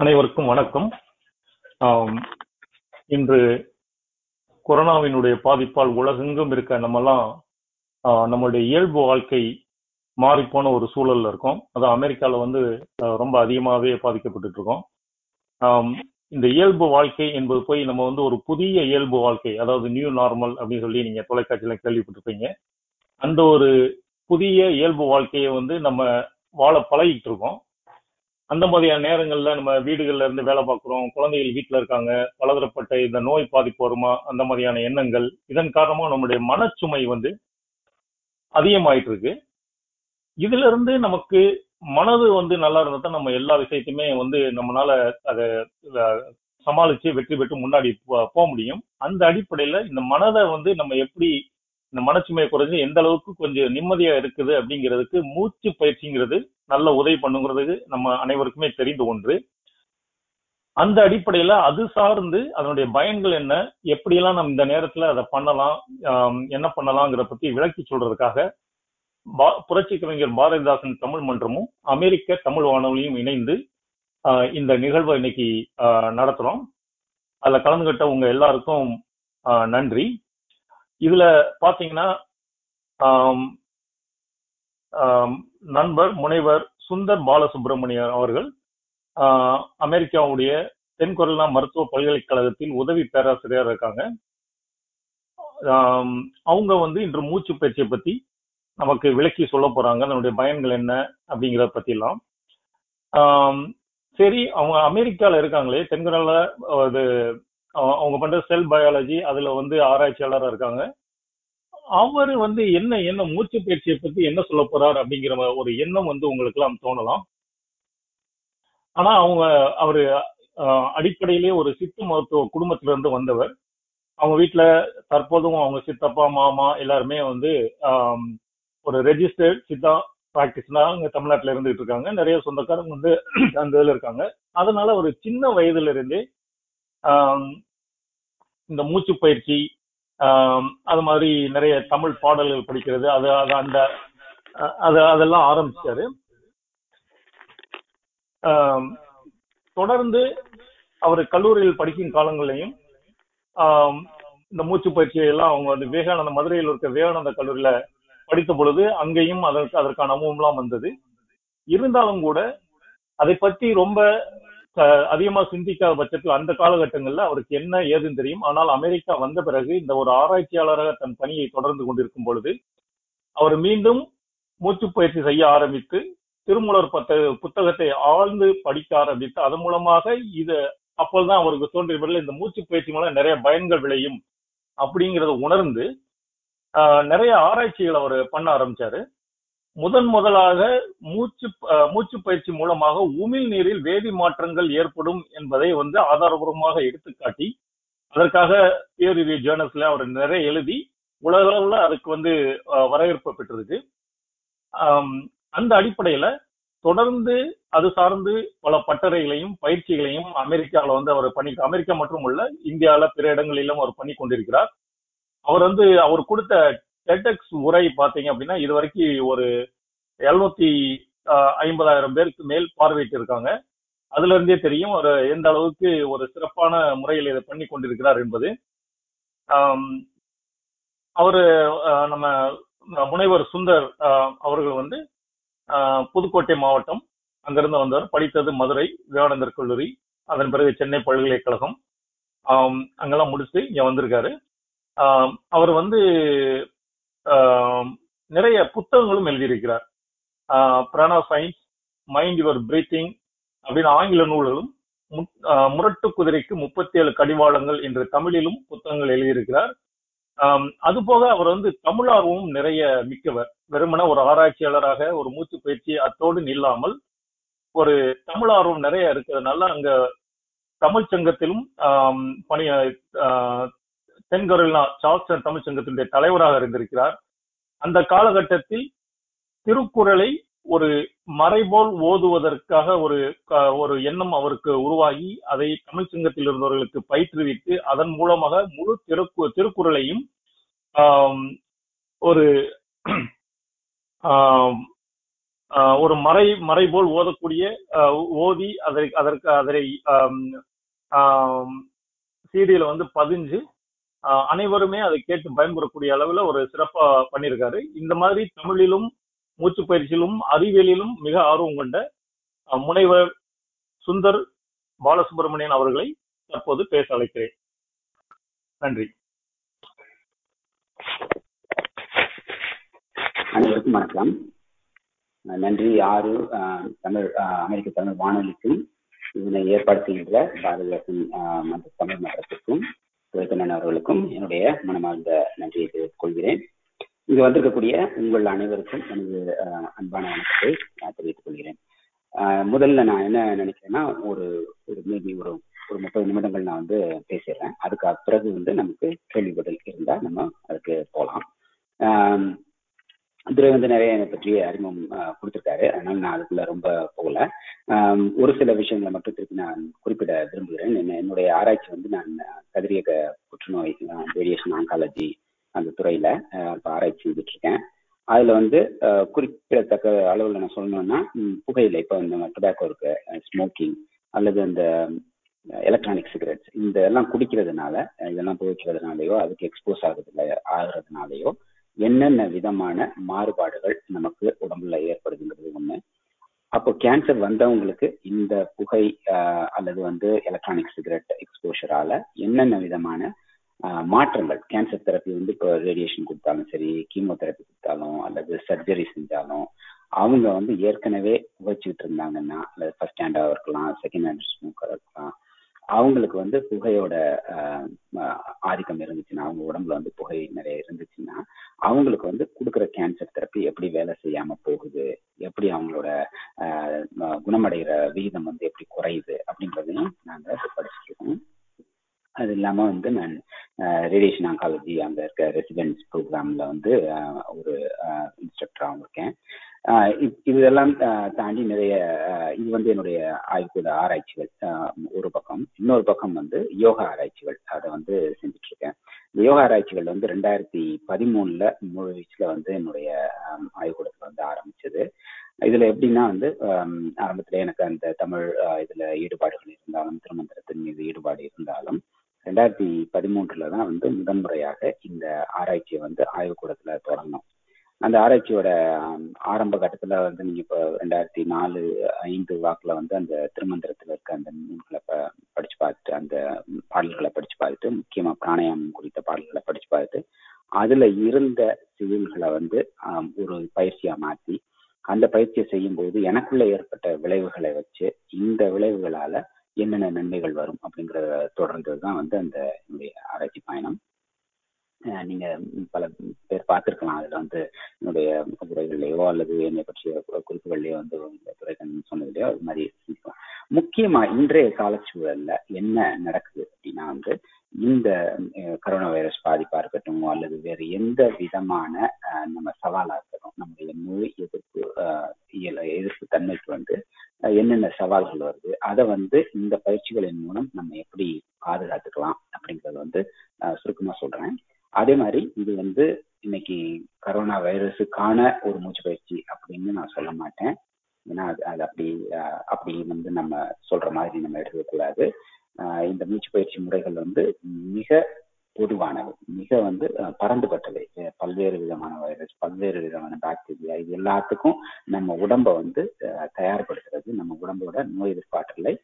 அனைவருக்கும் வணக்கம். ஆம், இன்று கொரோனாவினுடைய பாதிப்பால் உலகெங்கும் இருக்க நம்மெல்லாம் நம்மளுடைய இயல்பு வாழ்க்கை மாறிப்போன ஒரு சூழல்ல இருக்கோம். அது அமெரிக்கால வந்து ரொம்ப அதிகமாகவே பாதிக்கப்பட்டுட்டு இருக்கோம் ஆம், இந்த இயல்பு வாழ்க்கை என்பது போய் நம்ம வந்து ஒரு புதிய இயல்பு வாழ்க்கை அதாவது நியூ நார்மல் அப்படின்னு சொல்லி நீங்க தொலைக்காட்சியில கேள்விப்பட்டிருப்பீங்க. அந்த ஒரு புதிய இயல்பு வாழ்க்கையை வந்து நம்ம வாழ பழகிட்டு இருக்கோம் அந்த மாதிரியான நேரங்கள்ல நம்ம வீடுகள்ல இருந்து வேலை பார்க்குறோம் குழந்தைகள் வீட்டுல இருக்காங்க பலதரப்பட்ட இந்த நோய் பாதிப்பு வருமா அந்த மாதிரியான எண்ணங்கள் இதன் காரணமா நம்முடைய மனச்சுமை வந்து அதிகமாயிட்டு இருக்கு இதுல இருந்து நமக்கு மனது வந்து நல்லா இருந்தா தான் நம்ம எல்லா விஷயத்தையுமே வந்து நம்மளால அதை சமாளிச்சு வெற்றி பெற்று முன்னாடி போ- போக முடியும். அந்த அடிப்படையில இந்த மனதை வந்து நம்ம எப்படி இந்த மனச்சுமையை குறைஞ்சு எந்த அளவுக்கு கொஞ்சம் நிம்மதியா இருக்குது அப்படிங்கிறதுக்கு மூச்சு பயிற்சிங்கிறது நல்ல உதவி பண்ணுங்கிறது நம்ம அனைவருக்குமே தெரிந்த ஒன்று. அந்த அடிப்படையில அது சார்ந்து அதனுடைய பயன்கள் என்ன எப்படியெல்லாம் நம்ம இந்த நேரத்துல அதை பண்ணலாம் என்ன பண்ணலாங்கிற பத்தி விளக்கி சொல்றதுக்காக பா- புரட்சி கவிஞர் பாரதிதாசன் தமிழ் மன்றமும் அமெரிக்க தமிழ் வானொலியும் இணைந்து ஆஹ், இந்த நிகழ்வை இன்னைக்கு ஆஹ், நடத்துறோம். அதுல கலந்துகிட்ட உங்க எல்லாருக்கும் ஆஹ், நன்றி. இதுல பாத்தீங்கன்னா நண்பர் முனைவர் சுந்தர் பாலசுப்ரமணியன் அவர்கள் ஆஹ், அமெரிக்காவுடைய தென்கொரியா மருத்துவ பல்கலைக்கழகத்தில் உதவி பேராசிரியர் இருக்காங்க. அவங்க வந்து இன்று மூச்சு பயிற்சியை பத்தி நமக்கு விளக்கி சொல்ல போறாங்க. அதனுடைய பயன்கள் என்ன அப்படிங்கிறத பத்திலாம். சரி அவங்க அமெரிக்கால இருக்காங்களே தென்கொரியால அது அவங்க பண்ற செல் பயாலஜி அதுல வந்து ஆராய்ச்சியாளரா இருக்காங்க. அவர் வந்து என்ன என்ன மூச்சு பயிற்சியை பத்தி என்ன சொல்ல போறார் அப்படிங்கிற ஒரு எண்ணம் வந்து உங்களுக்கு எல்லாம் தோணலாம். ஆனா அவங்க அவரு ஆஹ், அடிப்படையிலேயே ஒரு சித்த மருத்துவ குடும்பத்தில இருந்து வந்தவர். அவங்க வீட்டுல தற்போதும் அவங்க சித்தப்பா மாமா எல்லாருமே வந்து ஒரு ரெஜிஸ்டர்ட் சித்தா பிராக்டிஸ்னா அங்க தமிழ்நாட்டுல இருந்துட்டு இருக்காங்க. நிறைய சொந்தக்காரங்க வந்து அந்த இதுல இருக்காங்க. அதனால ஒரு சின்ன வயதுல இருந்தே இந்த மூச்சு பயிற்சி அது மாதிரி நிறைய தமிழ் பாடல்கள் படிக்கிறது அது அது அந்த அது அதெல்லாம் ஆரம்பிச்சாரு. தொடர்ந்து அவர் கல்லூரியில் படிக்கும் காலங்களையும் இந்த மூச்சு பயிற்சியை எல்லாம் அவங்க வந்து விவேகானந்த மதுரையில் இருக்க விவேகானந்த கல்லூரியில படித்த பொழுது அங்கேயும் அதற்கு அதற்கான அனுபவம்லாம் வந்தது. இருந்தாலும் கூட அதை பற்றி ரொம்ப அதிகமா சிந்திக்காத பட்சத்தில் அந்த காலகட்டங்கள்ல அவருக்கு என்ன ஏதுன்னு தெரியும். ஆனால் அமெரிக்கா வந்த பிறகு இந்த ஒரு ஆராய்ச்சியாளராக தன் பணியை தொடர்ந்து கொண்டிருக்கும் பொழுது அவர் மீண்டும் மூச்சு பயிற்சி செய்ய ஆரம்பித்து திருமூலர் பத்த புத்தகத்தை ஆழ்ந்து படிக்க ஆரம்பித்து அதன் மூலமாக இது அப்போதான் அவருக்கு தோன்றிய இந்த மூச்சு பயிற்சி மூலம் நிறைய பயன்கள் விளையும் அப்படிங்கிறத உணர்ந்து ஆஹ், நிறைய ஆராய்ச்சிகள் அவர் பண்ண ஆரம்பிச்சாரு. முதன் முதலாக மூச்சு மூச்சு பயிற்சி மூலமாக உமிழ் நீரில் வேதி மாற்றங்கள் ஏற்படும் என்பதை வந்து ஆதாரபூர்வமாக எடுத்துக்காட்டி அதற்காக பியர் ரிவ்யூ ஜேர்னல்ஸ்ல அவர் நிறைய எழுதி உலகளவுல அதுக்கு வந்து வரவேற்பு பெற்றிருக்கு. அந்த அடிப்படையில தொடர்ந்து அது சார்ந்து பல பட்டறைகளையும் பயிற்சிகளையும் அமெரிக்காவில் வந்து அவர் பண்ணி அமெரிக்கா மற்றும் உள்ள இந்தியால பிற இடங்களிலும் அவர் பண்ணி கொண்டிருக்கிறார். அவர் வந்து அவர் கொடுத்த டெட்எக்ஸ் முறை பாத்தீங்க அப்படின்னா இது வரைக்கும் ஒரு எழுநூத்தி ஐம்பதாயிரம் பேருக்கு மேல் பார்வையிட்டு இருக்காங்க அதுல இருந்தே தெரியும் ஒரு எந்த அளவுக்கு ஒரு சிறப்பான முறையில் இதை பண்ணி கொண்டிருக்கிறார் என்பது. ஆம், அவரு ஆஹ், நம்ம முனைவர் சுந்தர் ஆஹ், அவர்கள் வந்து ஆஹ், புதுக்கோட்டை மாவட்டம் அங்கிருந்து வந்தவர் படித்தது மதுரை விவேகானந்தர் கல்லூரி அதன் பிறகு சென்னை பல்கலைக்கழகம். அங்கெல்லாம் முடிச்சுட்டு இங்க வந்திருக்காரு. அவர் வந்து நிறைய புத்தகங்களும் எழுதியிருக்கிறார். Prana science mind your breathing அப்படின்னு ஆங்கில நூல்களும் ஆஹ், முரட்டு குதிரைக்கு முப்பத்தி ஏழு கடிவாளங்கள் என்ற தமிழிலும் புத்தகங்கள் எழுதியிருக்கிறார். அது போக அவர் வந்து தமிழாகவும் நிறைய மிக்கவர். வெறுமன ஒரு ஆராய்ச்சியாளராக ஒரு மூச்சு பயிற்சி அத்தோடு நில்லாமல் ஒரு தமிழ் நிறைய இருக்கிறதுனால அங்க தமிழ் சங்கத்திலும் பணி ஆஹ், தென்கொரியா தமிழ் சங்கத்தினுடைய தலைவராக இருந்திருக்கிறார். அந்த காலகட்டத்தில் திருக்குறளை ஒரு மறைபோல் ஓதுவதற்காக ஒரு க- ஒரு எண்ணம் அவருக்கு உருவாகி அதை தமிழ் சங்கத்தில் இருந்தவர்களுக்கு பயிற்றுவித்து அதன் மூலமாக முழு திருக்கு திருக்குறளையும் ஒரு ஆஹ் ஒரு மறை மறைபோல் ஓதக்கூடிய ஆஹ் ஓதி அதை அதற்கு அதனை சீடியில வந்து பதிஞ்சு அனைவருமே அதை கேட்டு பயன்படக்கூடிய அளவுல ஒரு சிறப்பா பண்ணியிருக்காரு இந்த மாதிரி தமிழிலும் மூச்சு பயிற்சியிலும் அறிவியலிலும் மிக ஆர்வம் கொண்ட முனைவர் சுந்தர் பாலசுப்ரமணியன் அவர்களை தற்போது பேச அழைக்கிறேன். நன்றி. அனைவருக்கும் வணக்கம். நன்றி ஆறு தமிழ் அஹ், அமெரிக்க தமிழ் வானொலிக்கும் இதனை ஏற்பாடு செய்கின்ற பாரதிதாசன் மன்ற தமிழ் மன்றத்திற்கும். துரைக்கண்ணன் அவர்களுக்கும் என்னுடைய மனமார்ந்த நன்றியை தெரிவித்துக் கொள்கிறேன். இங்கு வந்திருக்கக்கூடிய உங்கள் அனைவருக்கும் எனது அஹ், அன்பான வணக்கத்தை நான் தெரிவித்துக் கொள்கிறேன். முதல்ல நான் என்ன நினைக்கிறேன்னா ஒரு ஒரு மேபி ஒரு ஒரு முப்பது நிமிடங்கள் நான் வந்து பேசிடுறேன். அதுக்கு பிறகு வந்து நமக்கு கேள்வி பதில் இருந்தால் நம்ம அதுக்கு போகலாம் ஆஹ் துரை வந்து நிறைய என்னை பற்றிய அறிமுகம் கொடுத்துருக்காரு. அதனால நான் அதுக்குள்ள ரொம்ப போகல. ஒரு சில விஷயங்களை மட்டும் திருப்பி நான் குறிப்பிட விரும்புகிறேன். என்னுடைய ஆராய்ச்சி வந்து நான் கதிரியக்க புற்றுநோய் ரேடியேஷன் ஆங்காலஜி அந்த துறையில இப்போ ஆராய்ச்சி செஞ்சுட்டு இருக்கேன் அதுல வந்து குறிப்பிடத்தக்க அளவுல நான் சொல்லணும்னா ம், புகையிலை. இப்போ இந்த டொபாக்கோ இருக்கு ஸ்மோக்கிங் அல்லது அந்த எலக்ட்ரானிக் சிகரெட்ஸ் இந்த எல்லாம் குடிக்கிறதுனால இதெல்லாம் புகைக்கிறதுனாலயோ அதுக்கு எக்ஸ்போஸ் ஆகுறதுல ஆகுறதுனாலயோ என்னென்ன விதமான மாறுபாடுகள் நமக்கு உடம்புல ஏற்படுதுங்கிறது ஒண்ணு. அப்போ கேன்சர் வந்தவங்களுக்கு இந்த புகை அல்லது வந்து எலக்ட்ரானிக் சிகரெட் எக்ஸ்போஷரால என்னென்ன விதமான மாற்றங்கள் கேன்சர் தெரப்பி வந்து இப்போ ரேடியேஷன் கொடுத்தாலும் சரி கீமோதெரப்பி கொடுத்தாலும் அல்லது சர்ஜரி செஞ்சாலும் அவங்க வந்து ஏற்கனவே புகைச்சிட்டு இருந்தாங்கன்னா அல்லது ஃபர்ஸ்ட் ஹேண்டாக இருக்கலாம் செகண்ட் ஹேண்ட் ஸ்மோக்கராக இருக்கலாம் அவங்களுக்கு வந்து புகையோட ஆஹ், ஆதிக்கம் இருந்துச்சுன்னா அவங்க உடம்புல வந்து புகை நிறைய இருந்துச்சுன்னா அவங்களுக்கு வந்து கொடுக்குற கேன்சர் தெரப்பி எப்படி வேலை செய்யாம போகுது எப்படி அவங்களோட ஆஹ், குணமடைகிற விகிதம் வந்து எப்படி குறையுது அப்படின்றதையும் நாங்க படிச்சுருக்கோம். அது இல்லாம வந்து நான் ரேடியேஷன் ஆங்காலஜி அங்க இருக்க ரெசிடென்ஸ் ப்ரோக்ராம்ல வந்து ஆஹ், ஒரு இன்ஸ்ட்ரக்டராகவும் இருக்கேன் ஆஹ் இதெல்லாம் தாண்டி நிறைய ஆஹ், இது வந்து என்னுடைய ஆய்வுக்கூட ஆராய்ச்சிகள் ஆஹ், ஒரு பக்கம். இன்னொரு பக்கம் வந்து யோகா ஆராய்ச்சிகள். அதை வந்து செஞ்சுட்டு இருக்கேன் இந்த யோகா ஆராய்ச்சிகள் வந்து ரெண்டாயிரத்தி பதிமூணுல முழு வயசுல வந்து என்னுடைய ஆய்வுக்கூடத்தில் ஆய்வுக்கூடத்துல வந்து ஆரம்பிச்சது. இதுல எப்படின்னா வந்து ஆரம்பத்துல எனக்கு அந்த தமிழ் இதுல ஈடுபாடுகள் இருந்தாலும் திருமந்திரத்தின் மீது ஈடுபாடு இருந்தாலும் ரெண்டாயிரத்தி பதிமூன்றுல தான் வந்து முதன்முறையாக இந்த ஆராய்ச்சியை வந்து ஆய்வுக்கூடத்துல தொடங்கணும் அந்த ஆராய்ச்சியோட ஆரம்ப கட்டத்துல வந்து நீங்க இப்போ ரெண்டாயிரத்தி நாலு ஐந்து வாக்குல வந்து அந்த திருமந்திரத்துல இருக்க அந்த நூல்களை ப- படிச்சு பார்த்துட்டு அந்த பாடல்களை படிச்சு பார்த்துட்டு முக்கியமா பிராணாயாமம் குறித்த பாடல்களை படிச்சு பார்த்துட்டு அதுல இருந்த சிவில்களை வந்து ஒரு பயிற்சியா மாத்தி அந்த பயிற்சியை செய்யும் போது எனக்குள்ள ஏற்பட்ட விளைவுகளை வச்சு இந்த விளைவுகளால என்னென்ன நன்மைகள் வரும் அப்படிங்கிறத தொடர்ந்தது தான் வந்து அந்த என்னுடைய ஆராய்ச்சி பயணம். நீங்க பல பேர் பார்த்திருக்கலாம். அதுல வந்து என்னுடைய உரைகள்லையோ அல்லது என்னை பற்றிய குறிப்புகள்லையோ வந்து இந்த துறைக்கண் அது மாதிரி முக்கியமா இன்றைய காலச்சூழல்ல என்ன நடக்குது அப்படின்னா வந்து இந்த கரோனா வைரஸ் பாதிப்பா இருக்கட்டும் அல்லது வேறு எந்த விதமான நம்ம சவாலா இருக்கட்டும் நம்முடைய நோய் எதிர்ப்பு இயல எதிர்ப்பு தன்மைக்கு வந்து என்னென்ன சவால்கள் வருது அதை வந்து இந்த பயிற்சிகளின் மூலம் நம்ம எப்படி பாதுகாத்துக்கலாம் அப்படிங்கறத வந்து சுருக்கமா சொல்றேன். அதே மாதிரி இது வந்து இன்னைக்கு கரோனா வைரஸுக்கான ஒரு மூச்சு பயிற்சி அப்படின்னு நான் சொல்ல மாட்டேன். ஏன்னா அது அது அப்படி அப்படி வந்து நம்ம சொல்ற மாதிரி நம்ம எடுக்கக்கூடாது இந்த மூச்சு பயிற்சி முறைகள் வந்து மிக பொதுவானவை. மிக வந்து அஹ், பல்வேறு விதமான வைரஸ் பல்வேறு விதமான பாக்டீரியா இது எல்லாத்துக்கும் நம்ம உடம்ப வந்து தயார்படுத்துறது நம்ம உடம்போட நோய் எதிர்ப்பாற்றலை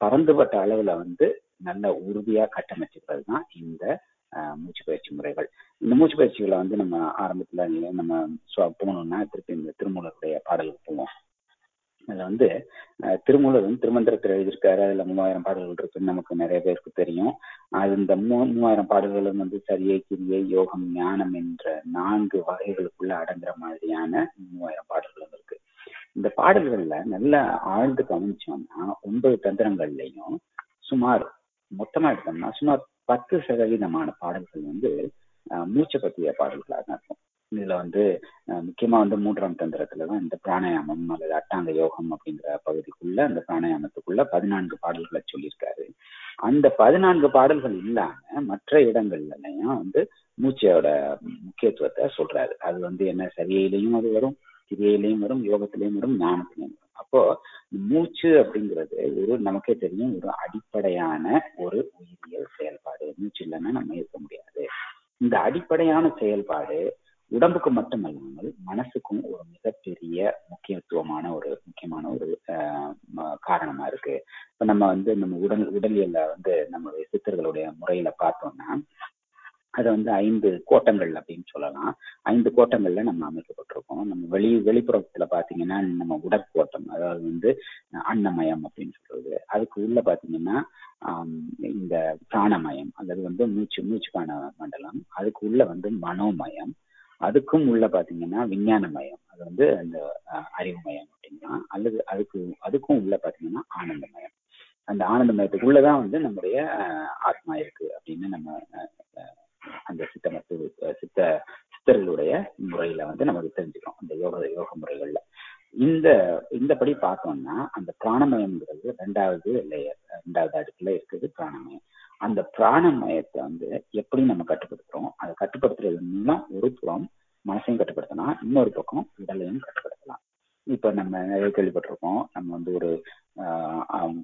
பறந்துபட்ட அளவுல வந்து நல்ல உறுதியா கட்டமைச்சுக்கிறது தான் இந்த மூச்சு பயிற்சி முறைகள். இந்த மூச்சு பயிற்சிகளை வந்து நம்ம ஆரம்பத்துல நம்ம போகணும்னா திருப்பி இந்த திருமூலருடைய பாடலுக்கு போவோம். அதுல வந்து திருமூலர் வந்து திருமந்திரத்தில் எழுதியிருக்காரு. அதுல மூவாயிரம் பாடல்கள் இருக்குன்னு நமக்கு நிறைய பேருக்கு தெரியும். அது இந்த மூ மூவாயிரம் பாடல்களும் வந்து சரியை கிரியை யோகம் ஞானம் என்ற நான்கு வகைகளுக்குள்ள அடங்குற மாதிரியான மூவாயிரம் பாடல்களும் இருக்கு. இந்த பாடல்கள்ல நல்லா ஆழ்ந்து கவனிச்சோம்னா ஒன்பது தந்திரங்கள்லயும் சுமார் மொத்தமா எடுத்தோம்னா சுமார் பத்து சதவீதமான பாடல்கள் வந்து மூச்சை பற்றிய பாடல்களாக தான் இருக்கும். இதுல வந்து முக்கியமா வந்து மூன்றாம் தந்திரத்துல தான் இந்த பிராணாயாமம் அல்லது அட்டாங்க யோகம் அப்படிங்கிற பகுதிக்குள்ள அந்த பிராணாயாமத்துக்குள்ள பதினான்கு பாடல்களை சொல்லியிருக்காரு. அந்த பதினான்கு பாடல்கள் இல்லாம மற்ற இடங்கள்லயும் வந்து மூச்சையோட முக்கியத்துவத்தை சொல்றாரு. அது வந்து என்ன சரியிலையும் அது வரும் கிரியையிலையும் வரும் யோகத்திலையும் வரும் ஞானத்திலையும் வரும். அப்போ மூச்சு அப்படிங்கிறது ஒரு நமக்கே தெரியும் ஒரு அடிப்படையான ஒரு உயிரியல் செயல்பாடு. மூச்சு இல்லைன்னா நம்ம இருக்க முடியாது. இந்த அடிப்படையான செயல்பாடு உடம்புக்கு மட்டுமல்லாமல் மனசுக்கும் ஒரு மிகப்பெரிய முக்கியத்துவமான ஒரு முக்கியமான ஒரு காரணமா இருக்கு. இப்ப நம்ம வந்து நம்ம உடல் உடலியல்ல வந்து நம்மளுடைய சித்தர்களுடைய முறையில பார்த்தோம்னா அதை வந்து ஐந்து கோட்டங்கள் அப்படின்னு சொல்லலாம். ஐந்து கோட்டங்கள்ல நம்ம அமைக்கப்பட்டிருக்கோம். நம்ம வெளி வெளிப்புறத்துல பாத்தீங்கன்னா நம்ம உடற்கோட்டம் அதாவது வந்து அன்னமயம் அப்படின்னு சொல்றது. அதுக்கு உள்ள பாத்தீங்கன்னா இந்த பிராணமயம் அல்லது வந்து மூச்சு மூச்சுக்கான மண்டலம். அதுக்கு உள்ள வந்து மனோமயம். அதுக்கும் உள்ள பாத்தீங்கன்னா விஞ்ஞானமயம். அது வந்து அந்த அறிவுமயம் அப்படின்னா அல்லது அதுக்கு அதுக்கும் உள்ள பாத்தீங்கன்னா ஆனந்தமயம். அந்த ஆனந்தமயத்துக்கு உள்ளதான் வந்து நம்முடைய ஆத்மா இருக்கு அப்படின்னு நம்ம அந்த சித்த மருத்துவ சித்த சித்தர்களுடைய முறையில வந்து நமக்கு தெரிஞ்சுக்கிறோம் அந்த யோக யோக முறைகள்ல. இந்த இந்த படி பார்த்தோம்னா அந்த பிராணமயம்ங்கிறது ரெண்டாவது லேயர் ரெண்டாவது அடுக்குல இருக்குது பிராணமயம். அந்த பிராணமயத்தை வந்து எப்படி நம்ம கட்டுப்படுத்துறோம். அதை கட்டுப்படுத்துறது மூலம் ஒரு புறம் மனசையும் கட்டுப்படுத்தலாம். இன்னொரு பக்கம் உடலையும் கட்டுப்படுத்தலாம். இப்ப நம்ம நிறைய கேள்விப்பட்டிருக்கோம். நம்ம வந்து ஒரு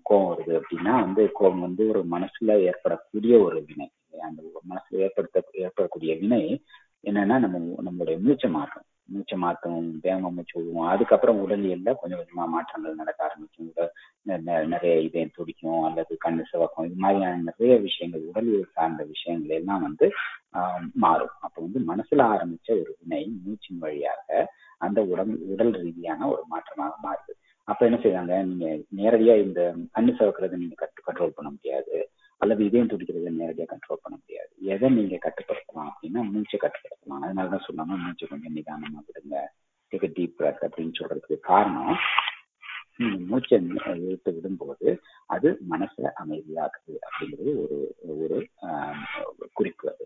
கோபம் வருது அப்படின்னா வந்து கோபம் வந்து ஒரு மனசுல ஏற்படக்கூடிய ஒரு வினை. அந்த மனசுல ஏற்படுத்த ஏற்படக்கூடிய வினை என்னன்னா நம்ம நம்மளுடைய மூச்சை மாற்றம். மூச்சை மாற்றும் வேகமா மூச்சு விடுவோம். அதுக்கப்புறம் உடலியல்ல கொஞ்சம் கொஞ்சமா மாற்றங்கள் நடக்க ஆரம்பிக்கும். நிறைய இதயம் துடிக்கும் அல்லது கண்ணு சிவக்கும். இது மாதிரியான நிறைய விஷயங்கள் உடலியல் சார்ந்த விஷயங்கள் எல்லாம் வந்து மாறும். அப்போ வந்து மனசுல ஆரம்பிச்ச ஒரு வினை மூச்சின் வழியாக அந்த உடல் உடல் ரீதியான ஒரு மாற்றமாக மாறுது. அப்ப என்ன செய்வாங்க நீங்க நேரடியா இந்த கண்ணு சிவக்கிறத நீங்க கட்டு கண்ட்ரோல் பண்ண முடியாது. அல்லது இதயம் துடிக்கிறத நேரடியாக கண்ட்ரோல் பண்ண முடியாது. எதை நீங்க கட்டுப்படுத்தலாம் அப்படின்னா மூச்சை கட்டுப்படுத்தலாம். அதனாலதான் சொல்லாம மூச்சை கொஞ்சம் நிதானமா விடுங்க. டேக் டீப் பிரெத் அப்படின்னு சொல்றதுக்கு காரணம் நீங்க மூச்சை இழுத்து விடும்போது அது மனசை அமைதியாக்குது அப்படிங்கிறது ஒரு ஒரு குறிப்பு அது.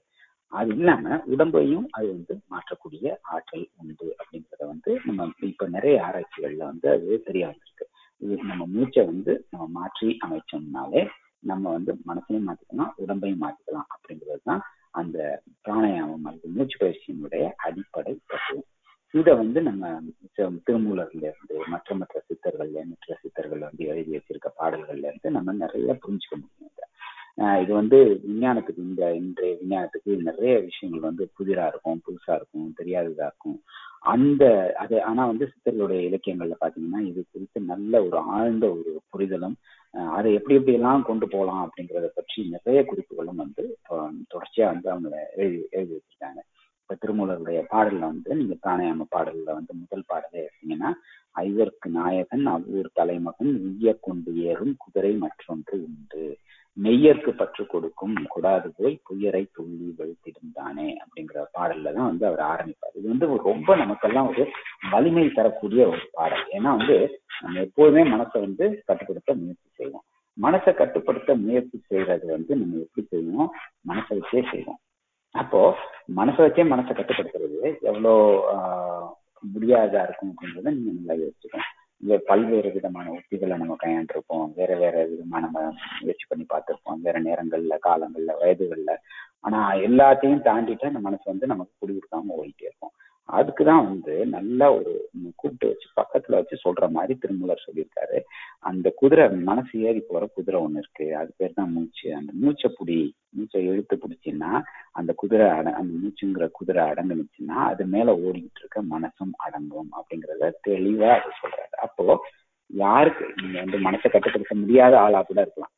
அது இல்லாம உடம்பையும் அது வந்து மாற்றக்கூடிய ஆற்றல் உண்டு அப்படிங்கிறத வந்து நம்ம இப்ப நிறைய ஆராய்ச்சிகள்ல வந்து அது தெரிய வந்திருக்கு. இது நம்ம மூச்சை வந்து நம்ம மாற்றி அமைச்சோம்னாலே நம்ம வந்து மனசையும் மாத்திக்கலாம் உடம்பையும் மாத்திக்கலாம் அப்படிங்கிறது தான் அந்த பிராணாயாமம் அல்லது மூச்சு பயிற்சியினுடைய அடிப்படை தத்துவம் இதை வந்து நம்ம திருமூலர்ல இருந்து மற்ற மற்ற சித்தர்கள்ல மற்ற சித்தர்கள் வந்து எழுதி வச்சிருக்க பாடல்கள்ல இருந்து நம்ம நிறைய புரிஞ்சுக்க முடியும் இது வந்து விஞ்ஞானத்துக்கு இந்த இன்றைய விஞ்ஞானத்துக்கு நிறைய விஷயங்கள் வந்து புதிரா இருக்கும் புதுசா இருக்கும் தெரியாததா இருக்கும். அந்த அது ஆனா வந்து சித்தர்களுடைய இலக்கியங்கள்ல பாத்தீங்கன்னா இது குறித்து நல்ல ஒரு ஆழ்ந்த ஒரு புரிதலும் அதை எப்படி எப்படி எல்லாம் கொண்டு போகலாம் அப்படிங்கிறத பற்றி நிறைய குறிப்புகளும் வந்து தொடர்ச்சியா வந்து அவங்க எழுதி எழுதி வச்சிருக்காங்க. இப்ப திருமூலருடைய பாடல்ல வந்து நீங்க பிராணாயாம பாடல்ல வந்து முதல் பாடலே எடுத்தீங்கன்னா ஐவர்க்கு நாயகன் அவ்வூர் தலைமகன் உய்ய கொண்டு ஏறும் குதிரை மற்றொன்று உண்டு. மெய்யற்கு பற்று கொடுக்கும் கொடாது போய் புயரை துள்ளி வெளுத்திருந்தானே அப்படிங்கிற பாடல்ல தான் வந்து அவர் ஆரம்பிப்பார். இது வந்து ரொம்ப நமக்கெல்லாம் ஒரு வலிமை தரக்கூடிய ஒரு பாடல். ஏன்னா வந்து நம்ம எப்போதுமே மனசை வந்து கட்டுப்படுத்த முயற்சி செய்வோம். மனசை கட்டுப்படுத்த முயற்சி செய்யறது வந்து நம்ம எப்படி செய்வோம் மனசை வச்சே செய்வோம். அப்போ மனசை வச்சே மனசை கட்டுப்படுத்துறது எவ்வளோ முடியாதா இருக்கும் அப்படின்றத நீங்க நல்லா யோசிச்சுக்கணும் இங்க பல்வேறு விதமான உத்திகளை நம்ம கையாண்டிருப்போம். வேற வேற விதமா நம்ம முயற்சி பண்ணி பார்த்திருப்போம். வேற நேரங்கள்ல காலங்கள்ல வயதுகள்ல. ஆனா எல்லாத்தையும் தாண்டிட்டு அந்த மனசு வந்து நமக்கு குடி கொடுக்காம ஓடிட்டே இருக்கும். அதுக்குதான் வந்து நல்லா ஒரு கூப்பிட்டு வச்சு பக்கத்துல வச்சு சொல்ற மாதிரி திருமூலர் சொல்லியிருக்காரு. அந்த குதிரை மனசு ஏறி போற குதிரை ஒண்ணு இருக்கு. அது பேர் தான் மூச்சு. அந்த மூச்சை புடி மூச்சை இழுத்து பிடிச்சின்னா அந்த குதிரை அட அந்த மூச்சுங்கிற குதிரை அடங்குனுச்சுன்னா அது மேல ஓடிக்கிட்டு இருக்க மனசும் அடங்கும் அப்படிங்கிறத தெளிவா அது சொல்றாரு. அப்போ யாருக்கு நீங்க வந்து மனசை கட்டுப்படுத்த முடியாத ஆளா கூட இருக்கலாம்.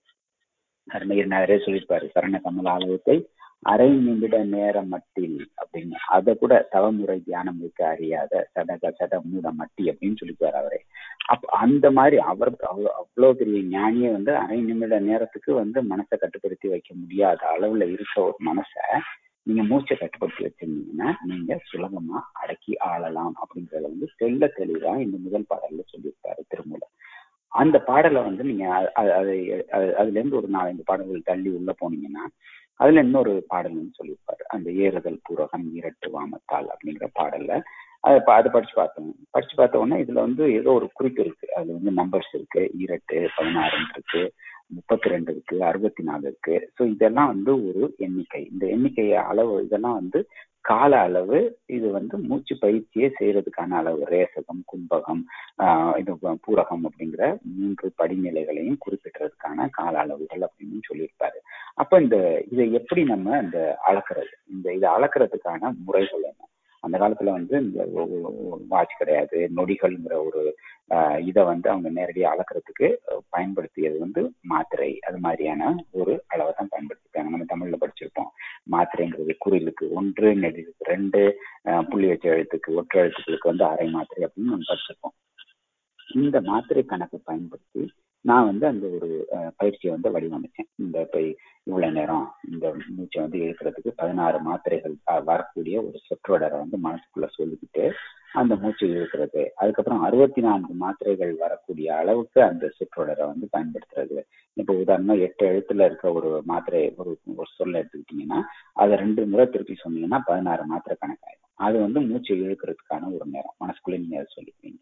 அருணகிரி நிறைய சொல்லியிருப்பாரு சரண கமல ஆலயத்தை அரை நிமிட நேரம் மட்டில் அப்படின்னு. அதை கூட தவமுறை தியானம் இருக்க அறியாத சடக சட மூட மட்டி அப்படின்னு சொல்லிப்பாரு அவரே. அப் அந்த மாதிரி அவர் அவ்வளவு பெரிய ஞானியை வந்து அரை நிமிட நேரத்துக்கு வந்து மனசை கட்டுப்படுத்தி வைக்க முடியாத அளவுல இருக்க ஒரு மனசை நீங்க மூச்சை கட்டுப்படுத்தி வச்சிருந்தீங்கன்னா நீங்க சுலபமா அடக்கி ஆளலாம் அப்படிங்கறத வந்து தெல்ல தெளிவா இந்த முதல் பாடல்ல சொல்லியிருக்காரு திருமூலர். அந்த பாடலை வந்து நீங்க அதை அதுல இருந்து ஒரு நாலஞ்சு பாடல்கள் தள்ளி உள்ள போனீங்கன்னா அதுல இன்னொரு பாடல்னு சொல்லியிருப்பாரு. அந்த ஏறுதல் பூரகம் இரட்டு வாமத்தால் அப்படிங்கிற பாடல்ல. அதை அதை படிச்சு பார்த்தோம். படிச்சு பார்த்த உடனே இதுல வந்து ஏதோ ஒரு குறிப்பு இருக்கு. அதுல வந்து நம்பர்ஸ் இருக்கு. ஈரட்டு பதினாறுன்னு இருக்கு. முப்பத்தி ரெண்டு இருக்கு அறுபத்தி நாலு இருக்கு. ஸோ இதெல்லாம் வந்து ஒரு எண்ணிக்கை. இந்த எண்ணிக்கை அளவு இதெல்லாம் வந்து கால அளவு இது வந்து மூச்சு பயிற்சியே செய்யறதுக்கான அளவு. ரேசகம் கும்பகம் ஆஹ் இது பூரகம் அப்படிங்கிற மூன்று படிநிலைகளையும் குறிப்பிட்டதுக்கான கால அளவுகள் அப்படின்னு சொல்லியிருப்பாரு. அப்ப இந்த இதை எப்படி நம்ம இந்த அளக்குறது? இந்த இதை அளக்குறதுக்கான முறைகள் என்ன? அந்த காலத்துல வந்து இந்த வாட்ச் கிடையாது. நொடிகள்ங்கிற ஒரு இதை வந்து அவங்க நேரடியாக அளக்குறதுக்கு பயன்படுத்தியது வந்து மாத்திரை. அது மாதிரியான ஒரு அளவை தான் பயன்படுத்திருக்காங்க. நம்ம தமிழ்ல படிச்சிருப்போம். மாத்திரைங்கிறது குறிலுக்கு ஒன்று நெடிலுக்கு ரெண்டு புள்ளி வச்ச எழுத்துக்கு ஒற்றை எழுத்துக்களுக்கு வந்து அரை மாத்திரை அப்படின்னு நம்ம படிச்சிருப்போம். இந்த மாத்திரை கணக்கு பயன்படுத்தி நான் வந்து அந்த ஒரு பயிற்சியை வந்து வடிவமைச்சேன். இந்த இப்போ இவ்வளவு நேரம் இந்த மூச்சை வந்து இழுக்கிறதுக்கு பதினாறு மாத்திரைகள் வரக்கூடிய ஒரு சொற்றொடரை வந்து மனசுக்குள்ள சொல்லிக்கிட்டு அந்த மூச்சை இழுக்கிறது. அதுக்கப்புறம் அறுபத்தி நான்கு மாத்திரைகள் வரக்கூடிய அளவுக்கு அந்த சொற்றொடரை வந்து பயன்படுத்துறது. இப்போ உதாரணமா எட்டு எழுத்துல இருக்க ஒரு மாத்திரை ஒரு ஒரு சொல்ல எடுத்துக்கிட்டீங்கன்னா அதை ரெண்டு முறை திருப்பி சொன்னீங்கன்னா பதினாறு மாத்திரை கணக்காயிடும். அது வந்து மூச்சை இழுக்கிறதுக்கான ஒரு நேரம். மனசுக்குள்ளே நீங்க அதை சொல்லிக்கிறீங்க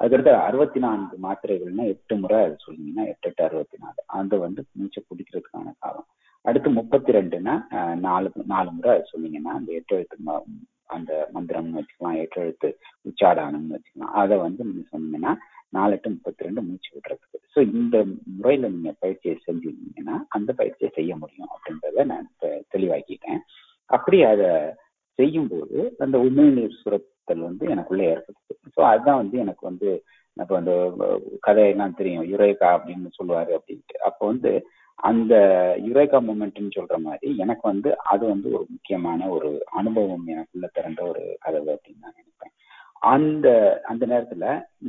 அதுக்கடுத்து அறுபத்தி நான்கு மாத்திரைகள்னா எட்டு முறை அது சொன்னீங்கன்னா எட்டு எட்டு அறுபத்தி நாலு அந்த வந்து மூச்சை பிடிக்கிறதுக்கான காலம். அடுத்து முப்பத்தி ரெண்டுன்னா நாலு நாலு முறை அது சொன்னீங்கன்னா அந்த எட்டு எழுத்து அந்த மந்திரம்னு வச்சுக்கலாம் எட்டு எழுத்து உச்சாடானம்னு வச்சுக்கலாம். அதை வந்து நீங்க சொன்னீங்கன்னா நாலு எட்டு முப்பத்தி ரெண்டு மூச்சு விடுறதுக்கு. ஸோ இந்த முறையில நீங்க பயிற்சியை செஞ்சிருந்தீங்கன்னா அந்த பயிற்சியை செய்ய முடியும் அப்படின்றத நான் தெளிவாக்கிட்டேன். அப்படி அதை செய்யும்போது அந்த உமிழ்நீர் சுரத்தல் வந்து எனக்குள்ள ஏற்படுது. ஸோ அதுதான் வந்து எனக்கு வந்து இப்போ அந்த கதையெல்லாம் தெரியும். யுரேகா அப்படின்னு சொல்லுவாரு அப்படின்ட்டு. அப்போ வந்து அந்த யுரேகா மூமெண்ட்னு சொல்ற மாதிரி எனக்கு வந்து அது வந்து ஒரு முக்கியமான ஒரு அனுபவம் எனக்குள்ள திறந்த ஒரு கதவு அப்படின்னு நான் நினைப்பேன். அந்த அந்த நேரத்துல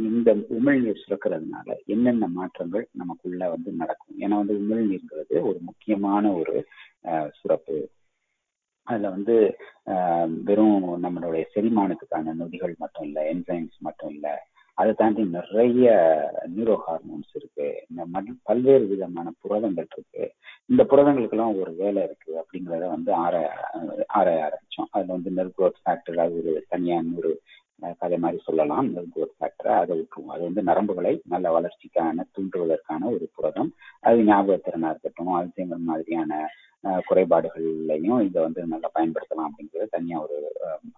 இந்த உமிழ்நீர் சுரக்கிறதுனால என்னென்ன மாற்றங்கள் நமக்குள்ள வந்து நடக்கும்? ஏன்னா வந்து உமிழ்நீர்ங்கிறது ஒரு முக்கியமான ஒரு சுரப்பு. அதுல வந்து வெறும் நம்மளுடைய செரிமானத்துக்கான நொதிகள் மட்டும் இல்லை என்சைம்ஸ் மட்டும் இல்லை அதை தாண்டி நிறைய நியூரோ ஹார்மோன்ஸ் இருக்கு. இந்த பல்வேறு விதமான புரதங்கள் இருக்கு. இந்த புரதங்களுக்கெல்லாம் ஒரு வேலை இருக்கு அப்படிங்கிறத வந்து ஆராய ஆராய ஆரம்பிச்சோம். அதுல வந்து நெல் குரோத் ஃபேக்டர் அது ஒரு தனியான ஒரு கதை மாதிரி சொல்லலாம். குரோத் ஃபேக்டரை அதை விட்டுருவோம் அது வந்து நரம்புகளை நல்ல வளர்ச்சிக்கான தூண்டுவதற்கான ஒரு புரதம். அது ஞாபகத்திறனா இருக்கட்டும் அல்சைமர் மாதிரியான குறைபாடுகள்லையும் இதை வந்து நல்லா பயன்படுத்தலாம் அப்படிங்கிறது தனியாக ஒரு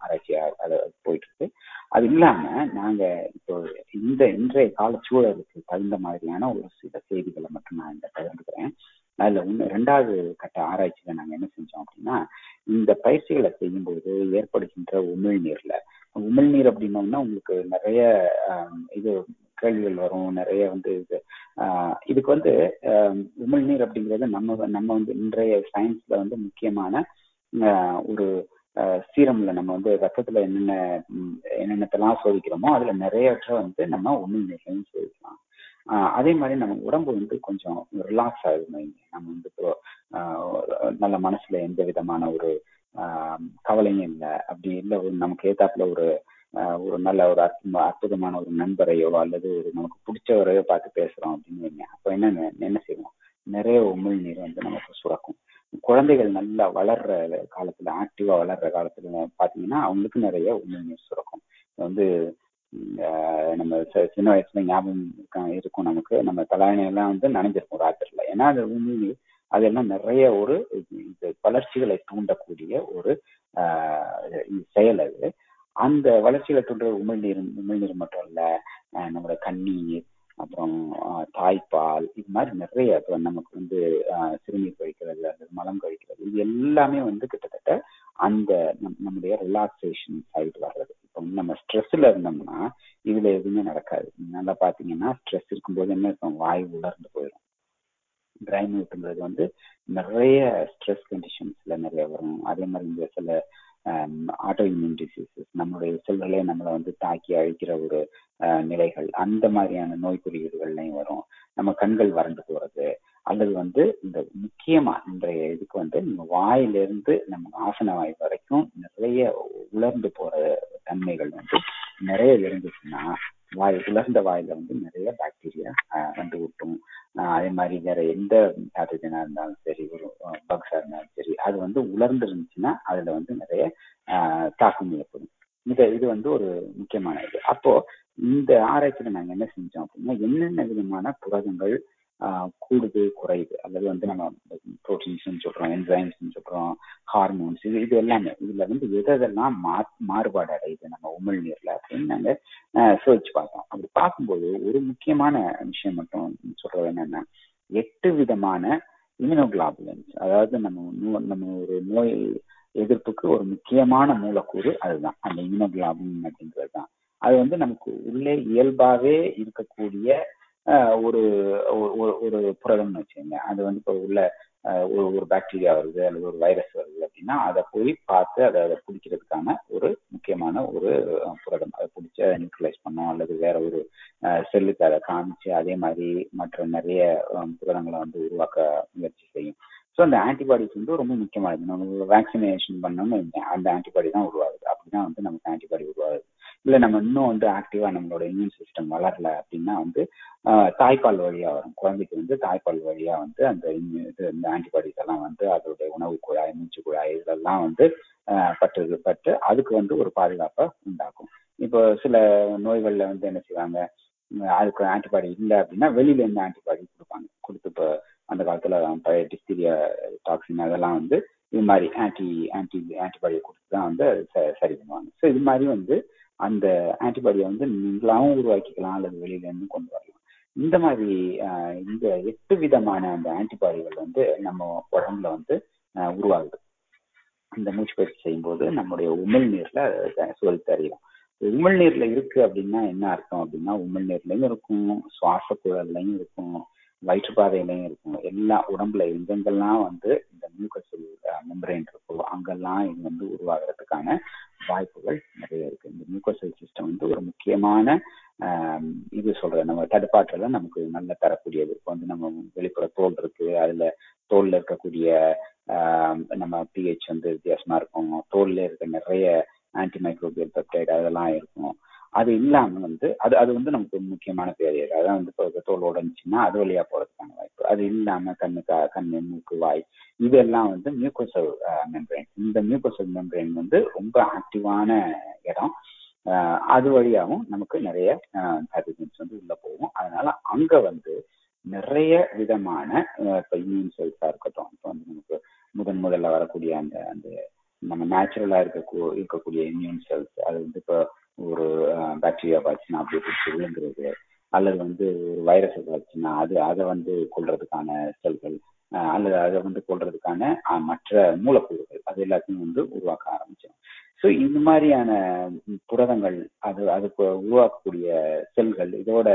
ஆராய்ச்சியாக அது போயிட்டு இருக்கு அது இல்லாம நாங்க இப்போ இந்த இன்றைய கால சூழலுக்கு தகுந்த மாதிரியான ஒரு சில செய்திகளை மட்டும் நான் இந்த பகிர்ந்துக்கிறேன். அதுல ஒன்று ரெண்டாவது கட்ட ஆராய்ச்சியில நாங்க என்ன செஞ்சோம் அப்படின்னா இந்த பயிற்சிகளை செய்யும்போது ஏற்படுகின்ற உமிழ்நீர்ல உமிழ்நீர் அப்படின்னோம்னா உங்களுக்கு நிறைய இது கேள்விகள் வரும். நிறைய வந்து இது இதுக்கு வந்து உமிழ்நீர் அப்படிங்கிறது நம்ம நம்ம வந்து இன்றைய சயின்ஸ்ல வந்து முக்கியமான ஒரு சீரம்ல நம்ம வந்து ரத்தத்துல என்னென்ன என்னென்னத்தெல்லாம் சோதிக்கிறோமோ அதுல நிறையற்ற வந்து நம்ம உமிழ்நீர்லையும் சோதிக்கலாம். அதே மாதிரி நம்ம உடம்பு வந்து கொஞ்சம் ரிலாக்ஸ் ஆகுது நம்ம வந்து இப்போ நல்ல மனசுல எந்த விதமான ஒரு கவலையும் இல்லை. அப்படி இல்லை ஒரு நமக்கு ஏத்தாப்புல ஒரு ஒரு நல்ல ஒரு அற்புதமான ஒரு நண்பரையோ அல்லது ஒரு நமக்கு பிடிச்சவரையோ பார்த்து பேசுறோம் அப்படின்னு வைங்க. அப்போ என்ன என்ன செய்வோம்? நிறைய உமிழ்நீர் வந்து நமக்கு சுரக்கும். குழந்தைகள் நல்லா வளர்ற காலத்துல ஆக்டிவா வளர்ற காலத்துல பாத்தீங்கன்னா அவங்களுக்கு நிறைய உமிழ்நீர் சுரக்கும். வந்து நம்ம சின்ன வயசுல ஞாபகம் இருக்கும் நமக்கு. நம்ம தலையணையெல்லாம் வந்து நனைஞ்சிருக்கும் ராத்திரில. ஏன்னா அது உமிழ்நீர் அதெல்லாம் நிறைய ஒரு வளர்ச்சிகளை தூண்டக்கூடிய ஒரு செயல் அது. அந்த வளர்ச்சிகளை தூண்டுற உமிழ்நீர் உமிழ்நீர் மட்டும் இல்ல நம்மளோட கண்ணீர் அப்புறம் தாய்ப்பால் இது மாதிரி நிறைய இப்போ நமக்கு வந்து சிறுநீர் கழிக்கிறது அந்த மலம் கழிக்கிறது இது எல்லாமே வந்து கிட்டத்தட்ட அந்த நம்முடைய ரிலாக்ஸேஷன் சைடு வர்றது. இப்போ நம்ம ஸ்ட்ரெஸ்ல இருந்தோம்னா இதுல எதுவுமே நடக்காது. நல்லா பாத்தீங்கன்னா ஸ்ட்ரெஸ் இருக்கும்போது என்ன இருக்கும்? வாய் உலர்ந்து போயிடும். ட்ரை மவுத்துங்கிறது வந்து நிறைய ஸ்ட்ரெஸ் கண்டிஷன்ஸ்ல நிறைய வரும். அதே மாதிரி இந்த சில ஆட்டோ இம்யூன் டிசீசஸ் நம்மளுடைய செல்களே நம்மளை வந்து தாக்கி அழிக்கிற ஒரு நிலைகள் அந்த மாதிரியான நோய் குறியீடுகள்லையும் வரும். நம்ம கண்கள் வறண்டு போறது அல்லது வந்து இந்த முக்கியமா இன்றைய இதுக்கு வந்து நம்ம வாயிலிருந்து நம்ம ஆசன வாய் வரைக்கும் நிறைய உலர்ந்து போற தன்மைகள் வந்து நிறைய இருந்துச்சுன்னா வாய் உலர்ந்த வாயில வந்து நிறைய பாக்டீரியா வந்து விட்டும் அதே மாதிரி வேற எந்த பேத்தஜனா இருந்தாலும் சரி ஒரு பக்ஸா இருந்தாலும் சரி அது வந்து உலர்ந்து இருந்துச்சுன்னா அதுல வந்து நிறைய தாக்கம் ஏற்படும். இது இது வந்து ஒரு முக்கியமான இது. அப்போ இந்த ஆராய்ச்சியில நாங்க என்ன செஞ்சோம் அப்படின்னா என்னென்ன விதமான புரதங்கள் கூடுது குறையுது. அல்லது வந்து நம்ம ப்ரோட்டீன்ஸ்னு சொல்றோம் என்சைம்ஸ்னு சொல்றோம் ஹார்மோன்ஸ் இது இது எல்லாமே. இதுல வந்து எதெல்லாம் மா மாறுபாடு அடையுது நம்ம உமிழ்நீர்ல அப்படின்னு நாங்க சர்ச் பார்த்தோம். அப்படி பார்க்கும்போது ஒரு முக்கியமான விஷயம் மட்டும் சொல்றது என்னன்னா எட்டு விதமான இம்யூனோகுளாபுலன்ஸ் அதாவது நம்ம நம்ம ஒரு நோய் எதிர்ப்புக்கு ஒரு முக்கியமான மூலக்கூறு அதுதான். அந்த இம்யூனோகுளாபுலின் அப்படின்றது தான். அது வந்து நமக்கு உள்ளே இயல்பாவே இருக்கக்கூடிய ஒரு ஒரு புரதம்னு வச்சுக்கோங்க. அது வந்து இப்போ உள்ள ஒரு ஒரு பாக்டீரியா வருது அல்லது ஒரு வைரஸ் வருது அப்படின்னா அதை போய் பார்த்து அதை அதை பிடிக்கிறதுக்கான ஒரு முக்கியமான ஒரு புரதம். அதை பிடிச்சி அதை நியூட்ரலைஸ் பண்ணோம் அல்லது வேற ஒரு செல்லுக்கு அதை காமிச்சு அதே மாதிரி மற்ற நிறைய புரதங்களை வந்து உருவாக்க முயற்சி செய்யும். ஸோ அந்த ஆன்டிபாடிஸ் வந்து ரொம்ப முக்கியமானது. நம்ம வேக்சினேஷன் பண்ணோம்னு அந்த ஆன்டிபாடி தான் உருவாகுது. அப்படிதான் வந்து நமக்கு ஆன்டிபாடி உருவாகுது. இல்லை நம்ம இன்னும் வந்து ஆக்டிவா நம்மளோட இம்யூன் சிஸ்டம் வளரல அப்படின்னா வந்து தாய்ப்பால் வழியா வரும். குழந்தைக்கு வந்து தாய்ப்பால் வழியா வந்து அந்த இது இந்த ஆன்டிபாடிஸ் எல்லாம் வந்து அதோடைய உணவு குழாய் மூச்சு குழாய் இதெல்லாம் வந்து பட்டு பட்டு அதுக்கு வந்து ஒரு பாதுகாப்பை உண்டாக்கும். இப்போ சில நோய்களில் வந்து என்ன செய்வாங்க அதுக்கு ஆன்டிபாடி இல்லை அப்படின்னா வெளியில இருந்து ஆன்டிபாடி கொடுப்பாங்க. கொடுத்து இப்போ அந்த காலத்துல பழைய டிஸ்டீரியா டாக்ஸின் அதெல்லாம் வந்து இது மாதிரி ஆன்டி ஆன்டி ஆன்டிபாடியை கொடுத்து தான் வந்து சரி பண்ணுவாங்க. ஸோ இது மாதிரி வந்து அந்த ஆன்டிபாடியை வந்து நீங்களாவும் உருவாக்கிக்கலாம் அல்லது வெளியில இருந்து கொண்டு வரலாம். இந்த மாதிரி இந்த எட்டு விதமான அந்த ஆன்டிபாடிகள் வந்து நம்ம உடம்புல வந்து உருவாகுது. இந்த மூச்சு பயிற்சி செய்யும்போது நம்முடைய உமிழ்நீர்ல சுழல் உமிழ்நீர்ல இருக்கு அப்படின்னா என்ன அர்த்தம் அப்படின்னா உமிழ்நீர்லயும் இருக்கும் சுவாச குழல்லையும் இருக்கும். வயிற்றுப்பாதையிலையும் இருக்கும். எல்லா உடம்புல எங்கெங்கெல்லாம் வந்து இந்த மியூக்கசல் மெம்பரேன் இருக்கோ அங்கெல்லாம் இது வந்து உருவாகிறதுக்கான வாய்ப்புகள் நிறைய இருக்கு. இந்த மியூக்கோசல் சிஸ்டம் வந்து ஒரு முக்கியமான இது சொல்ற நம்ம தடுப்பாற்றல நமக்கு நல்ல தரக்கூடியது இப்போ வந்து நம்ம வெளிப்புற தோல் இருக்கு. அதுல தோல்ல இருக்கக்கூடிய நம்ம பிஹெச் வந்து வித்தியாசமா இருக்கும். தோல்ல இருக்க நிறைய ஆன்டி மைக்ரோபியல் பெப்டைட் அதெல்லாம் இருக்கும். அது இல்லாம வந்து அது அது வந்து நமக்கு முக்கியமான பேரியர் அதான் வந்து இப்போ தோல் உடஞ்சிச்சுன்னா அது வழியா போறதுக்கான வாய்ப்பு. அது இல்லாம கண்ணு கண்ணு மூக்கு வாய் இதெல்லாம் வந்து மியூக்கோசல் மெம்பரேன் இந்த மியூக்கோசல் மெம்பரேன் வந்து ரொம்ப ஆக்டிவான இடம். அது வழியாகவும் நமக்கு நிறைய பேத்தஜன்ஸ் வந்து உள்ள போகும். அதனால அங்க வந்து நிறைய விதமான இப்போ இம்யூன் செல்ஸா இருக்கட்டும். இப்போ வந்து நமக்கு முதன் முதல்ல வரக்கூடிய அந்த அந்த நம்ம நேச்சுரலா இருக்க இருக்கக்கூடிய இம்யூன் செல்ஸ் அது வந்து இப்போ ஒரு பாக்டீரியா பார்த்துச்சுன்னா அப்படியே பிடிச்சி விழுங்குறது அல்லது வந்து ஒரு வைரஸ் வச்சுன்னா அது அதை வந்து கொள்றதுக்கான செல்கள் அல்லது அதை வந்து கொள்றதுக்கான மற்ற மூலக்கூறுகள் அது எல்லாத்தையும் வந்து உருவாக்க ஆரம்பிச்சோம் ஸோ இந்த மாதிரியான புரதங்கள் அது அதுக்கு உருவாக்கக்கூடிய செல்கள் இதோட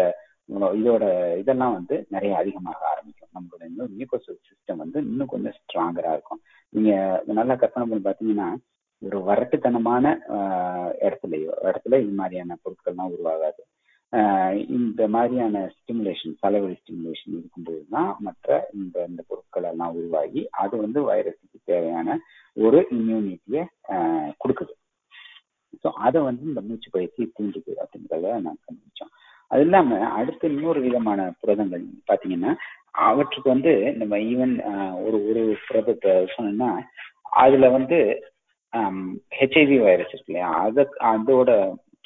இதோட இதெல்லாம் வந்து நிறைய அதிகமாக ஆரம்பிக்கும். நம்மளோட இன்னும் மியூக்கோசல் சிஸ்டம் வந்து இன்னும் கொஞ்சம் ஸ்ட்ராங்கரா இருக்கும். நீங்க நல்லா கற்பனை பண்ணி பார்த்தீங்கன்னா ஒரு வரட்டுத்தனமான இடத்துலையோ இடத்துல இது மாதிரியான பொருட்கள்லாம் உருவாகாது. இந்த மாதிரியான ஸ்டிமுலேஷன் தலைவலி ஸ்டிமுலேஷன் இருக்கும்போது தான் மற்ற இந்த இந்த பொருட்கள் எல்லாம் உருவாகி அது வந்து வைரஸுக்கு தேவையான ஒரு இம்யூனிட்டியை கொடுக்குது. ஸோ அதை வந்து இந்த மூச்சு பயிற்சி தூண்டுது அப்படின்றத நான் கண்டுபிடிச்சோம் அது இல்லாம அடுத்து இன்னொரு விதமான புரதங்கள் பாத்தீங்கன்னா அவற்றுக்கு வந்து நம்ம ஈவன் ஒரு ஒரு புரதத்தை சொன்னோம்னா அதுல வந்து ஹெச்ஐவி வைரஸ் இருக்கு இல்லையா? அதை அதோட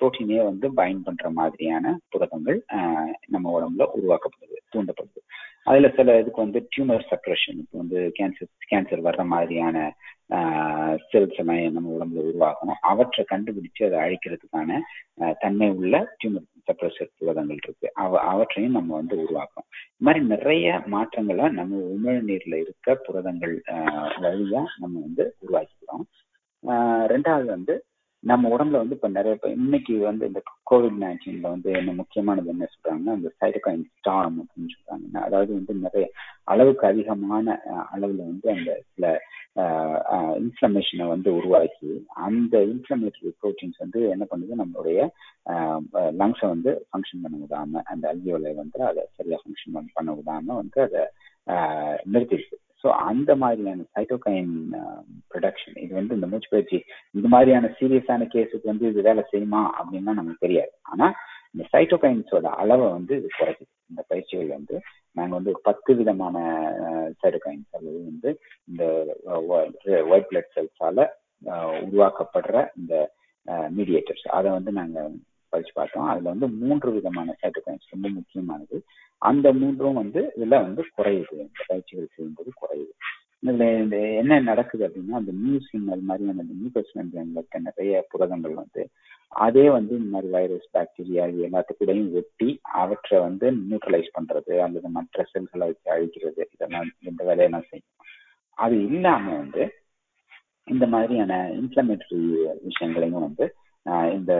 புரோட்டீனே வந்து பைண்ட் பண்ற மாதிரியான புரதங்கள் நம்ம உடம்புல உருவாக்கப்படுது தூண்டப்படுது. அதுல சில இதுக்கு வந்து டியூமர் சப்ரஷன் இப்போ வந்து கேன்சர் கேன்சர் வர்ற மாதிரியான செல்ஸ் எல்லாம் நம்ம உடம்புல உருவாகணும். அவற்றை கண்டுபிடிச்சு அதை அழிக்கிறதுக்கான தன்மை உள்ள டியூமர் சப்ரஷர் புரதங்கள் இருக்கு. அவ அவற்றையும் நம்ம வந்து உருவாக்கணும். இது மாதிரி நிறைய மாற்றங்களை நம்ம உமிழ்நீர்ல இருக்க புரதங்கள் வழியா நம்ம வந்து உருவாக்கிக்கிறோம். ரெண்டாவது வந்து நம்ம உடம்புல வந்து இப்ப நிறைய பேர் இன்னைக்கு வந்து இந்த கோவிட் நைன்டீன்ல வந்து என்ன முக்கியமானது என்ன சொல்றாங்கன்னா இந்த சைட்டகைன் ஸ்டார்ம் அப்படின்னு சொல்றாங்க. அதாவது வந்து நிறைய அளவுக்கு அதிகமான அளவுல வந்து அந்த சில இன்ஃப்ளமேஷனை வந்து உருவாக்கி அந்த இன்ஃப்ளமேட்டரி ப்ரோட்டீன்ஸ் வந்து என்ன பண்ணுது? நம்மளுடைய லங்ஸை வந்து ஃபங்க்ஷன் பண்ண விடாம அந்த அல்வியோலை வந்து அதை சரியா ஃபங்க்ஷன் பண்ண விடாம வந்து அதை நிறுத்திடுது. ஸோ அந்த மாதிரியான சைட்டோகைன் ப்ரொடக்ஷன் um, இது வந்து இந்த மூச்சு பயிற்சி இந்த மாதிரியான சீரியஸான கேஸுக்கு வந்து இது வேலை செய்யுமா அப்படின்னா நமக்கு தெரியாது. ஆனா இந்த சைட்டோகைன்ஸோட அளவை வந்து இது குறைக்குது. இந்த பயிற்சிகள் வந்து நாங்கள் வந்து ஒரு பத்து விதமான uh, சைட்டோகைன்ஸ் அல்லது வந்து இந்த ஒயிட் பிளட் செல்ஸால உருவாக்கப்படுற இந்த uh, மீடியேட்டர்ஸ் அதை வந்து நாங்கள் படிச்சு பார்த்தோம். அதுல வந்து மூன்று விதமான சைட்டோகைன்ஸ் ரொம்ப முக்கியமானது. அந்த மூன்றும் வந்து இதுல வந்து குறையுது. இந்த பயிற்சிகள் செய்யும்போது குறையுது. இதுல இந்த என்ன நடக்குது அப்படின்னா அந்த நியூ அது மாதிரி அந்த நியூக்ளஸ் இருக்க நிறைய புரதங்கள் வந்து அதே வந்து இந்த மாதிரி வைரஸ் பாக்டீரியா இது எல்லாத்துக்கூடையும் ஒட்டி அவற்றை வந்து நியூட்ரலைஸ் பண்றது அல்லது மற்ற செல்களை வச்சு அழிக்கிறது இதெல்லாம் இந்த வேலையெல்லாம் செய்யும் அது இல்லாம வந்து இந்த மாதிரியான இன்ஃபிளமேட்டரி விஷயங்களையும் வந்து இந்த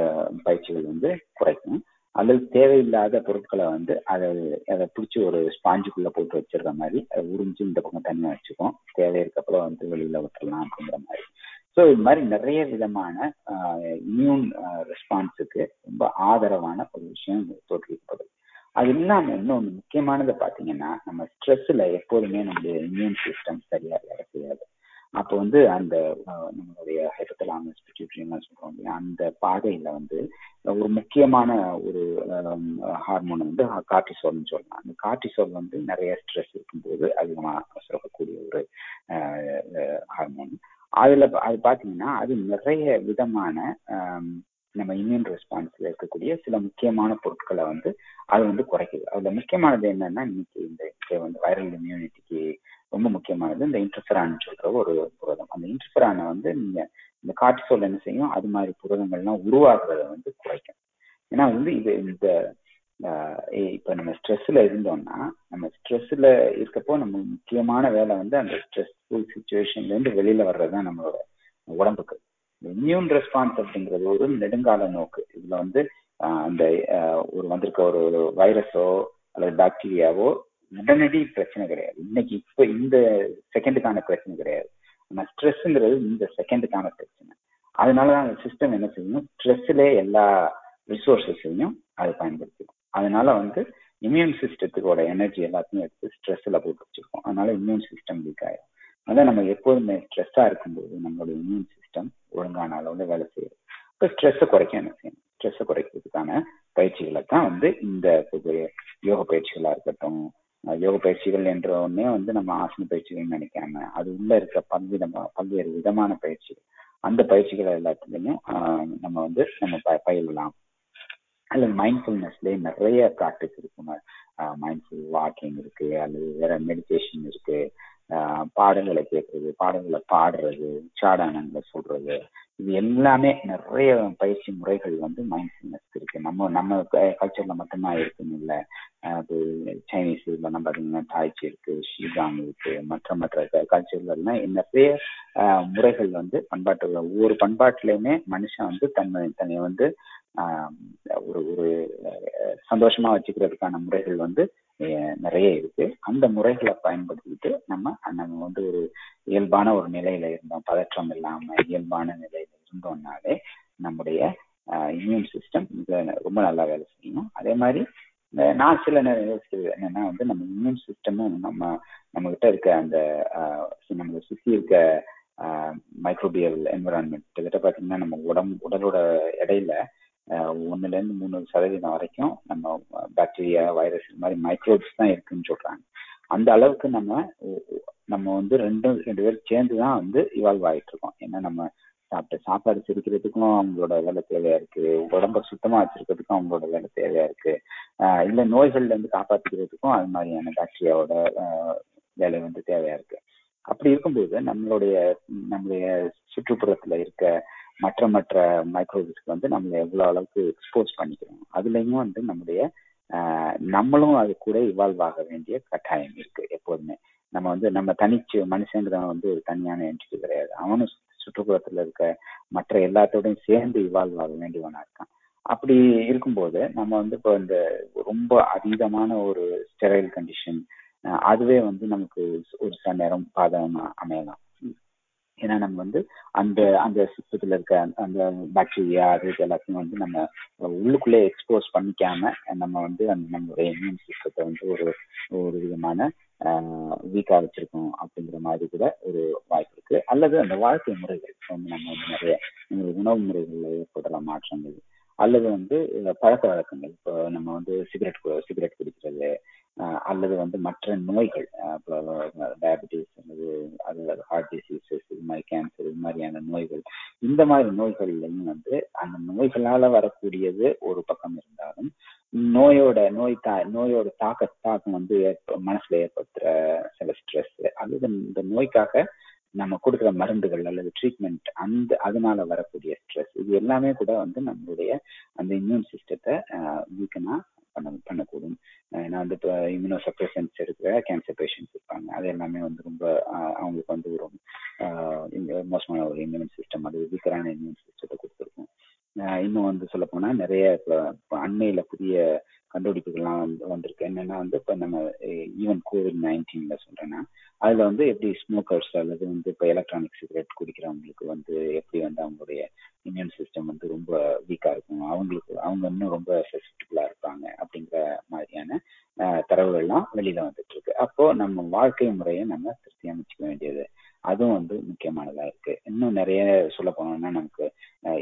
பயிற்சிகள் வந்து குறைக்கும். அல்லது தேவையில்லாத பொருட்களை வந்து அதை அதை பிடிச்சி ஒரு ஸ்பாஞ்சுக்குள்ள போட்டு வச்சிடுற மாதிரி அதை உறிஞ்சு இந்த பக்கம் தனியாக வச்சுக்கும். தேவை இருக்கப்புறம் வந்து வெளியில விட்டுறலாம் அப்படிங்கிற மாதிரி. ஸோ இது மாதிரி நிறைய விதமான இம்யூன் ரெஸ்பான்ஸுக்கு ரொம்ப ஆதரவான ஒரு விஷயம் தோற்றுவிக்கப்படுது அது இல்லாமல் இன்னொன்று முக்கியமானதை பார்த்தீங்கன்னா நம்ம ஸ்ட்ரெஸ்ல எப்போதுமே நம்மளுடைய இம்யூன் சிஸ்டம் சரியா வேலை செய்யாது. அப்போ வந்து அந்த நம்மளுடைய ஹைப்பத்தலாமஸ் சொல்றோம் இல்லையா அந்த பாதையில வந்து ஒரு முக்கியமான ஒரு ஹார்மோன் வந்து கார்டிசோல்னு சொல்லலாம் அந்த கார்டிசோல் வந்து நிறைய ஸ்ட்ரெஸ் இருக்கும்போது அதிகமாக சுரக்கக்கூடிய ஒரு ஹார்மோன் அதுல அது பாத்தீங்கன்னா அது நிறைய விதமான நம்ம இம்யூன் ரெஸ்பான்ஸ்ல இருக்கக்கூடிய சில முக்கியமான பொருட்களை வந்து அது வந்து குறைக்குது. அதுல முக்கியமானது என்னன்னா இன்னைக்கு இந்த வந்து வைரல் இம்யூனிட்டிக்கு ரொம்ப முக்கியமானது. இந்த இன்டர்ஃபெரான் சொல்ற ஒரு புரதம். அந்த இன்டர்ஃபெரானை வந்து நீங்க இந்த கார்டிசோல் என்ன செய்யும்? அது மாதிரி புரதங்கள்லாம் உருவாகிறத வந்து குறைக்கும். ஏன்னா வந்து இது இந்த இப்ப நம்ம ஸ்ட்ரெஸ்ல இருந்தோம்னா நம்ம ஸ்ட்ரெஸ்ல இருக்கப்போ நம்ம முக்கியமான வேலை வந்து அந்த ஸ்ட்ரெஸ்ஃபுல் சுச்சுவேஷன்ல இருந்து வெளியில வர்றதுதான் நம்மளோட உடம்புக்கு. இம்யூன் ரெஸ்பான்ஸ் அப்படிங்கிறது ஒரு நெடுங்கால நோக்கு. இதுல வந்து அந்த ஒரு வந்திருக்க ஒரு வைரஸோ அல்லது பாக்டீரியாவோ உடனடி பிரச்சனை கிடையாது. இன்னைக்கு இப்ப இந்த செகண்டுக்கான பிரச்சனை கிடையாது. நம்ம ஸ்ட்ரெஸ்ங்கிறது இந்த செகண்டுக்கான பிரச்சனை. அதனாலதான் அந்த சிஸ்டம் என்ன செய்யணும் ஸ்ட்ரெஸ்லேயே எல்லா ரிசோர்ஸஸையும் அது பயன்படுத்திக்கும். அதனால வந்து இம்யூன் சிஸ்டத்துக்கோட எனர்ஜி எல்லாத்தையும் எடுத்து ஸ்ட்ரெஸ்ல போய் வச்சிருக்கோம் அதனால இம்யூன் சிஸ்டம் வீக் ஆயிடும் அதான் நம்ம எப்போதுமே ஸ்ட்ரெஸ்ஸா இருக்கும்போது நம்மளோட இம்யூன் சிஸ்டம் ஒழுங்கான அளவுல வேலை செய்யுது. இப்போ ஸ்ட்ரெஸ்ஸை குறைக்க என்ன செய்யணும்? ஸ்ட்ரெஸ்ஸை குறைக்கிறதுக்கான பயிற்சிகளை தான் வந்து இந்த யோக பயிற்சிகளா இருக்கட்டும் யோக பயிற்சிகள் என்ற ஒன்னே வந்து நம்ம ஆசன பயிற்சிகள் நினைக்காம அது உள்ள இருக்க பல்விதமா பல்வேறு விதமான பயிற்சிகள். அந்த பயிற்சிகள் எல்லாத்துலயும் நம்ம வந்து நம்ம பயிலலாம். அல்லது மைண்ட்ஃபுல்னஸ்லேயே நிறைய ப்ராக்டிஸ் இருக்கு. மைண்ட்ஃபுல் வாக்கிங் இருக்கு அல்லது வேற மெடிடேஷன் இருக்கு. பாடல்களை கேட்கறது பாடல்களை பாடுறது உச்சாடனங்களை சொல்றது இது எல்லாமே நிறைய பயிற்சி முறைகள் வந்து மைண்ட்ஃபுல்னஸ் இருக்கு. நம்ம நம்ம கல்ச்சர்ல மட்டும்தான் இருக்குன்னு இல்லை. அது சைனீஸ் இதுல நம்ம பார்த்தீங்கன்னா தாய்ச்சி இருக்கு ஷீகாங் இருக்கு மற்ற மற்ற கல்ச்சர்ல எல்லாம் நிறைய முறைகள் வந்து பண்பாட்டு ஒவ்வொரு பண்பாட்டுலயுமே மனுஷன் வந்து தன்னை தன்னை வந்து ஒரு ஒரு சந்தோஷமா வச்சுக்கிறதுக்கான முறைகள் வந்து நிறைய இருக்கு. அந்த முறைகளை பயன்படுத்திக்கிட்டு நம்ம நம்ம வந்து ஒரு இயல்பான ஒரு நிலையில இருந்தோம். பதற்றம் இல்லாம இயல்பான நிலையில இருந்தோம்னாலே நம்முடைய இம்யூன் சிஸ்டம் ரொம்ப நல்லா வேலை செய்யணும் அதே மாதிரி நான் சில நேரம் யோசிக்கிறது என்னன்னா வந்து நம்ம இம்யூன் சிஸ்டமும் நம்ம நம்ம கிட்ட இருக்க அந்த நம்மளை சுத்தி இருக்க மைக்ரோபியல் என்விரான்மெண்ட் கிட்ட பார்த்தீங்கன்னா நம்ம உடம்பு உடலோட இடையில ஒன்னுல இருந்து மூணு சதவீதம் வரைக்கும் நம்ம பாக்டீரியா வைரஸ் இது மாதிரி மைக்ரோப்ஸ் தான் இருக்குன்னு சொல்றாங்க. அந்த அளவுக்கு நம்ம நம்ம வந்து ரெண்டும் ரெண்டு பேரும் சேர்ந்து தான் வந்து இவால்வ் ஆகிட்டு இருக்கோம் ஏன்னா நம்ம சாப்பிட்ட சாப்பாடு சிரிக்கிறதுக்கும் அவங்களோட வேலை தேவையா இருக்கு. உடம்ப சுத்தமா வச்சிருக்கிறதுக்கும் அவங்களோட வேலை தேவையா இருக்கு. இல்ல நோய்கள்ல இருந்து காப்பாற்றிக்கிறதுக்கும் அது மாதிரியான பாக்டீரியாவோட வேலை வந்து தேவையா இருக்கு. அப்படி இருக்கும்போது நம்மளுடைய நம்மளுடைய சுற்றுப்புறத்துல இருக்க மற்ற மற்ற மைக்ரோபிஸ்க்கு வந்து நம்மளை எவ்வளவு அளவுக்கு எக்ஸ்போஸ் பண்ணிக்கிறோம். அதுலயும் வந்து நம்முடைய நம்மளும் அது கூட இவால்வ் ஆக வேண்டிய கட்டாயம் இருக்கு எப்போதுமே. நம்ம வந்து நம்ம தனிச்சு மனுஷங்கிறவன் வந்து ஒரு தனியான என்டிட்டி கிடையாது. அவனும் சுற்றுப்புறத்துல இருக்க மற்ற எல்லாத்தோடையும் சேர்ந்து இவால்வ் ஆக வேண்டியவனா இருக்கான். அப்படி இருக்கும்போது நம்ம வந்து இப்போ இந்த ரொம்ப அதீதமான ஒரு ஸ்டெரைல் கண்டிஷன் அதுவே வந்து நமக்கு ஒரு சில நேரம் பாதகமா அமையலாம். ஏன்னா நம்ம வந்து அந்த அந்த சிஸ்டத்துல இருக்க அந்த பாக்டீரியா அது எல்லாத்தையும் வந்து நம்ம உள்ளுக்குள்ளே எக்ஸ்போஸ் பண்ணிக்காம நம்ம வந்து அந்த நம்மளுடைய இம்யூன் சிஸ்டத்தை வந்து ஒரு ஒரு விதமான வீக்கா வச்சிருக்கோம் அப்படிங்கிற மாதிரி கூட ஒரு வாய்ப்பு இருக்கு. அல்லது அந்த வாழ்க்கை முறைகள் வந்து நம்ம வந்து நிறைய உணவு முறைகளில் ஏற்படலாம் மாற்றங்கள். அல்லது வந்து பழக்க வழக்கங்கள். இப்போ நம்ம வந்து சிகரெட் சிகரெட் குடிக்கிறது அல்லது வந்து மற்ற நோய்கள் டயபிட்டிஸ் அல்லது அது ஹார்ட் டிசீசஸ் இது மாதிரி கேன்சர் இது மாதிரியான நோய்கள் இந்த மாதிரி நோய்கள்லையும் வந்து அந்த நோய்களால வரக்கூடியது ஒரு பக்கம் இருந்தாலும் நோயோட நோய் தா நோயோட தாக்க தாக்கம் வந்து மனசுல ஏற்படுத்துற சில ஸ்ட்ரெஸ் அல்லது இந்த நோய்க்காக நம்ம கொடுக்குற மருந்துகள் அல்லது ட்ரீட்மெண்ட் அந்த அதனால வரக்கூடிய ஸ்ட்ரெஸ் இது எல்லாமே கூட வந்து நம்மளுடைய அந்த இம்யூன் சிஸ்டத்தை வீக்கனா பண்ண பண்ணக்கூடும். ஏன்னா வந்து இப்போ இம்யூனோ சப்ரஷன்ஸ் இருக்கிற கேன்சர் பேஷண்ட்ஸ் இருப்பாங்க. அது எல்லாமே வந்து ரொம்ப அவங்களுக்கு வந்து ஒரு மோசமான ஒரு இம்யூன் சிஸ்டம் அது வீக்கரான இம்யூன் சிஸ்டத்தை கொடுத்துருக்கும். இன்னும் வந்து சொல்ல நிறைய இப்போ அண்மையில் புதிய கண்டுபிடிப்புகள்லாம் வந்து வந்திருக்கு. என்னன்னா வந்து இப்போ நம்ம ஈவன் கோவிட் நைன்டீனில் சொல்கிறேன்னா அதில் வந்து எப்படி ஸ்மோக்கர்ஸ் அல்லது வந்து இப்போ எலக்ட்ரானிக் சிகரெட் குடிக்கிறவங்களுக்கு வந்து எப்படி வந்து அவங்களுடைய இம்யூன் சிஸ்டம் வந்து ரொம்ப வீக்காக இருக்கும். அவங்களுக்கு அவங்க இன்னும் ரொம்ப சென்சிட்டிவா இருப்பாங்க அப்படிங்கிற மாதிரியான தரவுகள்லாம் வெளியில வந்துட்டு இருக்கு அப்போ நம்ம வாழ்க்கை முறையை நம்ம திருத்தி அமைச்சுக்க வேண்டியது. அதுவும் வந்து முக்கியமானதா இருக்கு. இன்னும் நிறைய சொல்ல போனோம்னா நமக்கு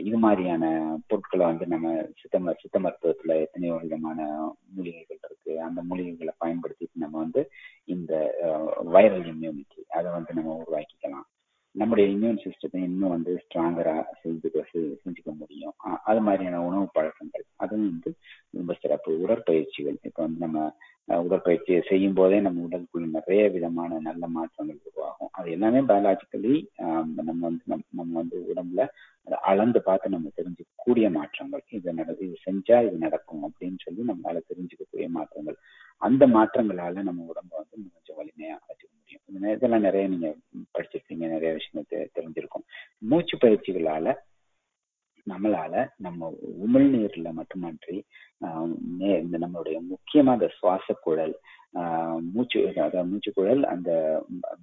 இது மாதிரியான பொருட்களை வந்து நம்ம சித்த சித்த மருத்துவத்துல எத்தனையோ விதமான மூலிகைகள் இருக்கு. அந்த மூலிகைகளை பயன்படுத்திட்டு நம்ம வந்து இந்த வைரல் இம்யூனிட்டி அதை வந்து நம்ம உருவாக்கிக்கலாம். நம்முடைய இம்யூன் சிஸ்டத்தை இன்னும் வந்து ஸ்ட்ராங்கரா செஞ்சுக்க செஞ்சுக்க முடியும். அது மாதிரியான உணவு பழக்கங்கள். அதுவும் வந்து ரொம்ப சிறப்பு உடற்பயிற்சிகள். இப்போ வந்து நம்ம உடற்பயிற்சி செய்யும் போதே நம்ம உடலுக்குள்ள நிறைய விதமான நல்ல மாற்றங்கள் உருவாகும். அது எல்லாமே பயாலாஜிக்கலி நம்ம வந்து நம்ம வந்து உடம்புல அளந்து பார்த்து நம்ம தெரிஞ்சுக்கக்கூடிய மாற்றங்கள். இது நடந்து இது செஞ்சா இது நடக்கும் அப்படின்னு சொல்லி நம்மளால தெரிஞ்சுக்கக்கூடிய மாற்றங்கள். அந்த மாற்றங்களால நம்ம உடம்ப வந்து கொஞ்சம் வலிமையா வச்சுக்க முடியும். இந்த நிறைய நீங்க படிச்சிருக்கீங்க நிறைய விஷயங்கள் தெரிஞ்சிருக்கும். மூச்சு பயிற்சிகளால நம்மளால நம்ம உமிழ்நீர்ல மட்டுமன்றி இந்த நம்மளுடைய முக்கியமா அந்த சுவாச குழல் மூச்சு அதாவது மூச்சு குழல் அந்த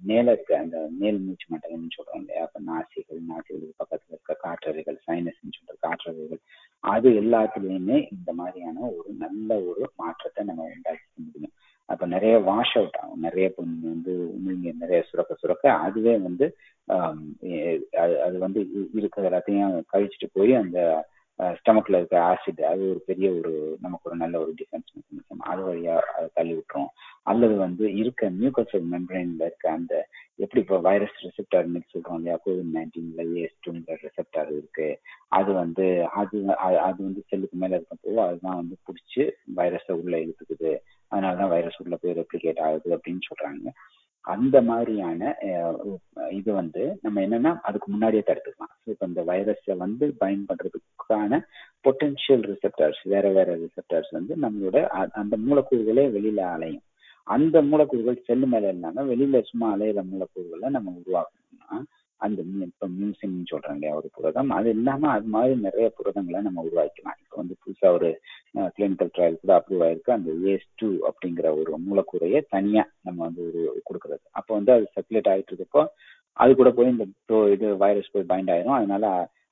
மேல இருக்க அந்த மேல் மூச்சு மண்டலம்னு சொல்றோம் இல்லையா? அப்ப நாசிகள் நாசிகளுக்கு பக்கத்துல இருக்க காற்றறைகள் சைனஸ்ன்னு சொல்ற காற்றறைகள் அது எல்லாத்துலயுமே இந்த மாதிரியான ஒரு நல்ல ஒரு மாற்றத்தை நம்ம உண்டாக்கிக்க முடியும். அப்ப நிறைய வாஷ் அவுட் ஆகும். நிறைய வந்து உமிழ்நீர் நிறைய சுரக்க சுரக்க அதுவே வந்து அது வந்து இருக்கிற எல்லாத்தையும் கழிச்சிட்டு போய் அந்த ஸ்டமக்ல இருக்க ஆசிட் அது ஒரு பெரிய ஒரு நமக்கு ஒரு நல்ல ஒரு டிஃபென்ஸ் மெக்கானிசம் அது வழியா அதை தள்ளி விட்டுரும். அல்லது வந்து இருக்க மியூக்கசல் மெம்பரைன்ல இருக்க அந்த எப்படி இப்போ வைரஸ் ரிசெப்டார்னு சொல்றோம் இல்லையா? கோவிட் நைன்டீன்ல ஏஸ் டூங்கிற ரிசெப்டார் இருக்கு. அது வந்து அது அது வந்து செல்லுக்கு மேல இருக்கும்போது அதுதான் வந்து பிடிச்சி வைரஸை உள்ள இழுத்துக்குது அதனாலதான் வைரஸ் உள்ள போய் ரெப்ளிகேட் ஆகுது அப்படின்னு சொல்றாங்க. அந்த மாதிரியான இது வந்து நம்ம என்னன்னா அதுக்கு முன்னாடியே தடுத்துக்கலாம். இப்போ இந்த வைரஸை வந்து பயன்படுறதுக்கான பொட்டென்ஷியல் ரிசெப்டர்ஸ் வேற வேற ரிசெப்டர்ஸ் வந்து நம்மளோட அந்த மூலக்கூறுகளே வெளியில அலையும். அந்த மூலக்கூறுகள் செல்லு மேல இல்லாம வெளியில சும்மா அலையிற மூலக்கூறுகளை நம்ம உருவாக்கணும்னா அந்த இப்போ மியூசியம்னு சொல்றோம் இல்லையா ஒரு புரதம். அது இல்லாம அது மாதிரி நிறைய புரதங்களை நம்ம உருவாக்கலாம் இப்போ வந்து புதுசா ஒரு கிளினிக்கல் ட்ரையல் கூட அப்ரூவ் ஆயிருக்கு. அந்த ஏஸ் டூ அப்படிங்கிற ஒரு மூலக்கூறையை தனியா நம்ம வந்து ஒரு கொடுக்கறது. அப்போ வந்து அது சர்க்குலேட் ஆகிட்டு இருக்கப்போ அது கூட போய் இந்த இது வைரஸ் போய் பைண்ட் ஆயிரும். அதனால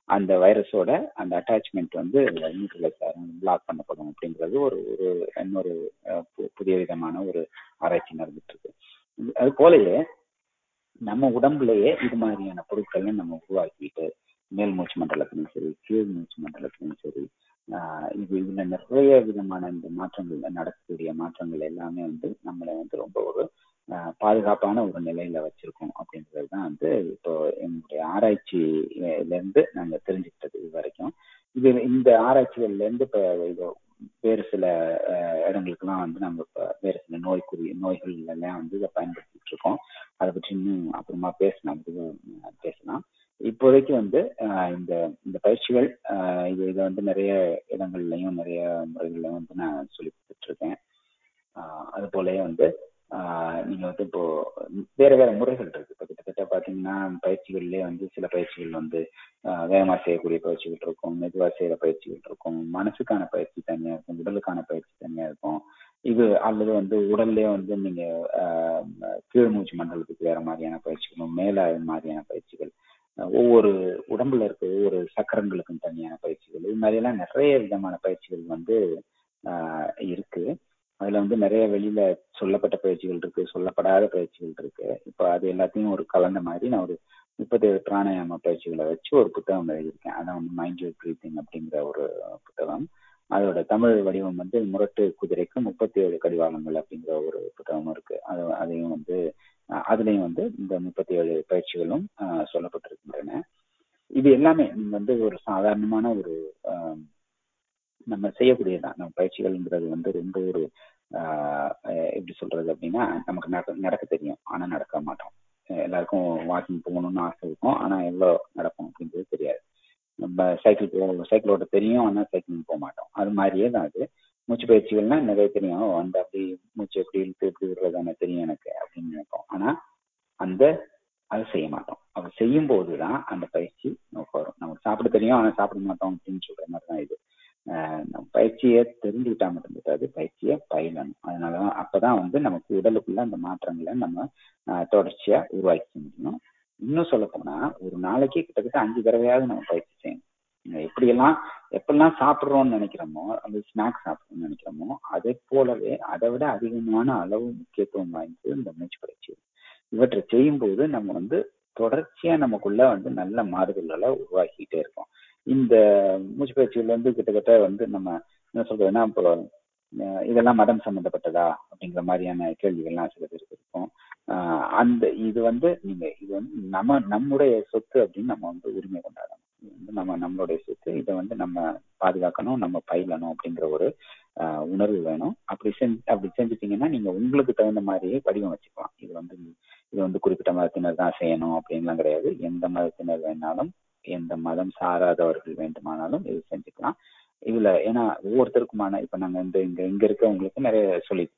அந்த வைரஸோட அந்த அட்டாச்மெண்ட் வந்து நியூட்ரலைஸ் ஆகும் பிளாக் பண்ணப்படும் அப்படிங்கிறது ஒரு ஒரு இன்னொரு புதிய விதமான ஒரு ஆராய்ச்சி நடந்துட்டு இருக்கு. அது போலயே நம்ம உடம்புலயே இது மாதிரியான பொருட்களை நம்ம உருவாக்கிட்டு மேல் மூச்சு மண்டலத்திலும் சரி கீழ் மூச்சு மண்டலத்திலும் சரி இது இதுல நிறைய விதமான இந்த மாற்றங்கள் நடக்கக்கூடிய மாற்றங்கள் எல்லாமே வந்து நம்மளை வந்து ரொம்ப ஒரு பாதுகாப்பான ஒரு நிலையில வச்சிருக்கோம் அப்படின்றது தான் வந்து இப்போ என்னுடைய ஆராய்ச்சியில இருந்து நாங்க தெரிஞ்சுக்கிட்டது இது வரைக்கும். இது இந்த ஆராய்ச்சிகள்ல இருந்து இப்போ வேறு சில இடங்களுக்கெல்லாம் வந்து நம்ம இப்போ வேறு சில நோய்க்குரிய நோய்கள் எல்லாம் வந்து இதை பயன்படுத்திட்டு இருக்கோம் அதை பற்றி இன்னும் அப்புறமா பேசலாம் பேசலாம். இப்போதைக்கு வந்து இந்த இந்த பயிற்சிகள் இது இதை வந்து நிறைய இடங்கள்லையும் நிறைய முறைகள்லையும் வந்து நான் சொல்லி கொடுத்துட்டு இருக்கேன் அது போலயே வந்து நீங்க வந்து இப்போ வேற வேற முறைகள் இருக்கு. இப்போ கிட்டத்தட்ட பாத்தீங்கன்னா பயிற்சிகள்லயே வந்து சில பயிற்சிகள் வந்து வேகமா செய்யக்கூடிய பயிற்சிகள் இருக்கும் மெதுவா செய்யற பயிற்சிகள் இருக்கும் மனசுக்கான பயிற்சி தனியா இருக்கும் உடலுக்கான பயிற்சி தனியா இருக்கும். இது அல்லது வந்து உடல்லே வந்து நீங்க கீழ் மூச்சு மண்டலத்துக்கு வேற மாதிரியான பயிற்சிகளும் மேல மாதிரியான பயிற்சிகள் ஒவ்வொரு உடம்புல இருக்க ஒவ்வொரு சக்கரங்களுக்கும் தனியான பயிற்சிகள் இது மாதிரி எல்லாம் நிறைய விதமான பயிற்சிகள் வந்து இருக்கு. அதுல வந்து நிறைய வெளியில சொல்லப்பட்ட பயிற்சிகள் இருக்கு சொல்லப்படாத பயிற்சிகள் இருக்கு. இப்போ அது எல்லாத்தையும் ஒரு கலந்த மாதிரி நான் ஒரு முப்பத்தேழு பிராணாயாம பயிற்சிகளை வச்சு ஒரு புத்தகம் எழுதியிருக்கேன். அதான் வந்து மைண்ட் ப்ரீத்திங் அப்படிங்கிற ஒரு புத்தகம். அதோட தமிழ் வடிவம் வந்து முரட்டு குதிரைக்கு முப்பத்தி ஏழு கடிவாளங்கள் அப்படிங்கிற ஒரு புத்தகம் இருக்கு. அது அதையும் வந்து அதுலயும் வந்து இந்த முப்பத்தி ஏழு பயிற்சிகளும் சொல்லப்பட்டிருக்கின்றன. இது எல்லாமே வந்து ஒரு சாதாரணமான ஒரு நம்ம செய்யக்கூடியதான் நம்ம பயிற்சிகள்ங்கிறது வந்து ரொம்ப ஒரு எப்படி சொல்றது அப்படின்னா நமக்கு நடக்க நடக்க தெரியும். ஆனால் நடக்க மாட்டோம். எல்லாருக்கும் வாக்கிங் போகணும்னு ஆசை இருக்கும். ஆனால் எவ்வளோ நடக்கும் அப்படின்றது தெரியாது. நம்ம சைக்கிள் போ சைக்கிள் ஓட்ட தெரியும். ஆனால் சைக்கிள் போக மாட்டோம். அது மாதிரியே தான் அது. மூச்சு பயிற்சிகள்னா நிறைய தெரியும். அந்த அப்படி மூச்சு எப்படி இழுத்து எப்படி விடுறதான தெரியும் எனக்கு அப்படின்னு நினைப்போம். ஆனால் அந்த அதை செய்ய மாட்டோம். அவர் செய்யும் போது தான் அந்த பயிற்சி நமக்கு வரும். நமக்கு சாப்பிட தெரியும். ஆனால் சாப்பிட மாட்டோம் அப்படின்னு சொல்ற மாதிரி தான் இது. பயிற்சியை தெரிஞ்சுக்கிட்டா மட்டும் இருக்காது பயிற்சியை பயிலணும். அதனாலதான் அப்பதான் வந்து நமக்கு உடலுக்குள்ள அந்த மாற்றங்களை நம்ம தொடர்ச்சியா உருவாக்கி முடியும். இன்னும் சொல்ல போனா ஒரு நாளைக்கு கிட்டத்தட்ட அஞ்சு தடவையாவது நம்ம பயிற்சி செய்யணும். எப்படியெல்லாம் எப்பெல்லாம் சாப்பிட்றோம்னு நினைக்கிறோமோ அந்த ஸ்நாக்ஸ் சாப்பிட்றோம்னு நினைக்கிறோமோ அதே போலவே அதை விட அதிகமான அளவு முக்கியத்துவம் வாய்ந்தது இந்த மூச்சு பயிற்சி. இவற்றை செய்யும்போது நம்ம வந்து தொடர்ச்சியா நமக்குள்ள வந்து நல்ல மாறுதல்களை உருவாக்கிட்டே இருக்கோம். இந்த மூச்சு பயிற்சியிலேருந்து வந்து கிட்டத்தட்ட வந்து நம்ம என்ன சொல்றதுன்னா இப்போ இதெல்லாம் மதம் சம்பந்தப்பட்டதா அப்படிங்கிற மாதிரியான கேள்விகள்லாம் சில பேருக்கு இருக்கும். அந்த இது வந்து நீங்க இது வந்து நம்ம நம்முடைய சொத்து அப்படின்னு நம்ம வந்து உரிமை கொண்டாடணும். நம்ம நம்மளுடைய சொத்து இதை வந்து நம்ம பாதுகாக்கணும் நம்ம பயிலணும் அப்படிங்கிற ஒரு உணர்வு வேணும். அப்படி செஞ்சு அப்படி செஞ்சுட்டீங்கன்னா நீங்க உங்களுக்கு தகுந்த மாதிரியே வடிவம் வச்சுக்கலாம். இது வந்து இது வந்து குறிப்பிட்ட மதத்தினர் தான் செய்யணும் அப்படின்லாம் கிடையாது. எந்த மதத்தினர் வேணாலும் எந்த மதம் சாராதவர்கள் வேண்டுமானாலும் இது செஞ்சுக்கலாம். இதுல ஏன்னா ஒவ்வொருத்தருக்குமான இப்ப நாங்க இந்த இங்க இங்க இருக்கவங்களுக்கு நிறைய சொல்லி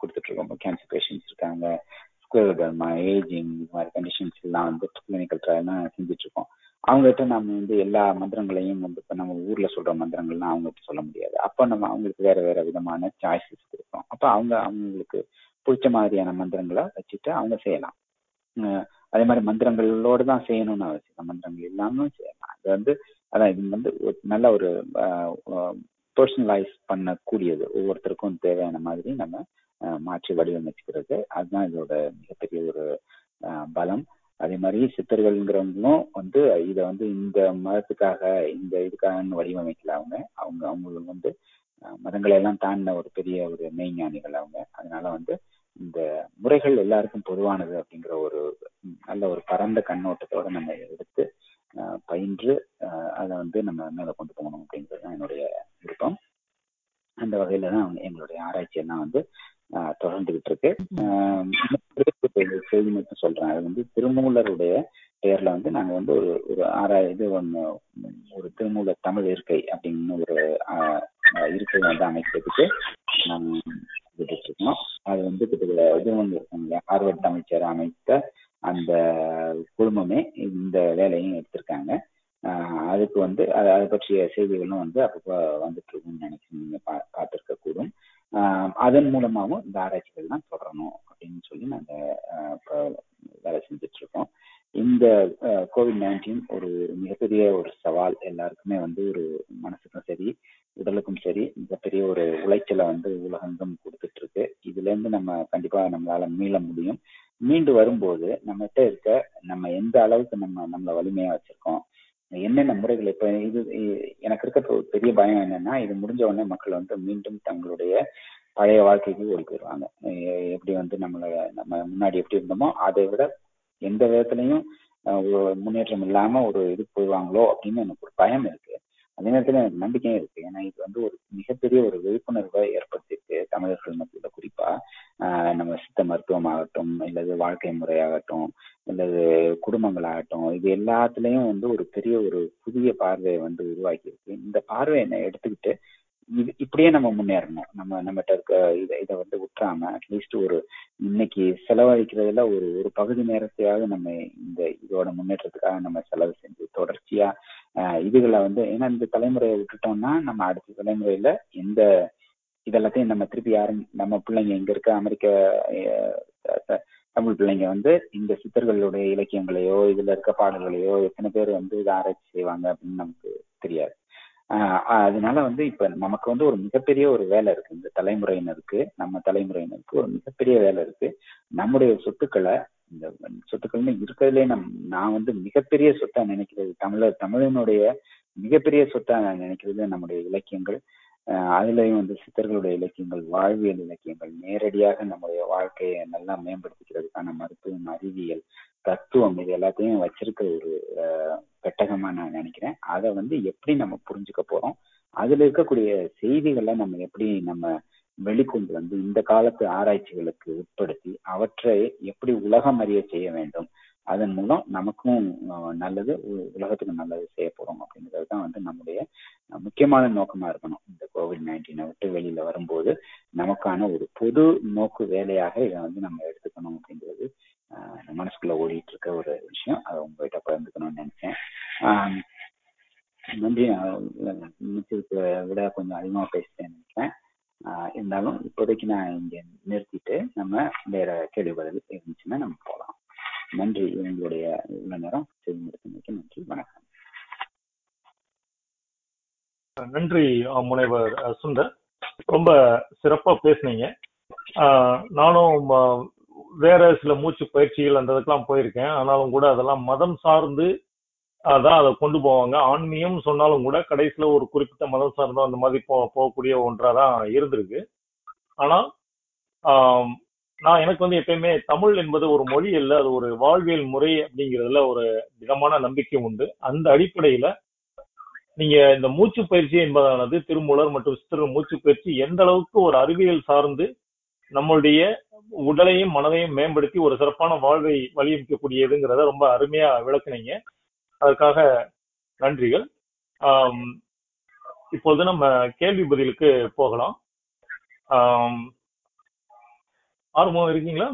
கொடுத்துட்டு இருக்கோம் கேன்சர் பேஷண்ட்ஸ் இருக்காங்க ஸ்கூல்மா ஏஜிங் இந்த மாதிரி கண்டிஷன்ஸ் எல்லாம் வந்து கிளினிக்கல் ட்ரையல்லாம் செஞ்சுட்டு இருக்கோம் அவங்ககிட்ட நம்ம வந்து எல்லா மந்திரங்களையும் வந்து இப்போ நம்ம ஊர்ல சொல்ற மந்திரங்கள்லாம் அவங்ககிட்ட சொல்ல முடியாது. அப்போ நம்ம அவங்களுக்கு வேற வேற விதமான சாய்ஸஸ் கொடுப்போம். அப்போ அவங்க அவங்களுக்கு பிடிச்ச மாதிரியான மந்திரங்களை வச்சுட்டு அவங்க செய்யலாம். அதே மாதிரி மந்திரங்களோடு தான் செய்யணும்னு அவசியம் மந்திரங்கள் இல்லாமல் செய்யலாம். அது வந்து அதான் இது வந்து நல்ல ஒரு பர்சனலைஸ் பண்ணக்கூடியது. ஒவ்வொருத்தருக்கும் தேவையான மாதிரி நம்ம மாற்றி வடிவமைச்சுக்கிறது. அதுதான் இதோட மிகப்பெரிய ஒரு பலம். அதே மாதிரி சித்தர்கள்ங்கிறவங்களும் வந்து இதை வந்து இந்த மதத்துக்காக இந்த இதுக்காக வடிவமைக்கல அவங்க. அவங்க அவங்களும் வந்து மதங்களை எல்லாம் தாண்டின ஒரு பெரிய ஒரு மெய்ஞானிகள் அவங்க. அதனால வந்து இந்த முறைகள் எல்லாருக்கும் பொதுவானது அப்படிங்கிற ஒரு நல்ல ஒரு பரந்த கண்ணோட்டத்தோட நம்ம எடுத்து பயின்று அதை வந்து நம்ம மேலே கொண்டு போகணும் அப்படிங்கிறது தான் என்னுடைய விருப்பம். அந்த வகையில தான் எங்களுடைய ஆராய்ச்சி எல்லாம் வந்து தொடர்ந்துகிட்டு இருக்கு. செய்தி மட்டும் சொல்றேன். அது வந்து திருமூலருடைய பெயர்ல வந்து நாங்க வந்து ஒரு ஒரு ஆறா இது ஒன்று ஒரு திருமூலர் தமிழ் இருக்கை அப்படின்னு ஒரு இருக்கை வந்து அமைக்கிறதுக்கு இருக்கோம் அது வந்து கிட்டத்தட்ட இது ஒன்று இருக்காங்க ஹார்வர்ட் அமைச்சர் அமைத்த அந்த குழுமமே இந்த வேலையும் எடுத்திருக்காங்க. அதுக்கு வந்து அதை பற்றிய செய்திகளும் வந்து அப்பப்போ வந்துட்டு இருக்கும்னு நினைக்கிறேன். நீங்க பா பார்த்துருக்க கூடும் அதன் மூலமாகவும் இந்த ஆராய்ச்சிகள் தான் தொடரணும் அப்படின்னு சொல்லி நாங்கள் வேலை செஞ்சுட்டு இருக்கோம் இந்த கோவிட் நைன்டீன் ஒரு மிகப்பெரிய ஒரு சவால். எல்லாருக்குமே வந்து ஒரு மனசுக்கும் சரி உடலுக்கும் சரி மிகப்பெரிய ஒரு உளைச்சலை வந்து உலகெங்கும் கொடுத்துட்டு இருக்கு இதுல இருந்து நம்ம கண்டிப்பா நம்மளால மீள முடியும். மீண்டு வரும்போது நம்மகிட்ட இருக்க நம்ம எந்த அளவுக்கு நம்ம நம்மள வலிமையா வச்சிருக்கோம் என்னென்ன முறைகள் இப்ப இது எனக்கு இருக்க பெரிய பயம் என்னன்னா இது முடிஞ்ச உடனே மக்கள் வந்து மீண்டும் தங்களுடைய பழைய வாழ்க்கைக்கு ஓடி போயிடுவாங்க. எப்படி வந்து நம்மளை நம்ம முன்னாடி எப்படி இருந்தோமோ அதை விட எந்த விதத்துலையும் முன்னேற்றம் இல்லாம ஒரு இது போயிடுவாங்களோ அப்படின்னு எனக்கு ஒரு பயம் இருக்கு. அதே நேரத்துல எனக்கு நம்பிக்கையும் இருக்கு. ஏன்னா இது வந்து ஒரு மிகப்பெரிய ஒரு விழிப்புணர்வை ஏற்படுத்தியிருக்கு தமிழர்கள் மத்தியில. குறிப்பா நம்ம சித்த மருத்துவம் ஆகட்டும் இல்லது வாழ்க்கை முறையாகட்டும் இல்லது குடும்பங்களாகட்டும் இது எல்லாத்துலயும் வந்து ஒரு பெரிய ஒரு புதிய பார்வையை வந்து உருவாக்கி இருக்கு இந்த பார்வையை எடுத்துக்கிட்டு இது இப்படியே நம்ம முன்னேறணும். நம்ம நம்மகிட்ட இருக்க இதை இதை வந்து விட்டுறாம அட்லீஸ்ட் ஒரு இன்னைக்கு செலவழிக்கிறதுல ஒரு ஒரு பகுதி நேரத்தையாவது நம்ம இந்த இதோட முன்னேற்றத்துக்காக நம்ம செலவு செஞ்சு தொடர்ச்சியா இதுகளை வந்து ஏன்னா இந்த தலைமுறையை விட்டுட்டோம்னா நம்ம அடுத்த தலைமுறையில எந்த இதெல்லாத்தையும் நம்ம திருப்பி யாரும் நம்ம பிள்ளைங்க இங்க இருக்க அமெரிக்க தமிழ் பிள்ளைங்க வந்து இந்த சித்தர்களுடைய இலக்கியங்களையோ இதுல இருக்க பாடல்களையோ எத்தனை பேர் வந்து இதை ஆராய்ச்சி செய்வாங்க அப்படின்னு நமக்கு தெரியாது. அதனால வந்து இப்ப நமக்கு வந்து ஒரு மிகப்பெரிய ஒரு வேலை இருக்கு. இந்த தலைமுறையினருக்கு நம்ம தலைமுறையினருக்கு ஒரு மிகப்பெரிய வேலை இருக்கு. நம்முடைய சொத்துக்களை இந்த சொத்துக்கள்னு இருக்கிறதுலே நம் நான் வந்து மிகப்பெரிய சொத்தா நினைக்கிறது தமிழர் தமிழனுடைய மிகப்பெரிய சொத்தா நான் நினைக்கிறது நம்முடைய இலக்கியங்கள். அஹ் அதுலயும் வந்து சித்தர்களுடைய இலக்கியங்கள் வாழ்வியல் இலக்கியங்கள் நேரடியாக நம்முடைய வாழ்க்கையை நல்லா மேம்படுத்திக்கிறதுக்கான மருத்துவம் அறிவியல் தத்துவம் இது எல்லாத்தையும் வச்சிருக்கிற ஒரு பெட்டகமா நான் நினைக்கிறேன். அதை வந்து எப்படி நம்ம புரிஞ்சுக்க போறோம்? அதுல இருக்கக்கூடிய செய்திகளை நம்ம எப்படி நம்ம வெளிக்கொண்டு வந்து இந்த காலத்து ஆராய்ச்சிகளுக்கு உட்படுத்தி அவற்றை எப்படி உலகம் அறிய செய்ய வேண்டும்? அதன் மூலம் நமக்கும் நல்லது உ- நல்லது செய்ய போறோம் அப்படிங்கிறது தான் வந்து நம்முடைய முக்கியமான நோக்கமா இருக்கணும். இந்த கோவிட் நைன்டீனை விட்டு வெளியில வரும்போது நமக்கான ஒரு பொது நோக்கு வேலையாக இதை வந்து நம்ம எடுத்துக்கணும் அப்படிங்கிறது மனசுக்குள்ள ஓடிட்டு இருக்க ஒரு விஷயம். அதை உங்ககிட்ட பகிர்ந்துக்கணும்னு நினைச்சேன். நன்றி அஹ், விட கொஞ்சம் அதிகமா பேசிட்டேன்னு நினைக்கிறேன். இருந்தாலும் இப்போதைக்கு நான் இங்க நிறுத்திட்டு நம்ம வேற கேள்வி பதில் இருந்துச்சுன்னா நம்ம போகலாம் நன்றி. உங்களுடைய இவ்வளோ நேரம் செய்தி நன்றி. வணக்கம். நன்றி முனைவர் சுந்தர். ரொம்ப சிறப்பா பேசுனீங்க. நானும் வேற சில மூச்சு பயிற்சிகள் அந்த இதுக்கெல்லாம் போயிருக்கேன். ஆனாலும் கூட அதெல்லாம் மதம் சார்ந்து அதான் அதை கொண்டு போவாங்க. ஆன்மீகம் சொன்னாலும் கூட கடைசியில ஒரு குறிப்பிட்ட மதம் சார்ந்தோ அந்த மாதிரி போ போகக்கூடிய ஒன்றா தான் இருந்திருக்கு. ஆனா ஆஹ் நான் எனக்கு வந்து எப்பயுமே தமிழ் என்பது ஒரு மொழி அல்ல அது ஒரு வாழ்வியல் முறை அப்படிங்கிறதுல ஒரு திடமான நம்பிக்கை உண்டு. அந்த அடிப்படையில நீங்க இந்த மூச்சு பயிற்சி என்பதானது திருமூலர் மற்றும் சித்திர மூச்சு பயிற்சி எந்த அளவுக்கு ஒரு அறிவியல் சார்ந்து நம்மளுடைய உடலையும் மனதையும் மேம்படுத்தி ஒரு சிறப்பான வாழ்வை வழியமைக்கக்கூடியதுங்கிறத ரொம்ப அருமையா விளக்குனீங்க. அதற்காக நன்றிகள். ஆம், இப்பொழுது நம்ம கேள்வி பதிலுக்கு போகலாம். ஆம், ஆர்வம் இருக்கீங்களா?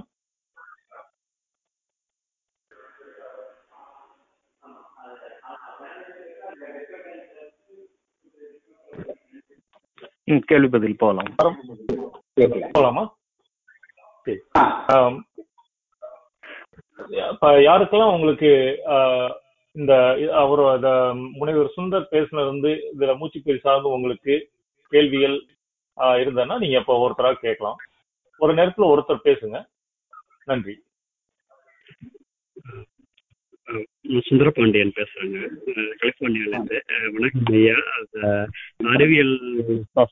ம், கேள்வி பதில் போகலாம். போலாமா சரி. ஆம், இப்ப யாருக்கெல்லாம் உங்களுக்கு ஆஹ், இந்த அவர் அந்த முனைவர் சுந்தர் பேசினது வந்து இதுல மூச்சுப்பயிர் சார்ந்து உங்களுக்கு கேள்விகள் ஆஹ், இருந்ததுன்னா நீங்க இப்போ ஒருத்தராக கேட்கலாம். ஒரு நேரத்துல ஒருத்தர் பேசுங்க. நன்றி. சுந்தர நான் சுந்தரபாண்டியன் பேசுறேங்க. அஹ் கலிபோர்னியால இருந்து வணக்கம் ஐயா. அது அறிவியல்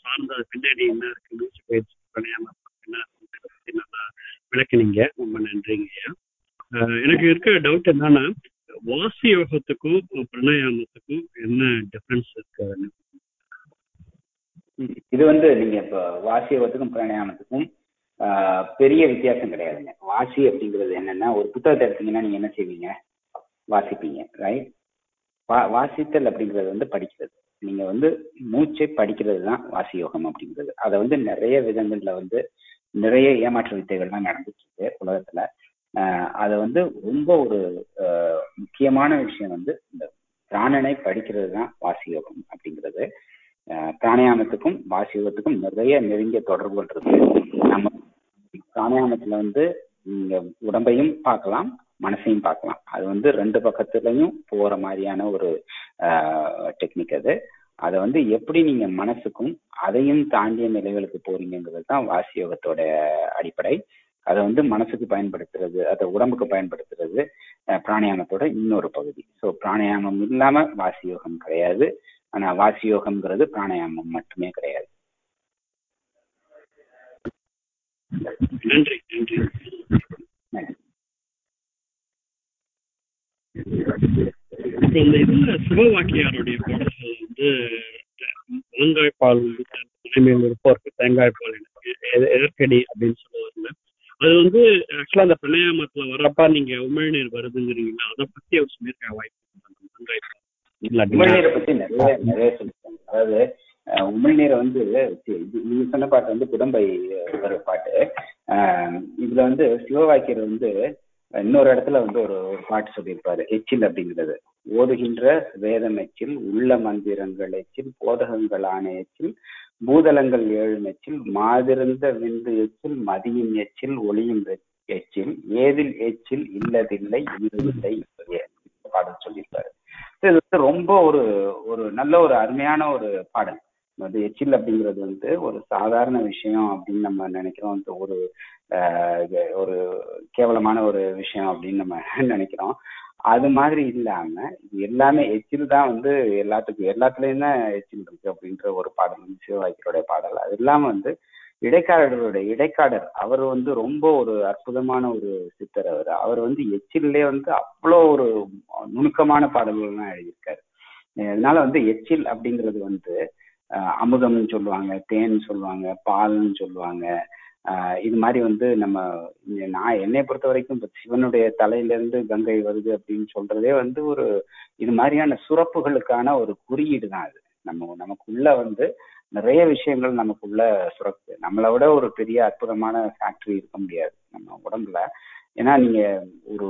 சார்ந்த பின்னாடி என்ன இருக்கு? மூச்சு பயிற்சி பிராணாயாமம் என்ன பத்தி நல்லா விளக்குனீங்க. ரொம்ப நன்றிங்க ஐயா. எனக்கு இருக்க டவுட் என்னன்னா வாசி யோகத்துக்கும் பிரணாயாமத்துக்கும் என்ன டிஃபரன்ஸ் இருக்கு இது வந்து நீங்க இப்ப வாசியவத்துக்கும் பிராணாயாமத்துக்கும் ஆஹ், பெரிய வித்தியாசம் கிடையாதுங்க. வாசி அப்படிங்கிறது என்னன்னா ஒரு புத்தகத்தை எடுத்தீங்கன்னா நீங்க என்ன செய்வீங்க? வாசிப்பீங்க ரைட் வா வாசித்தல் அப்படிங்கிறது வந்து படிக்கிறது. நீங்க வந்து மூச்சை படிக்கிறது தான் வாசி யோகம் அப்படிங்கிறது. அதை வந்து நிறைய விதங்கள்ல வந்து நிறைய ஏமாற்று வித்தைகள்லாம் நடந்துட்டு இருக்கு உலகத்துல. அதை வந்து ரொம்ப ஒரு ஆஹ் முக்கியமான விஷயம் வந்து இந்த பிராணனை படிக்கிறது தான் வாசி யோகம் அப்படிங்கிறது. ஆஹ் பிராணாயாமத்துக்கும் வாசி யோகத்துக்கும் நிறைய நெருங்கிய தொடர்புகள் இருக்கு நம்ம பிராணாயாமத்துல வந்து நீங்க உடம்பையும் பார்க்கலாம் மனசையும் பார்க்கலாம். அது வந்து ரெண்டு பக்கத்துலயும் போற மாதிரியான ஒரு டெக்னிக் அது. அதை வந்து எப்படி நீங்க மனசுக்கும் அதையும் தாண்டிய நிலைகளுக்கு போறீங்கிறது தான் வாசி யோகத்தோட அடிப்படை. அதை வந்து மனசுக்கு பயன்படுத்துறது அதை உடம்புக்கு பயன்படுத்துறது பிராணாயாமத்தோட இன்னொரு பகுதி ஸோ பிராணாயாமம் இல்லாம வாசி யோகம் கிடையாது ஆனா வாசி யோகம்ங்கிறது பிராணாயாமம் மட்டுமே கிடையாது நன்றி சிவவாக்கியாருடைய பாடல்கள் வந்து தேங்காய் பால் வந்து தலைமையில் இருப்போருக்கு தேங்காய் பால் எனக்கு எதற்கடி அப்படின்னு சொல்லுவாங்க அது வந்து ஆக்சுவலா அந்த பிரணயாமத்துல வர்றப்ப நீங்க உமிழ்நீர் வருதுங்கிறீங்களா? அதை பத்தி அவர் சொல்லியிருக்க வாய்ப்பு உமிழ்நீரை பத்தி நிறைய நிறைய சொல்லிருக்காங்க அதாவது உமிழ்நீரை வந்து நீங்க சொன்ன பாட்டு வந்து குடம்பை ஒரு பாட்டு. இதுல வந்து சிவவாக்கியர் வந்து இன்னொரு இடத்துல வந்து ஒரு ஒரு பாட்டு சொல்லியிருப்பாரு எச்சில் அப்படிங்கிறது. ஓதுகின்ற வேதம் எச்சில் உள்ள மந்திரங்கள் எச்சில் போதகங்கள் ஆன எச்சில் பூதலங்கள் ஏழு எச்சில் மாதிருந்த விந்து எச்சில் மதியும் எச்சில் ஒளியும் எச்சில் ஏதில் எச்சில் இல்லதில்லை இல்லை பாடல் சொல்லியிருப்பாரு இது வந்து ரொம்ப ஒரு ஒரு நல்ல ஒரு அருமையான ஒரு பாடல். அது எச்சில் அப்படிங்கிறது வந்து ஒரு சாதாரண விஷயம் அப்படின்னு நம்ம நினைக்கிறோம். இந்த ஒரு இது ஒரு கேவலமான ஒரு விஷயம் அப்படின்னு நம்ம நினைக்கிறோம். அது மாதிரி இல்லாம எல்லாமே எச்சில் தான் வந்து எல்லாத்துக்கும் எல்லாத்துலயும் தான் எச்சில் இருக்கு அப்படின்ற ஒரு பாடல் வந்து சிவவாக்கியருடைய பாடல். அது இல்லாம வந்து இடைக்காரர்களுடைய இடைக்காடர் அவர் வந்து ரொம்ப ஒரு அற்புதமான ஒரு சித்தர் அவர். அவர் வந்து எச்சிலே வந்து அவ்வளோ ஒரு நுணுக்கமான பாடல்கள்லாம் எழுதியிருக்காரு. அதனால வந்து எச்சில் அப்படிங்கிறது வந்து அமுதம்னு சொல்லுவாங்க தேன் சொல்லுவாங்க பால்னு சொல்லுவாங்க. ஆஹ் இது மாதிரி வந்து நம்ம நான் என்னை பொறுத்த வரைக்கும் இப்போ சிவனுடைய தலையில இருந்து கங்கை வருது அப்படின்னு சொல்றதே வந்து ஒரு இது மாதிரியான சுரப்புகளுக்கான ஒரு குறியீடு தான் அது. நம்ம நமக்குள்ள வந்து நிறைய விஷயங்கள் நமக்குள்ள சுரப்பு நம்மளை விட ஒரு பெரிய அற்புதமான ஃபேக்டரி இருக்க முடியாது நம்ம உடம்புல. ஏன்னா நீங்க ஒரு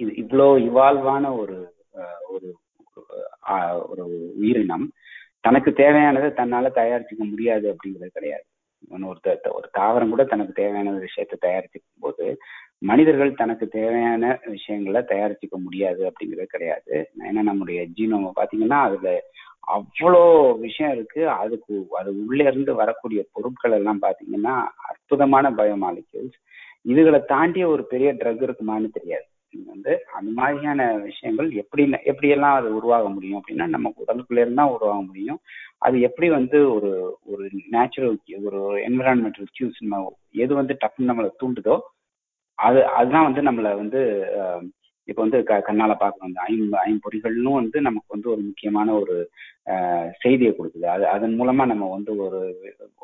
இது இவ்வளோ இவால்வான ஒரு ஒரு ஆஹ், ஒரு உயிரினம். தனக்கு தேவையானதை தன்னால தயாரிச்சுக்க முடியாது அப்படிங்கிறது கிடையாது. ஒரு ஒரு தாவரம் கூட தனக்கு தேவையான விஷயத்தை தயாரிச்சுக்கும் போது மனிதர்கள் தனக்கு தேவையான விஷயங்களை தயாரிச்சுக்க முடியாது அப்படிங்கிறது கிடையாது. ஏன்னா நம்முடைய ஜீனோம பாத்தீங்கன்னா அதுல அவ்வளோ விஷயம் இருக்கு. அதுக்கு அது உள்ளே இருந்து வரக்கூடிய பொருட்கள் எல்லாம் பாத்தீங்கன்னா அற்புதமான பயோமாலிக்யூல்ஸ் இதுகளை தாண்டிய ஒரு பெரிய ட்ரக் இருக்குமான்னு தெரியாது. வந்து அந்த மாதிரியான விஷயங்கள் எப்படி எப்படியெல்லாம் அது உருவாக முடியும் அப்படின்னா நம்ம உடலுக்குள்ள இருந்தா உருவாக முடியும். அது எப்படி வந்து ஒரு ஒரு நேச்சுரல் ஒரு என்விரான்மெண்டல் கியூஸ் எது வந்து டக்குன்னு நம்மளை தூண்டுதோ அது அதுதான் வந்து நம்மளை வந்து இப்போ வந்து க கண்ணால பார்க்கணும் அந்த ஐம் ஐம்பொறிகள்னும் வந்து நமக்கு வந்து ஒரு முக்கியமான ஒரு செய்தியை கொடுக்குது. அது அதன் மூலமா நம்ம வந்து ஒரு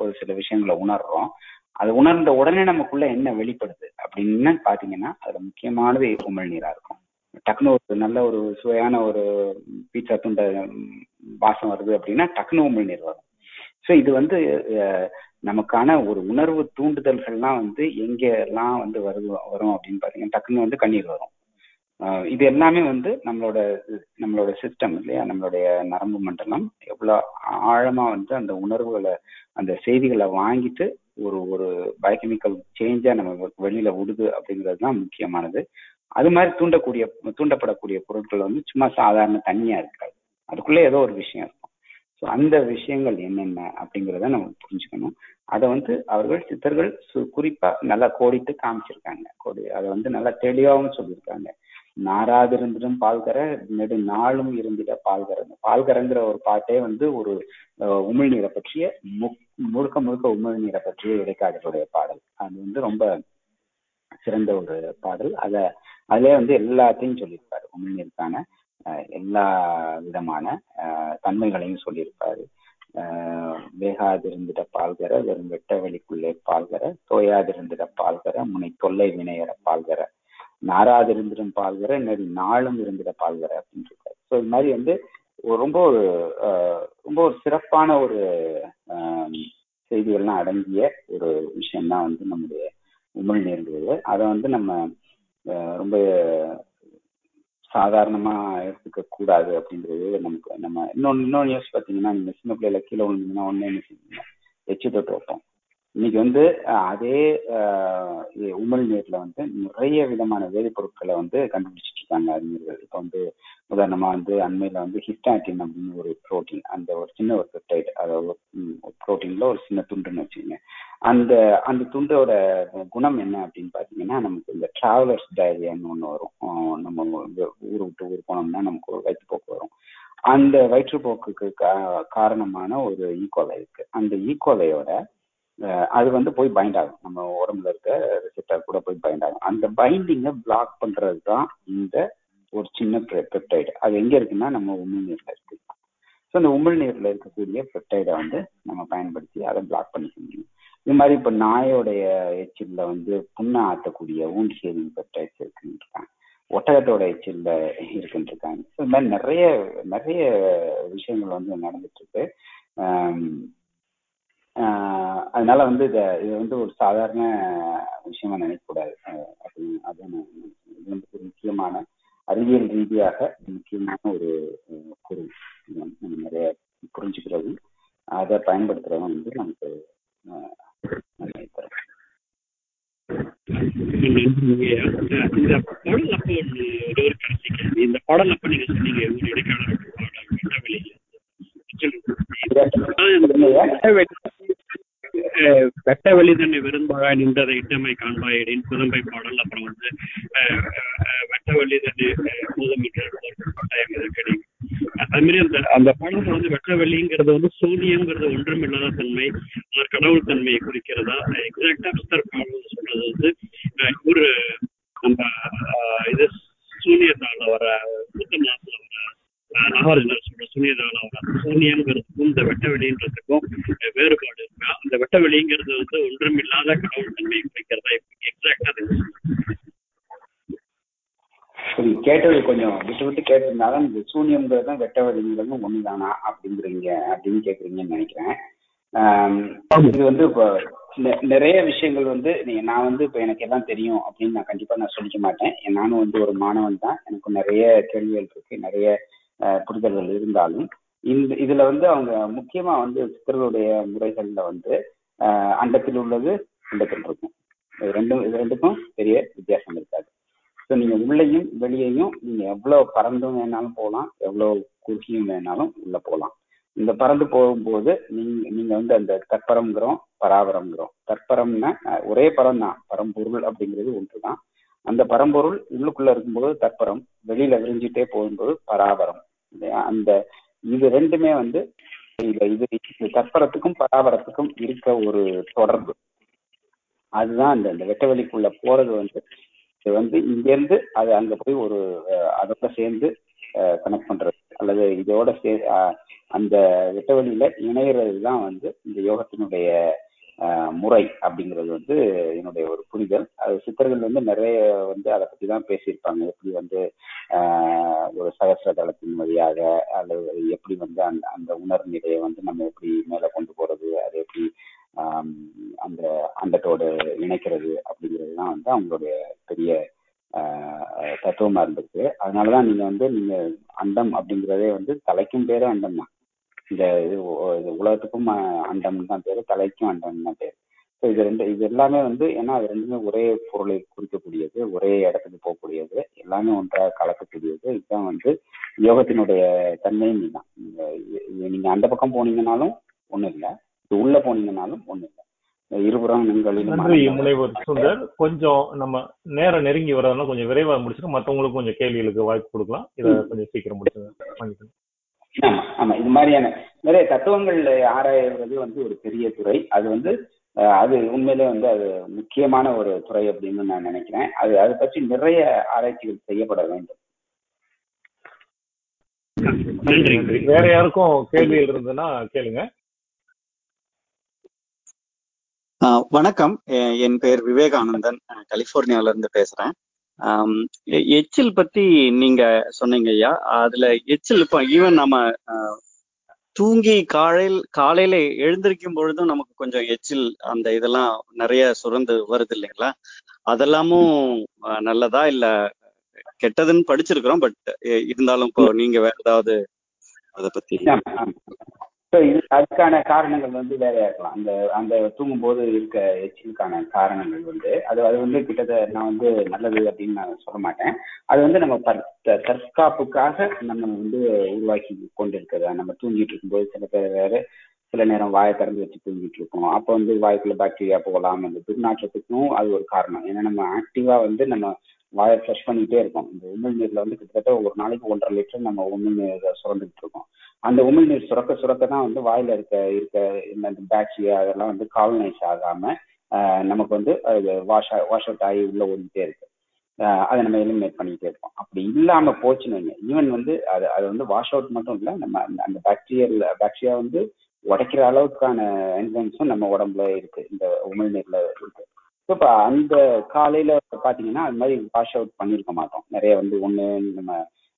ஒரு சில விஷயங்களை உணர்றோம். அது உணர்ந்த உடனே நமக்குள்ள என்ன வெளிப்படுது அப்படின்னு பாத்தீங்கன்னா அதுல முக்கியமானது உமிழ்நீரா இருக்கும். டக்குனு ஒரு நல்ல ஒரு சுவையான ஒரு பீட்சா துண்ட வாசம் வருது அப்படின்னா டக்குனு உமிழ்நீர் வரும். ஸோ இது வந்து நமக்கான ஒரு உணர்வு தூண்டுதல்கள்லாம் வந்து எங்கெல்லாம் வந்து வருது வரும் அப்படின்னு பாத்தீங்கன்னா டக்குன்னு வந்து கண்ணீர் வரும். இது எல்லாமே வந்து நம்மளோட நம்மளோட சிஸ்டம் இல்லையா? நம்மளுடைய நரம்பு மண்டலம் எவ்வளோ ஆழமாக வந்து அந்த உணர்வுகளை அந்த செய்திகளை வாங்கிட்டு ஒரு ஒரு பயோகெமிக்கல் சேஞ்சாக நம்ம வெளியில் விடுது அப்படிங்கிறது தான் முக்கியமானது. அது மாதிரி தூண்டக்கூடிய தூண்டப்படக்கூடிய பொருட்கள் வந்து சும்மா சாதாரண தண்ணியாக இருக்காது. அதுக்குள்ளே ஏதோ ஒரு விஷயம் இருக்கும். ஸோ அந்த விஷயங்கள் என்னென்ன அப்படிங்கிறத நம்ம புரிஞ்சுக்கணும். அதை வந்து அவர்கள் சித்தர்கள் சு- நல்லா கோடிட்டு காமிச்சிருக்காங்க. கோடி அதை வந்து நல்லா தெளிவாகவும் சொல்லியிருக்காங்க. நாராதிருந்திடும் பால்கர நெடு நாளும் இருந்திட பால்கர இந்த பால்கரங்கிற ஒரு பாட்டே வந்து ஒரு உமிழ்நீரை பற்றிய முக் முழுக்க முழுக்க உமிழ்நீரை பற்றிய இடைக்காடலுடைய பாடல். அது வந்து ரொம்ப சிறந்த ஒரு பாடல். அத அதிலே வந்து எல்லாத்தையும் சொல்லியிருப்பாரு. உமிழ்நீருக்கான எல்லா விதமான தன்மைகளையும் சொல்லியிருப்பாரு. வேகாதிருந்திட பால்கர வெறும் வெட்ட வெளிக்குள்ளே பால்கர தோயாதிருந்திட பால்கர முனை தொல்லை வினையற பால்கர. நாராதிருந்திடும் பால்கர நெறி நாளும் இருந்திட பால்கர அப்படின்னு இருக்காரு. ஸோ இது மாதிரி வந்து ரொம்ப ஒரு ரொம்ப ஒரு சிறப்பான ஒரு செய்திகள்லாம் அடங்கிய ஒரு விஷயம் தான் வந்து நம்முடைய உமிழ்நீர்ங்கிறது அதை வந்து நம்ம ரொம்ப சாதாரணமா எடுத்துக்க கூடாது அப்படின்றது நமக்கு நம்ம இன்னொன்னு இன்னொன்று நியூஸ் பார்த்தீங்கன்னா நீங்கள் சின்ன பிள்ளைல கீழே விழுந்தீங்கன்னா ஒன்னே என்ன செய்வீங்க? எச்சு தொட்டு வைப்போம். இன்னைக்கு வந்து அதே உமிழ் நீர்ல வந்து நிறைய விதமான வேதிப்பொருட்களை வந்து கண்டுபிடிச்சிட்டு இருக்காங்க அறிஞர்கள். இப்போ வந்து உதாரணமா வந்து அண்மையில வந்து ஹிஸ்டாட்டின் அப்படின்னு ஒரு புரோட்டீன் அந்த ஒரு சின்ன ஒரு பெப்டைட் அதாவது புரோட்டீன்ல ஒரு சின்ன துண்டுன்னு வச்சுக்கோங்க. அந்த அந்த துண்டோட குணம் என்ன அப்படின்னு பாத்தீங்கன்னா நமக்கு இந்த டிராவலர்ஸ் டயரியான்னு ஒன்று வரும். நம்ம வந்து ஊர் விட்டு ஊர் போனோம்னா நமக்கு ஒரு வயிற்றுப்போக்கு வரும். அந்த வயிற்றுப்போக்குக்கு கா- காரணமான ஒரு e ஈக்கோலை இருக்கு. அந்த e ஈக்கோலையோட அது வந்து போய் பைண்ட் ஆகும். நம்ம உடம்புல இருக்க ரிசெப்டர் கூட போய் பைண்ட் ஆகும். அந்த பைண்டிங்கை பிளாக் பண்றது தான் இந்த ஒரு சின்ன பெப்டைடு அது எங்க இருக்குன்னா நம்ம உமிழ்நீரில் இருக்கு. ஸோ அந்த உமிழ்நீர்ல இருக்கக்கூடிய பெப்டைடை வந்து நம்ம பயன்படுத்தி அதை பிளாக் பண்ணிக்க முடியும் இது மாதிரி இப்போ நாயோடைய எச்சில்ல வந்து புண்ணை ஆற்றக்கூடிய ஊண்ட் ஹீலிங் பெப்டைட்ஸ் இருக்குன்னு இருக்காங்க ஒட்டகத்தோட எச்சில்ல இருக்குன்னு இருக்காங்க ஸோ இந்த மாதிரி நிறைய நிறைய விஷயங்கள் வந்து நடந்துட்டு இருக்கு. அதனால வந்து இத இது வந்து ஒரு சாதாரண விஷயமா நினைக்கக்கூடாது. ஆஹ் அது அது நான் நினைக்கிறேன். இது வந்து ஒரு முக்கியமான அறிவியல் ரீதியாக முக்கியமான ஒரு பொருள். இது வந்து நம்ம நிறைய புரிஞ்சுக்கிறது. அதை பயன்படுத்துறதும் வந்து நமக்கு தரும். அஹ் இந்த பாடல் அப்போ ஒரே ஒரு கடைசி கேள்வி இந்த பாடல் அப்ப நீங்க சொன்னீங்க இடைக்கால வெட்ட வெளி தன்னை விரும்பாய் நின்றதை இட்டமை காண்பாயிடின் புதம்பை பாடல் அப்புறம் வந்து வெட்ட வெளி தன்னை பூதமிட்டு கட்டாயம் இதற்கடி அது மாதிரி அந்த அந்த பாடல்கள் வந்து வெட்ட வெளிங்கிறது வந்து சூரியங்கிறது ஒன்றும் இல்லாத தன்மை ஒரு கடவுள் தன்மையை குறிக்கிறதா? எக்ஸாக்டா மிஸ்டர் பாடல் சொல்றது வந்து ஒரு நம்ம இது சூரியத்தால வர புத்த மாசத்துல வர நாகார்ஜுனர் வர சூனியம்ங்கிறதுக்கும் இந்த வெட்ட வெளின்றதுக்கும் வேறுபாடு இருக்கு அந்த வெட்ட வெளிங்கிறது வந்து ஒன்றும் இல்லாத கடவுள் தன்மையை குறிக்கிறதா எக்ஸாக்டா சரி கேட்டது கொஞ்சம் விட்டு விட்டு கேட்டிருந்தாலும் இந்த சூன்யம்ங்கிறதும் வெட்ட வழிங்கிறதும் ஒண்ணுதானா அப்படிங்கிறீங்க அப்படின்னு கேக்குறீங்கன்னு நினைக்கிறேன். இது வந்து இப்போ நிறைய விஷயங்கள் வந்து நான் வந்து இப்போ எனக்கு எல்லாம் தெரியும் அப்படின்னு நான் கண்டிப்பா நான் சொல்லிக்க மாட்டேன். நானும் வந்து ஒரு மாணவன் தான். எனக்கு நிறைய கேள்விகள் இருக்கு நிறைய புரிதல்கள் இருந்தாலும் இந்த இதுல வந்து அவங்க முக்கியமா வந்து சித்தர்களுடைய முறைகள்ல வந்து அஹ், அண்டத்தில் உள்ளது அண்டத்தில் இருக்கும். இது ரெண்டும் இது ரெண்டுக்கும் பெரிய வித்தியாசம் இருக்காது. ஸோ நீங்க உள்ளேயும் வெளியேயும் நீங்க எவ்வளவு பறந்தும் வேணாலும் போகலாம் எவ்வளவு குறுகியும் வேணாலும் உள்ள போகலாம். இந்த பறந்து போகும்போது நீங்க நீங்க வந்து அந்த தற்பரம்ங்கிறோம் பராபரம்ங்கிறோம். தற்பரம்னா ஒரே பரம் தான் பரம்பொருள் அப்படிங்கிறது ஒன்று தான் அந்த பரம்பொருள் உள்ளுக்குள்ள இருக்கும்போது தற்பரம் வெளியில விரிஞ்சிட்டே போகும்போது பராபரம் இல்லையா? அந்த இது ரெண்டுமே வந்து இது இது தற்பரத்துக்கும் பராபரத்துக்கும் இருக்க ஒரு தொடர்பு. அதுதான் அந்த இந்த வெட்டவெளிக்குள்ள போறது வந்து இது வந்து இங்க இருந்து அது அங்க போய் ஒரு அதோட சேர்ந்து கனெக்ட் பண்றது. அல்லது இதோட சே அஹ், அந்த வெட்டவெளியில இணையிறது தான் வந்து இந்த யோகத்தினுடைய முறை அப்படிங்கிறது வந்து என்னுடைய ஒரு புரிதல். அது சித்தர்கள் வந்து நிறைய வந்து அதை பத்தி தான் பேசியிருப்பாங்க. எப்படி வந்து ஒரு சகசிர தளத்தின் வழியாக அல்லது எப்படி வந்து அந்த அந்த உணர்நிலையை வந்து நம்ம எப்படி மேலே கொண்டு போறது அது எப்படி அந்த அண்டத்தோடு இணைக்கிறது அப்படிங்கிறது தான் வந்து அவங்களுடைய பெரிய தத்துவமாக தத்துவமா இருந்திருக்கு. அதனாலதான் நீங்க வந்து நீங்க அண்டம் அப்படிங்கிறதே வந்து தலைக்கும் பேரே அண்டம் தான் இந்த இது உலகத்துக்கும் ஆஹ், அண்டம் தான் பேரு தலைக்கும் அண்டம் தான் பேரு. ஸோ இது ரெண்டு இது எல்லாமே வந்து ஏன்னா அது ரெண்டுமே ஒரே பொருளை குறிக்கக்கூடியது ஒரே இடத்துக்கு போகக்கூடியது எல்லாமே ஒன்றாக கலக்கக்கூடியது. இதுதான் வந்து யோகத்தினுடைய தன்மையும் இதுதான். நீங்க இது- இது நீங்க அந்த பக்கம் போனீங்கனாலும் ஒண்ணும் இல்லை. இது உள்ள போனீங்கனாலும் ஒண்ணும் இல்லை. இருபுறம் நன்றி முனைவர் சுந்தர். கொஞ்சம் நம்ம நேரம் நெருங்கி வரதுனால கொஞ்சம் விரைவா முடிச்சுட்டு மத்தவங்களுக்கு கொஞ்சம் கேள்விகளுக்கு வாய்ப்பு கொடுக்கலாம். இதை கொஞ்சம் சீக்கிரம் முடிச்சுங்க வாங்கிக்கணும் ஆமா ஆமா. இது மாதிரியான நிறைய தத்துவங்கள் ஆராய்வது வந்து ஒரு பெரிய துறை. அது வந்து அது உண்மையிலே வந்து அது முக்கியமான ஒரு துறை அப்படின்னு நான் நினைக்கிறேன். அது அதை பற்றி நிறைய ஆராய்ச்சிகள் செய்யப்பட வேண்டும். நன்றி நன்றி வேற யாருக்கும் கேள்விகள் இருந்ததுன்னா கேளுங்க. வணக்கம். என் பெயர் விவேகானந்தன். கலிபோர்னியால இருந்து பேசுறேன். எச்சில் பத்தி நீங்க சொன்னீங்க ஐயா. அதுல எச்சில் இப்போ ஈவன் நம்ம தூங்கி காலையில் காலையில எழுந்திருக்கும் பொழுதும் நமக்கு கொஞ்சம் எச்சில் அந்த இதெல்லாம் நிறைய சுரந்து வருது இல்லைங்களா? அதெல்லாமும் நல்லதா இல்ல கெட்டதுன்னு படிச்சிருக்கிறோம் பட் இருந்தாலும் இப்போ நீங்க வேற ஏதாவது அதை பத்தி ஸோ இது அதுக்கான காரணங்கள் வந்து வேறையா இருக்கலாம். அந்த அந்த தூங்கும்போது இருக்க எச்சிலுக்கான காரணங்கள் வந்து அது அது வந்து கிட்டத்தட்ட நான் வந்து நல்லது அப்படின்னு நான் சொல்ல மாட்டேன். அது வந்து நம்ம தற்- தற்காப்புக்காக நம்ம வந்து உருவாக்கி கொண்டிருக்கிறதா? நம்ம தூங்கிட்டு இருக்கும்போது சில பேர் வேறு சில நேரம் வாயை திறந்து வச்சு தூங்கிட்டு இருக்கோம் அப்போ வந்து வாய்க்குள்ள பாக்டீரியா போகலாம் அந்த துர்நாற்றத்துக்கும் அது ஒரு காரணம். ஏன்னா நம்ம ஆக்டிவா வந்து நம்ம வாயை ஃப்ரெஷ் பண்ணிக்கிட்டே இருக்கோம். இந்த உமிழ் நீரில் வந்து கிட்டத்தட்ட ஒரு நாளைக்கு ஒன்றரை லிட்டர் நம்ம உமிழ்நீர் சுரந்துக்கிட்டு இருக்கோம். அந்த உமிழ்நீர் சுரக்க சுரக்க தான் வந்து வாயில இருக்க இருக்க இந்த பாக்டீரியா அதெல்லாம் வந்து காலனைஸ் ஆகாம நமக்கு வந்து அது வாஷ் வாஷ் அவுட் ஆகி உள்ள ஓடிக்கிட்டே இருக்கு. அதை நம்ம எலிமினேட் பண்ணிக்கிட்டே இருக்கோம். அப்படி இல்லாம போச்சுன்னு வைங்க. ஈவன் வந்து அது அது வந்து வாஷ் அவுட் மட்டும் இல்லை நம்ம அந்த அந்த பாக்டீரியல் பாக்டீரியா வந்து உடைக்கிற அளவுக்கான என்சைம்ஸும் நம்ம உடம்புல இருக்கு. இந்த உமிழ்நீர்ல இருக்கு. இப்போ அந்த காலையில பாத்தீங்கன்னா அது மாதிரி வாஷ் அவுட் பண்ணியிருக்க மாட்டோம். நிறைய வந்து ஒண்ணு நம்ம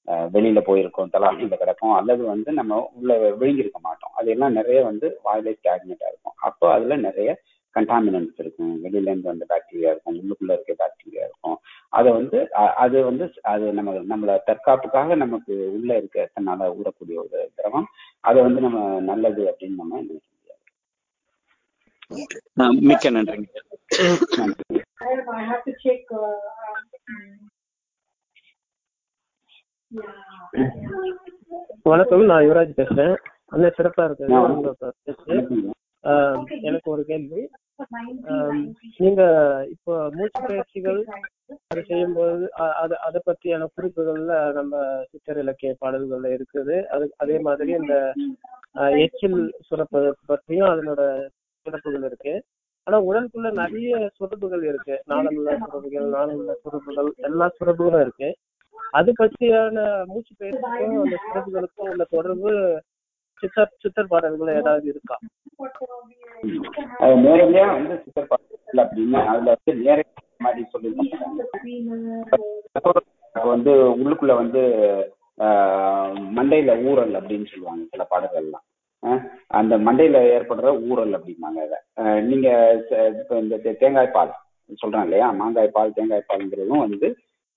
வெளியில் வெளியில போயிருக்கோம் தலாசியில கிடக்கும் அல்லது வந்து நம்ம உள்ள விழுங்கியிருக்க மாட்டோம். அது எல்லாம் நிறைய வந்து வாயில ஸ்டாக்னேட்டா இருக்கும். அப்போ அதுல நிறைய கண்டாமினன்ஸ் இருக்கும். வெளியில இருந்து வந்த பாக்டீரியா இருக்கும். உள்ளுக்குள்ள இருக்க பாக்டீரியா இருக்கும். அதை வந்து அது வந்து அது நம்ம நம்மள தற்காப்புக்காக நமக்கு உள்ள இருக்க தன்னால் ஊறக்கூடிய ஒரு திரவம் அதை வந்து நம்ம நல்லது அப்படின்னு நம்ம நினைக்க um, yeah. வணக்கம் நான் யுவராஜ் பேசுறேன். அந்த சிறப்பா. ஆஹ் எனக்கு ஒரு கேள்வி. ஆஹ் நீங்க இப்போ மூச்சு பயிற்சிகள் அது செய்யும்போது அது அதை பற்றியான குறிப்புகள்ல நம்ம சித்தர் இலக்கிய பாடல்கள்ல இருக்குது. அது அதே மாதிரி இந்த எச்சில் சுரப்பது பற்றியும் அதனோட சிறப்புகள் இருக்கு. ஆனா உடலுக்குள்ள நிறைய சுரப்புகள் இருக்கு. நாளமுள்ள சுரப்புகள் நாளமுள்ள சுரப்புகள் எல்லா சுரப்புகளும் இருக்கு. அது பற்றியான மூச்சு பயிற்சிக்கும் அந்த சுரப்புகளுக்கும் உள்ள தொடர்பு சித்தர் சித்தர் பாடல்கள் ஏதாவது இருக்கா? அது நேரடியா வந்து சித்தர் பாடல் அப்படின்னா அதுல வந்து நேரடி மாதிரி சொல்லியிருக்காங்க. வந்து உள்ளுக்குள்ள வந்து ஆஹ், மண்டையில ஊறல் அப்படின்னு சொல்லுவாங்க சில பாடல்கள்லாம். ஆ அந்த மண்டையில ஏற்படுற ஊறல் அப்படிம்பாங்க அதை. ஆஹ், நீங்க இந்த தேங்காய் பால் சொல்றேன் இல்லையா? மாங்காய் பால் தேங்காய் பால்ங்கிறதும் வந்து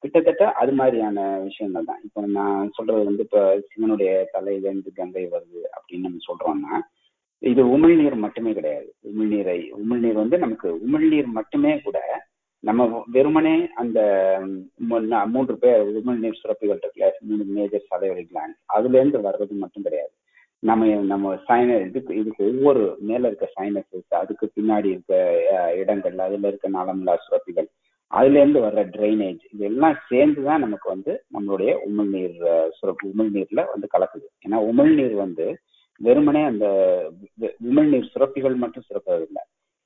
கிட்டத்தட்ட அது மாதிரியான விஷயங்கள் தான். இப்போ நான் சொல்றது வந்து இப்போ சிவனுடைய தலையிலேருந்து கங்கை வருது அப்படின்னு நம்ம சொல்றோம்னா இது உமிழ்நீர் மட்டுமே கிடையாது. உமிழ்நீரை உமிழ்நீர் வந்து நமக்கு உமிழ்நீர் மட்டுமே கூட நம்ம வெறுமனே அந்த மூன்று பேர் உமிழ்நீர் சுரப்பிகள் இருக்குல்ல மூணு மேஜர் சதைவழி கிளாண்ட் அதுல இருந்து வர்றது மட்டும் கிடையாது. நம்ம நம்ம சைன இதுக்கு இதுக்கு ஒவ்வொரு மேல இருக்க சைனஸஸ் அதுக்கு பின்னாடி இருக்க இடங்கள் அதுல இருக்க நலமில்லா சுரப்பிகள் அதுல இருந்து வர்ற ட்ரைனேஜ் இதெல்லாம் சேர்ந்து தான் நமக்கு வந்து நம்மளுடைய உமிழ்நீர் சுரப்பு உமிழ்நீர்ல வந்து கலக்குது. ஏன்னா உமிழ்நீர் வந்து வெறுமனே அந்த உமிழ்நீர் சுரப்பிகள் மட்டும் சுரப்பதில்லை.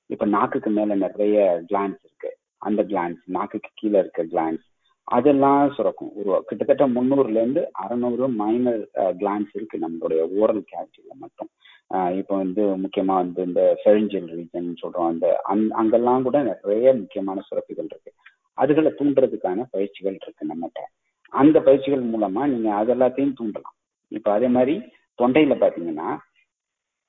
இப்ப நாக்குக்கு மேல நிறைய கிளான்ஸ் இருக்கு. அந்த கிளான்ஸ் நாக்குக்கு கீழே இருக்க கிளான்ஸ் அதெல்லாம் சுரக்கும். ஒரு கிட்டத்தட்ட முந்நூறுல இருந்து அறநூறு மைனர் கிளான்ஸ் இருக்கு நம்மளுடைய ஓரல் கேவிட்டியில மட்டும். இப்போ வந்து முக்கியமா வந்து இந்த ஃபெரிஞ்சல் ரீஜன் சொல்றோம். அந்த அங்- அங்கெல்லாம் கூட நிறைய முக்கியமான சுரப்பிகள் இருக்கு. அதுகளை தூண்டுறதுக்கான பயிற்சிகள் இருக்கு நம்மகிட்ட. அந்த பயிற்சிகள் மூலமா நீங்க அது எல்லாத்தையும் தூண்டலாம். இப்போ அதே மாதிரி தொண்டையில பாத்தீங்கன்னா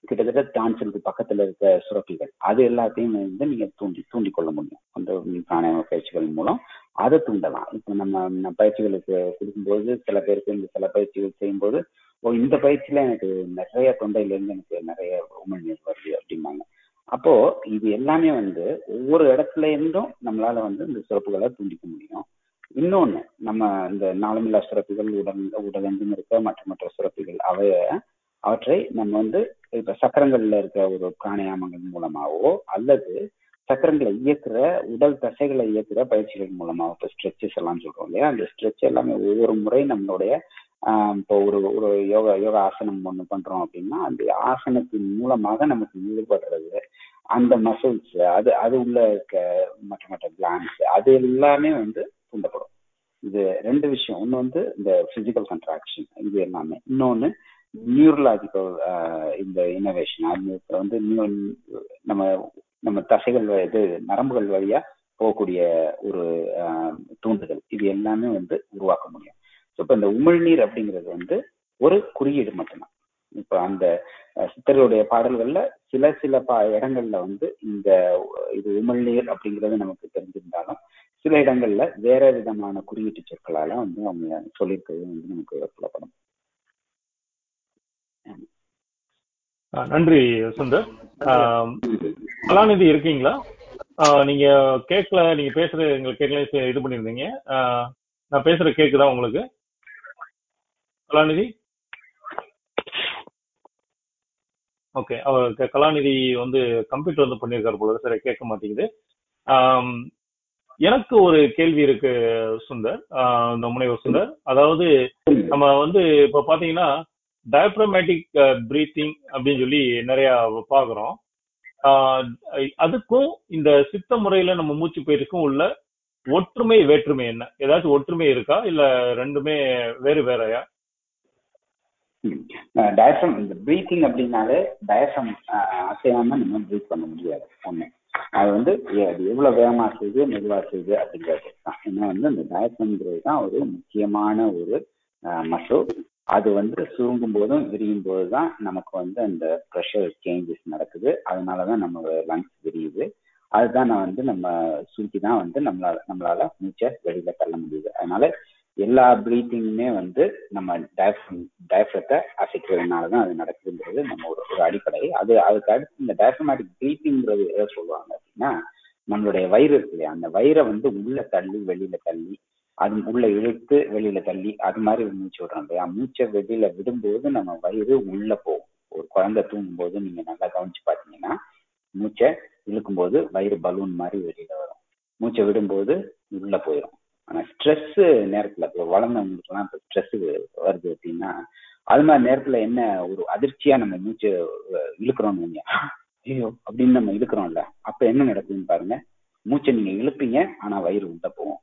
கிட்டத்தட்ட டான்சிலுக்கு பக்கத்துல இருக்க சுரப்பிகள். அது எல்லாத்தையும் வந்து நீங்க தூண்டி தூண்டி கொள்ள முடியும். அந்த பிராணாயாம பயிற்சிகள் மூலம் அதை தூண்டலாம். இப்போ நம்ம பயிற்சிகளுக்கு கொடுக்கும்போது சில பேருக்கு இந்த சில பயிற்சிகள் செய்யும்போது ஓ இந்த பயிற்சியில எனக்கு நிறைய தொண்டையில இருந்து எனக்கு நிறைய உமிழ்நீர் வருது அப்படிம்பாங்க. அப்போ இது எல்லாமே வந்து ஒவ்வொரு இடத்துல இருந்தும் நம்மளால வந்து இந்த சுரப்புகளை தூண்டிக்க முடியும். இன்னொன்னு நம்ம இந்த நாளமில்லா சுரப்பிகள் உடல் உடலெங்கும் இருக்க மற்ற மற்ற சுரப்பிகள் அவைய அவற்றை நம்ம வந்து இப்ப சக்கரங்கள்ல இருக்கிற ஒரு பிராணாயாமங்கள் மூலமாவோ அல்லது சக்கரங்களை இயக்குற உடல் தசைகளை இயக்குற பயிற்சிகள் மூலமா இப்போ ஸ்ட்ரெச்சஸ் எல்லாம் சொல்றோம் இல்லையா? அந்த ஸ்ட்ரெச் எல்லாமே ஒவ்வொரு முறை நம்மளுடைய இப்போ ஒரு ஒரு யோகா யோகா ஆசனம் ஒன்று பண்றோம் அப்படின்னா அந்த ஆசனத்தின் மூலமாக நமக்கு ஈடுபடுறது அந்த மசில்ஸ் அது அது உள்ள இருக்க மற்ற மற்ற கிளான்ஸ் அது எல்லாமே வந்து தூண்டப்படும். இது ரெண்டு விஷயம். ஒன்று வந்து இந்த பிசிக்கல் கன்ட்ராக்ஷன் இது எல்லாமே. இன்னொன்று நியூரலாஜிக்கல் இந்த இன்னோவேஷன் அது இப்ப வந்து நம்ம நம்ம தசைகள் இது நரம்புகள் வழியா போகக்கூடிய ஒரு தூண்டுதல். இது எல்லாமே வந்து உருவாக்க முடியும். ஸோ இப்போ இந்த உமிழ்நீர் அப்படிங்கிறது வந்து ஒரு குறியீடு மட்டும்தான். இப்போ அந்த சித்தர்களுடைய பாடல்கள்ல சில சில பா இடங்கள்ல வந்து இந்த இது உமிழ்நீர் அப்படிங்கிறது நமக்கு தெரிஞ்சிருந்தாலும் சில இடங்கள்ல வேற விதமான குறியீட்டு சொற்களால வந்து அவங்க சொல்லியிருக்கிறது வந்து நமக்கு புலப்படும் ஆஹ் நன்றி சுந்தர் ஆஹ் கலாநிதி இருக்கீங்களா? ஆஹ் நீங்க கேட்கல நீங்க பேசுறது எங்களுக்கு கேட்கல இது பண்ணிருந்தீங்க. நான் பேசுற கேக்குதா உங்களுக்கு? கலாநிதி? ஓகே அவர் கலாநிதி வந்து கம்ப்யூட்டர் வந்து பண்ணியிருக்காரு போல சரி கேட்க மாட்டேங்குது. எனக்கு ஒரு கேள்வி இருக்கு சுந்தர் ஆஹ் இந்த முனைவர் சுந்தர் அதாவது நம்ம வந்து இப்ப பாத்தீங்கன்னா டயப்ரமேட்டிக் பிரீத்திங் uh, அப்படின்னு சொல்லி நிறைய பாக்குறோம் ஆஹ் அதுக்கும் இந்த சித்த முறையில நம்ம மூச்சு பயிற்சிக்கும் உள்ள ஒற்றுமை வேற்றுமை என்ன? ஏதாச்சும் ஒற்றுமை இருக்கா? இல்ல ரெண்டுமே வேறு வேறயா? டயஃப்ரம் இந்த பிரீத்திங் அப்படின்னாலே டயஃப்ரம் அசையாம நம்ம பிரீத் பண்ண முடியாது ஒண்ணு. அது வந்து அது எவ்வளவு வேகமா செய்யுது மெதுவா செய்யுது அப்படிங்கிறது தான் ஏன்னா வந்து இந்த டயஃப்ரம்ங்கிறது தான் ஒரு முக்கியமான ஒரு மசோ அது வந்து சுருங்கும் போதும் விரியும் போது தான் நமக்கு வந்து அந்த ப்ரெஷர் சேஞ்சஸ் நடக்குது. அதனாலதான் நம்ம லங்ஸ் விரியுது. அதுதான் நான் வந்து நம்ம சுருக்கி தான் வந்து நம்மளால நம்மளால மூச்சை வெளியில தள்ள முடியுது. அதனால எல்லா ப்ரீத்திங்குமே வந்து நம்ம டயஃப்ரம் டயஃப்ரத்தை அசைக்கிறதுனால தான் அது நடக்குதுங்கிறது நம்ம ஒரு ஒரு அடிப்படை அது அதுக்கு அடுத்து இந்த டயஃப்ரமேட்டிக் ப்ரீத்திங்கிறது எதை சொல்லுவாங்க அப்படின்னா நம்மளுடைய வயிறு இருக்கு இல்லையா? அந்த வயிறை வந்து உள்ள தள்ளி வெளியில தள்ளி அது உள்ள இழுத்து வெளியில தள்ளி அது மாதிரி ஒரு மூச்சு விடுறோம் இல்லையா மூச்சை வெளியில விடும்போது நம்ம வயிறு உள்ள போகும். ஒரு குழந்தை தூங்கும்போது நீங்க நல்லா கவனிச்சு பார்த்தீங்கன்னா மூச்சை இழுக்கும் போது வயிறு பலூன் மாதிரி வெளியில வரும். மூச்சை விடும்போது உள்ள போயிடும் ஆனா ஸ்ட்ரெஸ் நேரத்துல இப்போ வளர்ந்தவங்களுக்குலாம் இப்போ ஸ்ட்ரெஸ் வருது அப்படின்னா அது மாதிரி நேரத்துல என்ன ஒரு அதிர்ச்சியா நம்ம மூச்சு இழுக்கிறோம் ஐயோ அப்படின்னு நம்ம இழுக்கிறோம்ல அப்ப என்ன நடக்குதுன்னு பாருங்க. மூச்சை நீங்க இழுப்பீங்க ஆனா வயிறு உள்ள போகும்.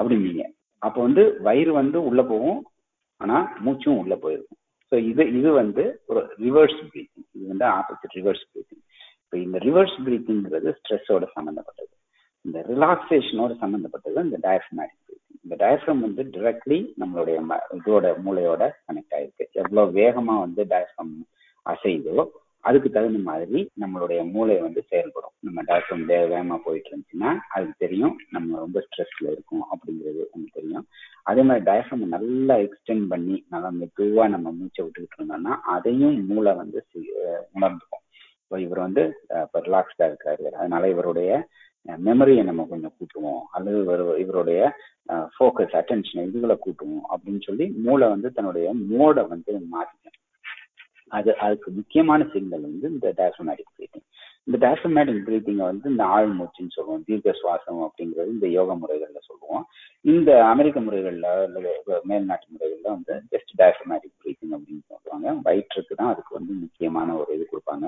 அப்படிங்க அப்ப வந்து வயிறு வந்து உள்ள போகும் ஆனா மூச்சும் உள்ள போயிருக்கும். ஸோ இது இது வந்து ஒரு ரிவர்ஸ் பிரீத்திங் இது வந்து ஆப்போசிட் ரிவர்ஸ் பிரீத்திங் இப்போ இந்த ரிவர்ஸ் பிரீத்திங்கிறது ஸ்ட்ரெஸ்ஸோட சம்மந்தப்பட்டது இந்த ரிலாக்ஸேஷனோட சம்மந்தப்பட்டது இந்த டயஃப்ரமேட்டிக் பிரீத்திங் இந்த டயஃப்ரம் வந்து டிரெக்ட்லி நம்மளுடைய இதோட மூளையோட கனெக்ட் ஆயிருக்கு. எவ்வளோ வேகமாக வந்து டயஃப்ரம் அசைதோ அதுக்கு தகுந்த மாதிரி நம்மளுடைய மூளை வந்து செயல்படும். நம்ம டயஃப்ரம் வேகமா போயிட்டு இருந்துச்சுன்னா அதுக்கு தெரியும் நம்ம ரொம்ப ஸ்ட்ரெஸ்ல இருக்கும் அப்படிங்கிறது நமக்கு தெரியும். அதே மாதிரி டயஃப்ரம் நல்லா எக்ஸ்டெண்ட் பண்ணி நல்லா மெதுவா நம்ம மூச்சை விட்டுக்கிட்டு இருந்தோம்னா அதையும் மூளை வந்து உணர்ந்துக்கும். இப்போ இவர் வந்து இப்போ ரிலாக்ஸ்டா இருக்காரு. அதனால இவருடைய மெமரியை நம்ம கொஞ்சம் கூட்டுவோம். அல்லது இவருடைய ஃபோக்கஸ் அட்டென்ஷன் இதுகளை கூட்டுவோம் அப்படின்னு சொல்லி மூளை வந்து தன்னுடைய மோடை வந்து மாத்திக்கும். அது அதுக்கு முக்கியமான சிக்னல் வந்து இந்த டயஃப்ரமேட்டிக் பிரீத்திங் இந்த டயஃப்ரமேட்டிக் பிரீத்திங்கை வந்து இந்த ஆழ் மூச்சுன்னு சொல்லுவோம் தீர்க்க சுவாசம் அப்படிங்கிறது இந்த யோக முறைகளில் சொல்லுவோம். இந்த அமெரிக்க முறைகளில் மேல்நாட்டு முறைகளில் வந்து ஜஸ்ட் டயப்ரமேட்டிக் பிரீத்திங் அப்படின்னு சொல்லுவாங்க வயிற்றுக்கு தான் அதுக்கு வந்து முக்கியமான ஒரு இது கொடுப்பாங்க.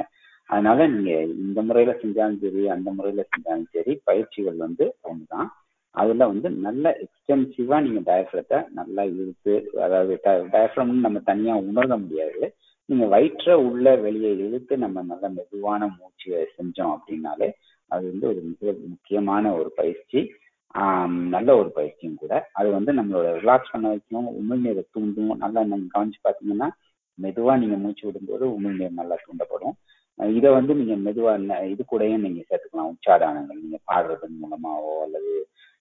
அதனால நீங்க இந்த முறையில செஞ்சாலும் சரி அந்த முறையில செஞ்சாலும் சரி பயிற்சிகள் வந்து அவங்க தான் அதில் வந்து நல்ல எக்ஸ்டென்சிவாக நீங்கள் டயஃப்ரத்தை நல்லா இழுத்து அதாவது டயஃப்ரம்னு நம்ம தனியாக உணர முடியாது. நீங்க வயிற்ற உள்ள வெளியே இழுத்து நம்ம நல்ல மெதுவான மூச்சு செஞ்சோம் அப்படின்னாலே அது வந்து ஒரு மிக முக்கியமான ஒரு பயிற்சி. நல்ல ஒரு பயிற்சியும் கூட. அது வந்து நம்மளோட ரிலாக்ஸ் பண்ண வைக்கும் உமிழ்நீரை தூண்டும் நல்லா நம்ம கவனிச்சு பார்த்தீங்கன்னா மெதுவா நீங்க மூச்சு விடும்போது உமிழ்நீர் நல்லா தூண்டப்படும். இதை வந்து நீங்க மெதுவா இது கூடயும் நீங்க சேர்த்துக்கலாம். உச்சாடானங்கள் நீங்க பாடுறதன் மூலமாவோ அல்லது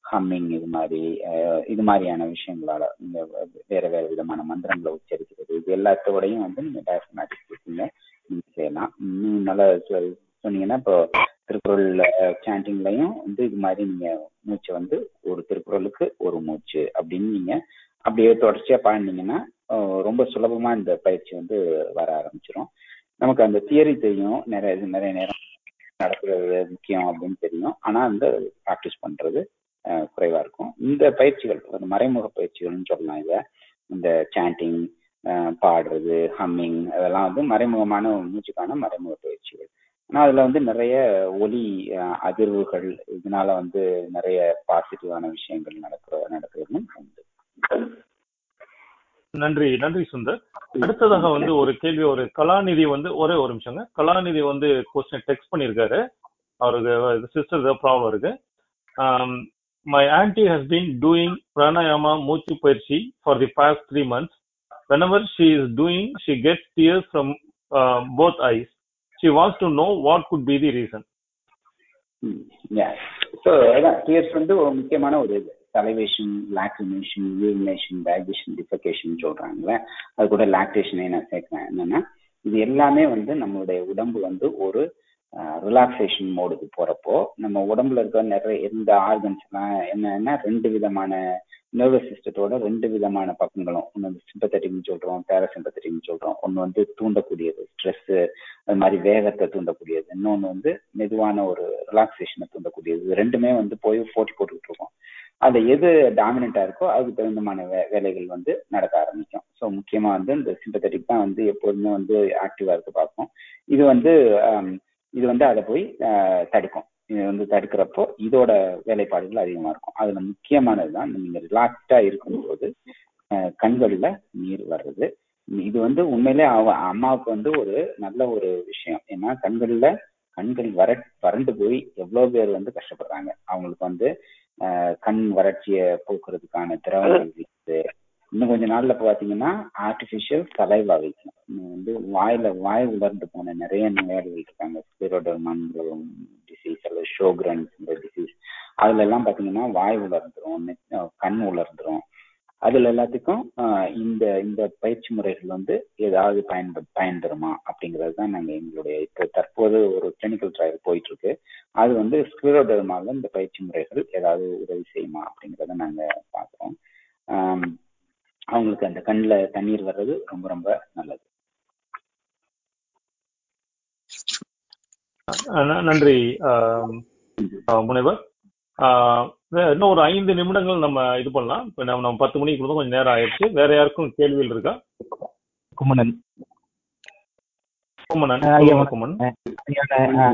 ஹம்மிங் இது மாதிரி இது மாதிரியான விஷயங்களால இந்த வேற வேற விதமான மந்திரங்களை உச்சரிக்கிறது இது எல்லாத்தோடையும் வந்து நீங்க டயஃபமேட்டிக் இருக்கீங்க நீங்க செய்யலாம். இன்னும் நல்லா சொன்னீங்கன்னா இப்போ திருக்குறள் சாண்டிங்லையும் வந்து இது மாதிரி நீங்க மூச்சை வந்து ஒரு திருக்குறளுக்கு ஒரு மூச்சு அப்படின்னு நீங்க அப்படியே தொடர்ச்சியா பாடினீங்கன்னா ரொம்ப சுலபமா இந்த பயிற்சி வந்து வர ஆரம்பிச்சிடும் நமக்கு அந்த தியரி தெரியும். நிறைய நிறைய நேரம் நடக்கிறது முக்கியம் அப்படின்னு தெரியும். ஆனா அந்த ப்ராக்டிஸ் பண்றது குறைவா இருக்கும். இந்த பயிற்சிகள் ஒரு மறைமுக பயிற்சிகள்னு சொல்லலாம் இதை. இந்த சாண்டிங் பாடுறது ஹம்மிங் அதெல்லாம் வந்து மறைமுகமான மூச்சுக்கான மறைமுக பயிற்சிகள். ஆனால் அதுல வந்து நிறைய ஒலி அதிர்வுகள் இதனால வந்து நிறைய பாசிட்டிவான விஷயங்கள் நடக்கிற நடக்கிறதும் உண்டு. நன்றி நன்றி சுந்தர். அடுத்ததாக வந்து ஒரு கேள்வி ஒரு கலாநிதி வந்து ஒரே ஒரு நிமிஷங்க. கலாநிதி வந்து கொஸ்டின் டெக்ஸ்ட் பண்ணியிருக்காரு. அவருக்கு சிஸ்டர் ப்ராப்ளம் இருக்கு. My aunty has been doing pranayama மூச்சு பயிற்சி for the past three months whenever she is doing she gets tears from uh, both eyes. She wants to know what could be the reason. Hmm. So அதான் tears வந்து ஒரு முக்கியமான ஒரு இது. Salivation lacrimation urination digestion defecation சொல்றாங்கல்ல. அது கூட லாக்டேஷனே நான் சேர்க்கிறேன். என்னன்னா இது எல்லாமே வந்து நம்மளுடைய உடம்பு வந்து ஒரு ரிலாக்ஸேஷன் மோடுக்கு போறப்போ நம்ம உடம்புல இருக்க நிறைய எந்த ஆர்கன்ஸ் எல்லாம் என்னன்னா ரெண்டு விதமான நர்வஸ் சிஸ்டத்தோட ரெண்டு விதமான பக்கங்களும். ஒன்று வந்து சிம்பத்தட்டிக்னு சொல்றோம் பேரசிம்பத்தட்டிக்னு சொல்றோம். ஒன்று வந்து தூண்டக்கூடியது ஸ்ட்ரெஸ் அது மாதிரி வேகத்தை தூண்டக்கூடியது. இன்னொன்று வந்து மெதுவான ஒரு ரிலாக்ஸேஷனை தூண்டக்கூடியது. ரெண்டுமே வந்து போய் போட்டி போட்டுக்கிட்டு இருக்கோம். அது எது டாமினண்டா இருக்கோ அதுக்கு தகுந்தமான வே வேலைகள் வந்து நடக்க ஆரம்பிக்கும். ஸோ முக்கியமா வந்து இந்த சிம்பத்தட்டிக் தான் வந்து எப்போதுமே வந்து ஆக்டிவா இருக்க பார்ப்போம். இது வந்து இது வந்து அதை போய் தடுக்கும். இது வந்து தடுக்கிறப்போ இதோட வேலைப்பாடுகள் அதிகமா இருக்கும். அதுல முக்கியமானது தான் நீங்க ரிலாக்ஸ்டா இருக்கும்போது கண்களில் நீர் வர்றது. இது வந்து உண்மையிலே அவ அம்மாவுக்கு வந்து ஒரு நல்ல ஒரு விஷயம். ஏன்னா கண்களில் கண்கள் வர வறண்டு போய் எவ்வளவு பேர் வந்து கஷ்டப்படுறாங்க. அவங்களுக்கு வந்து கண் வறட்சியை போக்குறதுக்கான திரவங்கள் இருக்குது இன்னும் கொஞ்ச நாள்ல பாத்தீங்கன்னா ஆர்டிபிஷியல் சலைவா வைக்கணும் வந்து வாயில வாய் உலர்ந்து போன நிறைய நோயாளிகள் இருக்காங்க. ஸ்பிரோடர்மான் டிசீஸ் அல்லது ஷோக்ரன்ஸ் டிசீஸ் அதுல எல்லாம் பாத்தீங்கன்னா வாய் உலர்ந்துரும் கண் உலர்ந்துரும். அதுல எல்லாத்துக்கும் இந்த இந்த பயிற்சி முறைகள் வந்து ஏதாவது பயன்ப பயன் தருமா அப்படிங்கிறது தான் நாங்கள் எங்களுடைய இப்போ தற்போது ஒரு கிளினிக்கல் ட்ரையல் போயிட்டு இருக்கு அது வந்து ஸ்கிரோடர்மாவில் இந்த பயிற்சி முறைகள் ஏதாவது உதவி செய்யுமா? அப்படிங்கிறத நாங்கள் பார்க்குறோம் அவங்களுக்கு அந்த கண்ணில் தண்ணீர் வர்றது ரொம்ப ரொம்ப நல்லது. நன்றி முனைவர். இன்னும் ஒரு ஐந்து நிமிடங்கள் நம்ம இது பண்ணலாம். இப்ப நம்ம நம்ம பத்து மணிக்கு கொடுத்தோம் கொஞ்சம் நேரம் ஆயிடுச்சு. வேற யாருக்கும் கேள்விகள் இருக்கா? குமணன். குமணன் குமணன்.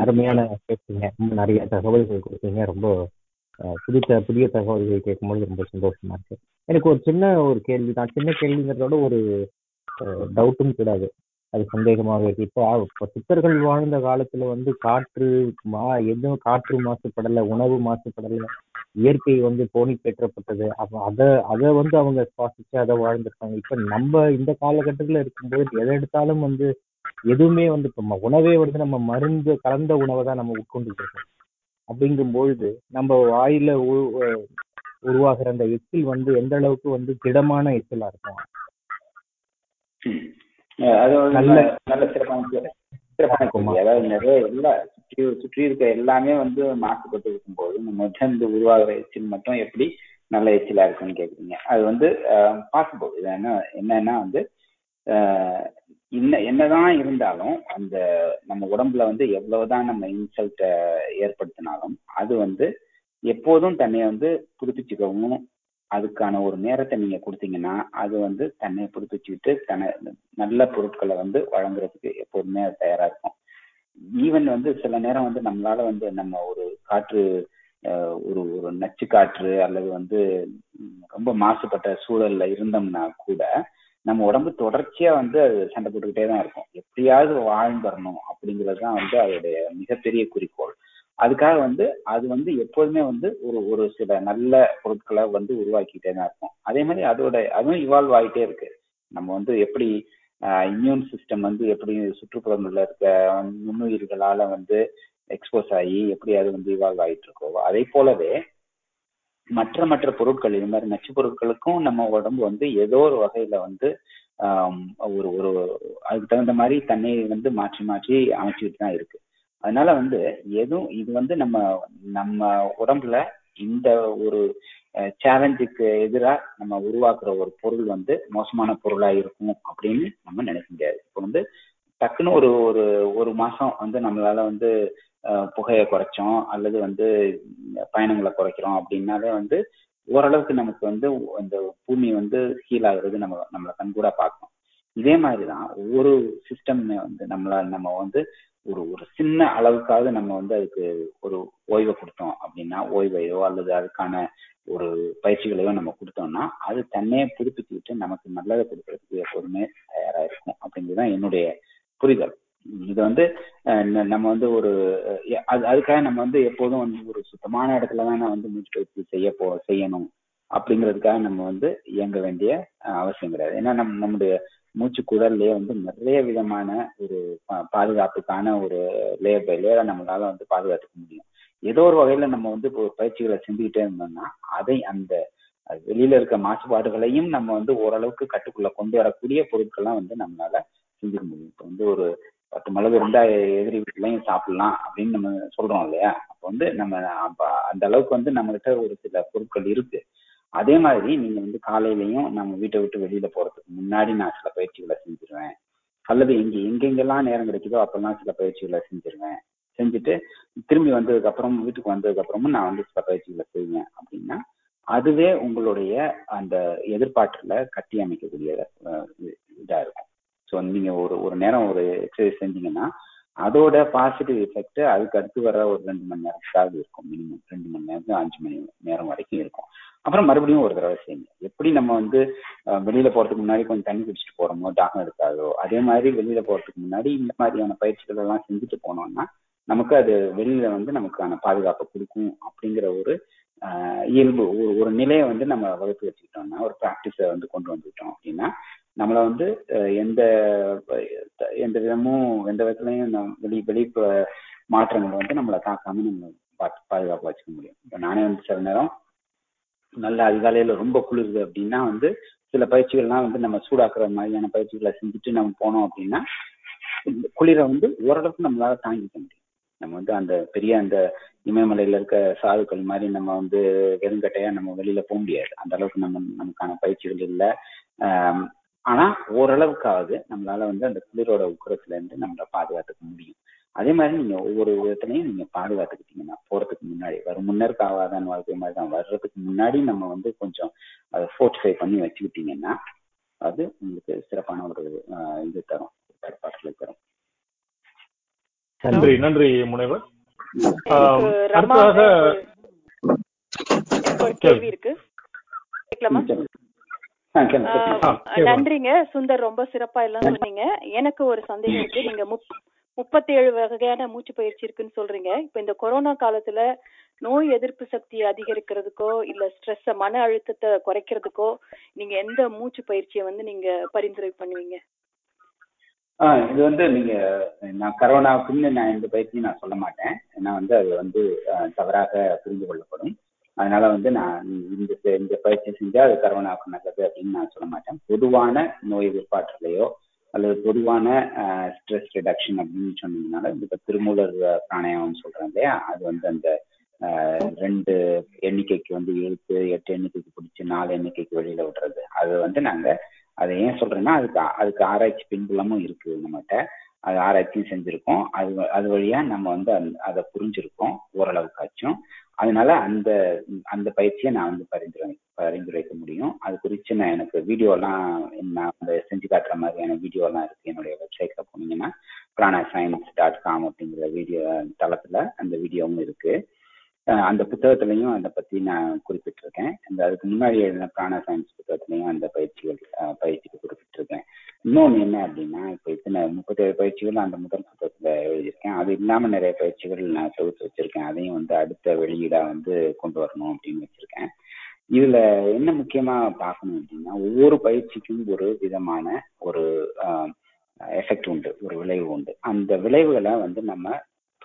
அருமையான பேசுங்க நிறைய தகவல்கள் கொடுத்தீங்க. ரொம்ப புதிய புதிய தகவல்கள் கேட்கும்போது ரொம்ப சந்தோஷமா இருக்கு. எனக்கு ஒரு சின்ன ஒரு கேள்வி தான் சின்ன கேள்விங்கிறதோட ஒரு டவுட்டும் கூடாது அது சந்தேகமாக இருக்கு. இப்போ இப்போ சித்தர்கள் வாழ்ந்த காலத்துல வந்து காற்று மா எதுவும் காற்று மாசுபடலை உணவு மாசுபடலை இயற்கை வந்து போனி பெற்றப்பட்டது. அப்போ அதை அதை வந்து அவங்க சுவாசிச்சு அதை வாழ்ந்துருக்காங்க. இப்போ நம்ம இந்த காலகட்டத்தில் இருக்கும்போது எதை எடுத்தாலும் வந்து எதுவுமே வந்து இப்போ உணவே வந்து நம்ம மருந்து கலந்த உணவை தான் நம்ம உட்கொண்டுட்டு இருக்கோம். அப்படிங்கும்பொழுது நம்ம வாயில உ- உருவாகிற அந்த எச்சில் வந்து எந்த அளவுக்கு வந்து திடமான எச்சிலா இருக்கும்? அது நல்ல நல்ல நல்ல சிறப்பான கே- சிறப்பான இருக்குமா கேள்வி அதாவது நிறைய எல்லா சுற்றி சுற்றி இருக்க எல்லாமே வந்து மாசுபட்டு இருக்கும்போது நம்ம இருந்து உருவாகிற எச்சில் மட்டும் எப்படி நல்ல எச்சிலா இருக்குன்னு கேக்குறீங்க அது வந்து பாசிபிள் இது என்ன என்னன்னா வந்து என்ன என்னதான் இருந்தாலும் அந்த நம்ம உடம்புல வந்து எவ்வளவுதான் நம்ம இன்சல்ட்ட ஏற்படுத்தினாலும் அது வந்து எப்போதும் தன்னை வந்து புதுப்பிச்சுக்கவும் அதுக்கான ஒரு நேரத்தை நீங்க கொடுத்தீங்கன்னா அது வந்து தன்னை புதுப்பிச்சுக்கிட்டு தன்னை நல்ல பொருட்களை வந்து வழங்குறதுக்கு எப்போதுமே அது தயாரா இருக்கும். ஈவன் வந்து சில நேரம் வந்து நம்மளால வந்து நம்ம ஒரு காற்று அஹ், ஒரு ஒரு நச்சு காற்று அல்லது வந்து ரொம்ப மாசுபட்ட சூழல்ல இருந்தோம்னா கூட நம்ம உடம்பு தொடர்ச்சியா வந்து அது சண்டை போட்டுக்கிட்டே தான் இருக்கும். எப்படியாவது வாழ்ந்துடணும் அப்படிங்கிறது தான் வந்து அதோடைய மிகப்பெரிய குறிக்கோள். அதுக்காக வந்து அது வந்து எப்போதுமே வந்து ஒரு ஒரு சில நல்ல பொருட்களை வந்து உருவாக்கிட்டே தான் இருக்கும். அதே மாதிரி அதோட அதுவும் இவால்வ் ஆகிட்டே இருக்கு. நம்ம வந்து எப்படி இம்யூன் சிஸ்டம் வந்து எப்படி சுற்றுப்புறங்களில் இருக்க நுண்ணுயிர்களால வந்து எக்ஸ்போஸ் ஆகி எப்படி அது வந்து இவால்வ் ஆகிட்டு இருக்கோ அதே போலவே மற்ற மற்ற பொருட்கள் இது மாதிரி நச்சு பொருட்களுக்கும் நம்ம உடம்பு வந்து ஏதோ ஒரு வகையில வந்து ஒரு ஒரு அதுக்கு தகுந்த மாதிரி தன்னை வந்து மாற்றி மாற்றி அமைச்சுக்கிட்டு தான் இருக்கு. அதனால வந்து எதுவும் இது வந்து நம்ம நம்ம உடம்புல இந்த ஒரு சேலஞ்சுக்கு எதிராக நம்ம உருவாக்குற ஒரு பொருள் வந்து மோசமான பொருளா இருக்கும் அப்படின்னு நம்ம நினைக்க முடியாது. இப்போ வந்து டக்குன்னு ஒரு ஒரு ஒரு மாசம் வந்து நம்மளால வந்து புகையை குறைச்சோம் அல்லது வந்து பயணங்களை குறைக்கிறோம் அப்படின்னாலே வந்து ஓரளவுக்கு நமக்கு வந்து அந்த பூமி வந்து ஹீல் ஆகுறது நம்ம நம்மளை கண்கூட பார்க்கணும் இதே மாதிரிதான் ஒவ்வொரு சிஸ்டம் வந்து நம்மள நம்ம வந்து ஒரு ஒரு சின்ன அளவுக்காவது நம்ம வந்து அதுக்கு ஒரு ஓய்வை கொடுத்தோம் அப்படின்னா ஓய்வையோ அல்லது அதுக்கான ஒரு பயிற்சிகளையோ நம்ம கொடுத்தோம்னா அது தன்னையே புதுப்பிச்சுக்கிட்டு நமக்கு நல்லதை கொடுக்கறதுக்கு எப்போதுமே தயாரா இருக்கும் அப்படிங்கிறதுதான் என்னுடைய புரிதல். இது வந்து அஹ், நம்ம வந்து ஒரு அது அதுக்காக நம்ம வந்து எப்போதும் வந்து ஒரு சுத்தமான இடத்துல தான் நான் வந்து மூச்சு பயிற்சி செய்ய போ செய்யணும் அப்படிங்கிறதுக்காக நம்ம வந்து இயங்க வேண்டிய அஹ், அவசியம் கிடையாது. ஏன்னா நம்ம நம்முடைய மூச்சு வந்து நிறைய விதமான ஒரு பாதுகாப்புக்கான ஒரு லேயர் பை லேயரா நம்மளால வந்து பாதுகாத்துக்க முடியும். ஏதோ ஒரு வகையில நம்ம வந்து இப்போ பயிற்சிகளை செஞ்சுக்கிட்டே இருந்தோம்னா அதை அந்த வெளியில இருக்க மாசுபாடுகளையும் நம்ம வந்து ஓரளவுக்கு கட்டுக்குள்ள கொண்டு வரக்கூடிய பொருட்கள்லாம் வந்து நம்மளால செஞ்சுக்க முடியும். இப்போ வந்து ஒரு பத்து மிளகு இருந்தா எதிரி வீட்டுலையும் சாப்பிடலாம் அப்படின்னு நம்ம சொல்றோம் இல்லையா? அப்போ வந்து நம்ம அந்த அளவுக்கு வந்து நம்மகிட்ட ஒரு சில பொருட்கள் இருக்கு. அதே மாதிரி நீங்க வந்து காலையிலயும் நம்ம வீட்டை விட்டு வெளியில போறதுக்கு முன்னாடி நான் சில பயிற்சிகளை செஞ்சிருவேன். அல்லது எங்க எங்கெங்கெல்லாம் நேரம் கிடைக்குதோ அப்பெல்லாம் சில பயிற்சிகளை செஞ்சிருவேன். செஞ்சுட்டு திரும்பி வந்ததுக்கு அப்புறம் வீட்டுக்கு வந்ததுக்கு அப்புறமும் நான் வந்து சில பயிற்சிகளை செய்வேன். அப்படின்னா அதுவே உங்களுடைய அந்த எதிர்பார்ட்டுல கட்டி அமைக்கக்கூடிய இதா இருக்கும். ஸோ நீங்க ஒரு ஒரு நேரம் ஒரு எக்ஸசைஸ் செஞ்சீங்கன்னா அதோட பாசிட்டிவ் எஃபெக்ட் அதுக்கு அடுத்து வர ஒரு ரெண்டு மணி நேரத்துக்காக இருக்கும். மினிமம் ரெண்டு மணி நேரம் அஞ்சு மணி நேரம் வரைக்கும் இருக்கும். அப்புறம் மறுபடியும் ஒரு தடவை செய்யுங்க. எப்படி நம்ம வந்து வெளியில போறதுக்கு முன்னாடி கொஞ்சம் தண்ணி குடிச்சிட்டு போறோமோ தாகம் எடுக்காதோ அதே மாதிரி வெளியில போறதுக்கு முன்னாடி இந்த மாதிரியான பயிற்சிகள் எல்லாம் செஞ்சுட்டு போனோம்னா நமக்கு அது வெளியில வந்து நமக்கான பாதுகாப்பை கொடுக்கும் அப்படிங்கிற ஒரு இயல்பு ஒரு ஒரு நிலையை வந்து நம்ம வகுத்து வச்சுக்கிட்டோம்னா ஒரு ப்ராக்டிஸை வந்து கொண்டு வந்துட்டோம் அப்படின்னா நம்மளை வந்து எந்த எந்த விதமும் எந்த விதத்துலையும் வெளி வெளி மாற்றங்களை மாற்றங்கள் வந்து நம்மளை தாக்காம நம்ம பாத்து பாதுகாப்பாக வச்சுக்க முடியும். இப்போ நானே வந்து சில நேரம் நல்ல அதிகாலையில ரொம்ப குளிருது அப்படின்னா வந்து சில பயிற்சிகள்லாம் வந்து நம்ம சூடாக்குற மாதிரியான பயிற்சிகளை செஞ்சுட்டு நம்ம போனோம் அப்படின்னா குளிரை வந்து ஓரளவுக்கு நம்மளால தாங்கிக்க முடியும். நம்ம வந்து அந்த பெரிய அந்த இமயமலையில இருக்க சாதுக்கள் மாதிரி நம்ம வந்து வெறுங்கட்டையா நம்ம வெளியில போக முடியாது. அந்த அளவுக்கு நம்ம நமக்கான பயிற்சிகள் இல்லை. ஆனா ஓரளவுக்காவது நம்மளால வந்து அந்த குளிரோட உக்கரத்துல இருந்து நம்மளை பாதுகாத்துக்க முடியும். அதே மாதிரி நீங்க ஒவ்வொரு விதத்துலையும் நீங்க பாதுகாத்துக்கிட்டீங்கன்னா போறதுக்கு முன்னாடி வரும் முன்னருக்கு ஆவாதான் வாழ்க்கை மாதிரி தான் வர்றதுக்கு முன்னாடி நம்ம வந்து கொஞ்சம் அதை ஃபோர்ட்டிஃபை பண்ணி வச்சுக்கிட்டீங்கன்னா அது உங்களுக்கு சிறப்பான ஒரு இது தரும் ஏற்பாடுகளை தரும். நன்றி நன்றி முனைவர். இருக்கு. நன்றிங்க சுந்தர் ரொம்ப சிறப்பா எல்லாம் சொன்னீங்க. எனக்கு ஒரு சந்தேகம் இருக்கு. நீங்க முப்பத்தி ஏழு வகையான மூச்சு பயிற்சி இருக்குன்னு சொல்றீங்க. இப்ப இந்த கொரோனா காலத்துல நோய் எதிர்ப்பு சக்தியை அதிகரிக்கிறதுக்கோ இல்ல ஸ்ட்ரெஸ் மன அழுத்தத்தை குறைக்கிறதுக்கோ நீங்க எந்த மூச்சு பயிற்சியை வந்து நீங்க பரிந்துரை பண்ணுவீங்க? ஆஹ் இது வந்து நீங்க நான் கரோனாவுக்குன்னு நான் இந்த பயிற்சியும் நான் சொல்ல மாட்டேன். ஏன்னா வந்து அது வந்து தவறாக புரிந்து கொள்ளப்படும். அதனால வந்து நான் இந்த இந்த பயிற்சி செஞ்சா அது கரோனாவுக்கு நல்லது அப்படின்னு நான் சொல்ல மாட்டேன். பொதுவான நோய் எதிர்ப்பாற்றலையோ அல்லது பொதுவான ஸ்ட்ரெஸ் ரிடக்ஷன் அப்படின்னு சொன்னீங்கனால இப்ப திருமூலர் அஹ், பிராணாயாமம் சொல்றேன் இல்லையா? அது வந்து அந்த ரெண்டு எண்ணிக்கைக்கு வந்து இழுத்து எட்டு எண்ணிக்கைக்கு பிடிச்சி நாலு எண்ணிக்கைக்கு வெளியில விடுறது. அது வந்து நாங்க அதை ஏன் சொல்றேன்னா அதுக்கு அதுக்கு ஆராய்ச்சி பின்புலமும் இருக்கு நம்மகிட்ட. அது ஆராய்ச்சியும் செஞ்சிருக்கோம். அது அது வழியா நம்ம வந்து அந் அதை புரிஞ்சிருக்கோம் ஓரளவுக்காச்சும். அதனால அந்த அந்த பயிற்சியை நான் வந்து பரிந்துரை பரிந்துரைக்க முடியும். அது குறித்து நான் எனக்கு வீடியோலாம் நான் அந்த செஞ்சு காட்டுற மாதிரியான வீடியோலாம் இருக்கு. என்னுடைய வெப்சைட்ல போனீங்கன்னா பிராணா சயின்ஸ் டாட் காம் அப்படிங்கிற வீடியோ தளத்துல அந்த வீடியோவும் இருக்கு. அந்த புத்தகத்திலையும் அதை பத்தி நான் குறிப்பிட்டிருக்கேன். அந்த அதுக்கு முன்னாடி எழுதின பிராண சயின்ஸ் புத்தகத்திலையும் அந்த பயிற்சிகள் பயிற்சிக்கு குறிப்பிட்டிருக்கேன். இன்னொன்று என்ன அப்படின்னா இப்போ இத்தனை முப்பத்தேழு பயிற்சிகள் அந்த முதல் புத்தகத்தில் எழுதியிருக்கேன். அது இல்லாமல் நிறைய பயிற்சிகள் நான் தொகுத்து வச்சிருக்கேன். அதையும் வந்து அடுத்த வெளியீடாக வந்து கொண்டு வரணும் அப்படின்னு வச்சிருக்கேன். இதுல என்ன முக்கியமா பார்க்கணும் அப்படின்னா ஒவ்வொரு பயிற்சிக்கும் ஒரு விதமான ஒரு எஃபெக்ட் உண்டு ஒரு விளைவு உண்டு. அந்த விளைவுகளை வந்து நம்ம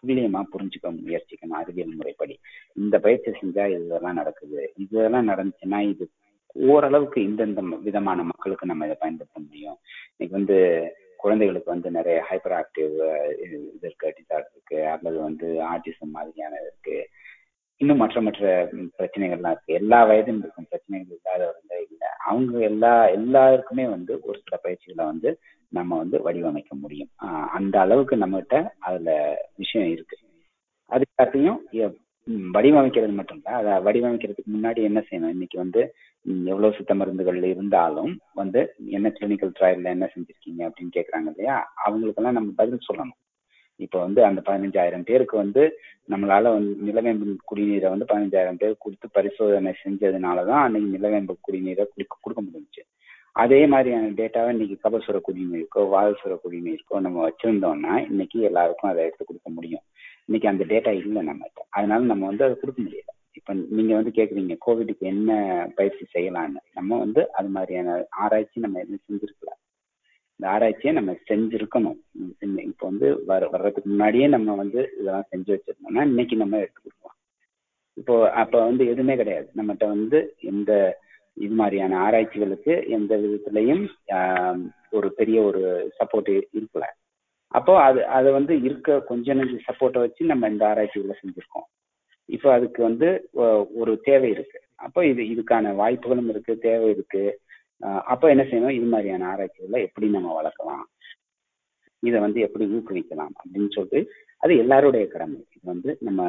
துல்லியமா புரிஞ்சுக்க முயற்சிக்கணும் அறிவியல் முறைப்படி. இந்த பயிற்சி செஞ்சா இதெல்லாம் நடக்குது. இதெல்லாம் நடந்துச்சுன்னா இது ஓரளவுக்கு இந்தந்த விதமான மக்களுக்கு நம்ம இதை பயன்படுத்த முடியும். இன்னைக்கு வந்து குழந்தைகளுக்கு வந்து நிறைய ஹைப்பர் ஆக்டிவ் இது இருக்கு டிசார்ட் இருக்கு. அல்லது வந்து ஆர்டிசம் மாதிரியான இருக்கு. இன்னும் மற்ற மற்ற பிரச்சனைகள்லாம் இருக்கு. எல்லா வயதினருக்கும் பிரச்சனைகள் இல்லாதவங்க இல்லை. அவங்க எல்லா எல்லாருக்குமே வந்து ஒரு சில பயிற்சிகளை வந்து நம்ம வந்து வடிவமைக்க முடியும். ஆஹ் அந்த அளவுக்கு நம்மகிட்ட அதுல விஷயம் இருக்கு. அதுக்காட்டியும் வடிவமைக்கிறது மட்டும் இல்லை. அதை வடிவமைக்கிறதுக்கு முன்னாடி என்ன செய்யணும்? இன்னைக்கு வந்து எவ்வளவு சித்த மருந்துகள் இருந்தாலும் வந்து என்ன கிளினிக்கல் ட்ரையல்ல என்ன செஞ்சிருக்கீங்க அப்படின்னு கேக்குறாங்க இல்லையா? அவங்களுக்கெல்லாம் நம்ம பதில் சொல்லணும். இப்போ வந்து அந்த பதினஞ்சாயிரம் பேருக்கு வந்து நம்மளால வந்து நிலவேம்பு குடிநீரை வந்து பதினஞ்சாயிரம் பேர் கொடுத்து பரிசோதனை செஞ்சதுனாலதான் அன்னைக்கு நிலவேம்பு குடிநீரை குடிக்க கொடுக்க முடிஞ்சுச்சு. அதே மாதிரியான டேட்டாவை இன்னைக்கு கபசுர குடிநீருக்கோ வால்சுர குடிநீருக்கோ நம்ம வச்சிருந்தோம்னா இன்னைக்கு எல்லாருக்கும் அதை எடுத்து கொடுக்க முடியும். இன்னைக்கு அந்த டேட்டா இல்லை நம்ம அதனால நம்ம வந்து அதை கொடுக்க முடியல. இப்ப நீங்க வந்து கேக்குறீங்க கோவிடுக்கு என்ன பயிற்சி செய்யலாம்னு. நம்ம வந்து அது மாதிரியான ஆராய்ச்சி நம்ம எதுவும் செஞ்சிருக்கல இந்த ஆராய்ச்சியை நம்ம செஞ்சிருக்கணும். இப்போ வந்து வர வர்றதுக்கு முன்னாடியே நம்ம வந்து இதெல்லாம் செஞ்சு வச்சிருந்தோம்னா இன்னைக்கு நம்ம எடுத்து கொடுப்போம் இப்போ அப்போ வந்து எதுவுமே கிடையாது. நம்மகிட்ட வந்து எந்த இது மாதிரியான ஆராய்ச்சிகளுக்கு எந்த விதத்துலையும் ஒரு பெரிய ஒரு சப்போர்ட் இருக்கல. அப்போ அது அதை வந்து இருக்க கொஞ்ச நஞ்சு சப்போர்ட்டை வச்சு நம்ம இந்த ஆராய்ச்சிகளை செஞ்சுருக்கோம். இப்போ அதுக்கு வந்து ஒரு தேவை இருக்கு. அப்போ இது இதுக்கான வாய்ப்புகளும் இருக்கு தேவை இருக்கு. அப்போ என்ன செய்யணும்? இது மாதிரியான ஆராய்ச்சிகளை எப்படி நம்ம வளர்க்கலாம்? இதை வந்து எப்படி ஊக்குவிக்கலாம்? அப்படின்னு சொல்லிட்டு அது எல்லாருடைய கடமை. இது வந்து நம்ம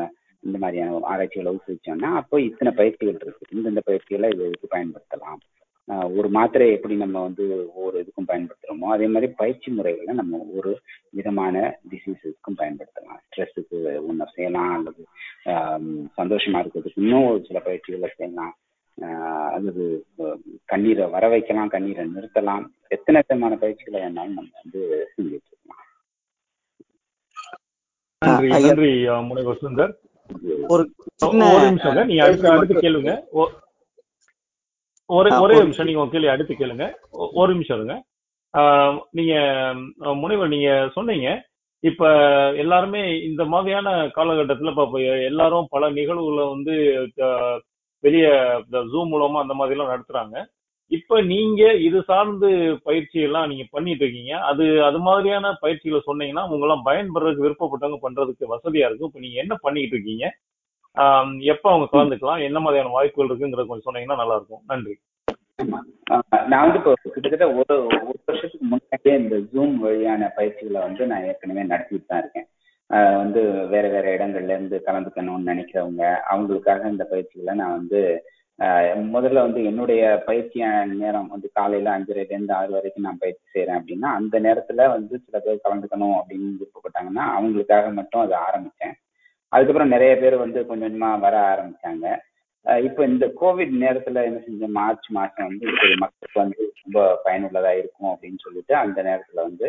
இந்த மாதிரியான ஆராய்ச்சிகளை ஊக்குவிச்சோம்னா அப்போ இத்தனை பயிற்சிகள் இருக்கு. இந்தந்த பயிற்சிகளை இது இதுக்கு பயன்படுத்தலாம்? ஒரு மாத்திரை எப்படி நம்ம வந்து ஒவ்வொரு இதுக்கும் பயன்படுத்துறோமோ அதே மாதிரி பயிற்சி முறைகளை நம்ம ஒரு விதமான டிசீஸஸ்க்கும் பயன்படுத்தலாம். ஸ்ட்ரெஸ்ஸுக்கு ஒன்று செய்யலாம் அல்லது சந்தோஷமா இருக்கிறதுக்கு இன்னும் ஒரு சில பயிற்சிகளை செய்யலாம். அல்லது கண்ணீரை வர வைக்கலாம் கண்ணீரை நிறுத்தலாம். எத்தனை விதமான பயிற்சிகளை வேணாலும் நம்ம வந்து செஞ்சுட்டு இருக்கலாம் நன்றி முனைவர் சுந்தர் ஒரு சின்ன ஒரு நிமிஷம் நீங்க அடுத்து அடுத்து கேளுங்க. ஒரு ஒரே நிமிஷம் நீங்க உங்க கேள்வி அடுத்து கேளுங்க. ஒரு நிமிஷம் இருங்க. ஆஹ், நீங்க முனைவர் நீங்க சொன்னீங்க. இப்ப எல்லாருமே இந்த மாதிரியான காலகட்டத்துல இப்ப எல்லாரும் பல நிகழ்வுகளை வந்து வெளிய இந்த ஜூம் மூலமா அந்த மாதிரி எல்லாம் நடத்துறாங்க. இப்ப நீங்க இது சார்ந்து பயிற்சி எல்லாம் நீங்க பண்ணிட்டு இருக்கீங்க அது அது மாதிரியான பயிற்சிகளை சொன்னீங்கன்னா உங்க எல்லாம் பயன்படுறதுக்கு விருப்பப்பட்டவங்க பண்றதுக்கு வசதியா இருக்கும். இப்ப நீங்க என்ன பண்ணிட்டு இருக்கீங்க ஆஹ் எப்ப அவங்க கலந்துக்கலாம்? என்ன மாதிரியான வாய்ப்புகள் இருக்குங்கிறத கொஞ்சம் சொன்னீங்கன்னா நல்லா இருக்கும் நன்றி நான் வந்து இப்போ கிட்டத்தட்ட ஒரு ஒரு வருஷத்துக்கு முன்னாடியே இந்த ஜூம் வழியான பயிற்சிகளை வந்து நான் ஏற்கனவே நடத்திட்டு தான் இருக்கேன். வந்து வேற வேற இடங்கள்ல இருந்து கலந்துக்கணும்னு நினைக்கிறவங்க அவங்களுக்காக இந்த பயிற்சிகளை நான் வந்து முதல்ல வந்து என்னுடைய பயிற்சியான நேரம் வந்து காலையில அஞ்சரைலேருந்து ஆறு வரைக்கும் நான் பயிற்சி செய்யறேன் அப்படின்னா அந்த நேரத்துல வந்து சில பேர் கலந்துக்கணும் அப்படின்னு விருப்பப்பட்டாங்கன்னா அவங்களுக்காக மட்டும் அதை ஆரம்பிச்சேன். அதுக்கப்புறம் நிறைய பேர் வந்து கொஞ்சம் கொஞ்சமா வர ஆரம்பிச்சாங்க. இப்போ இந்த கோவிட் நேரத்துல என்ன செஞ்ச மார்ச் மாசம் வந்து மக்களுக்கு வந்து ரொம்ப பயனுள்ளதா இருக்கும் அப்படின்னு சொல்லிட்டு அந்த நேரத்துல வந்து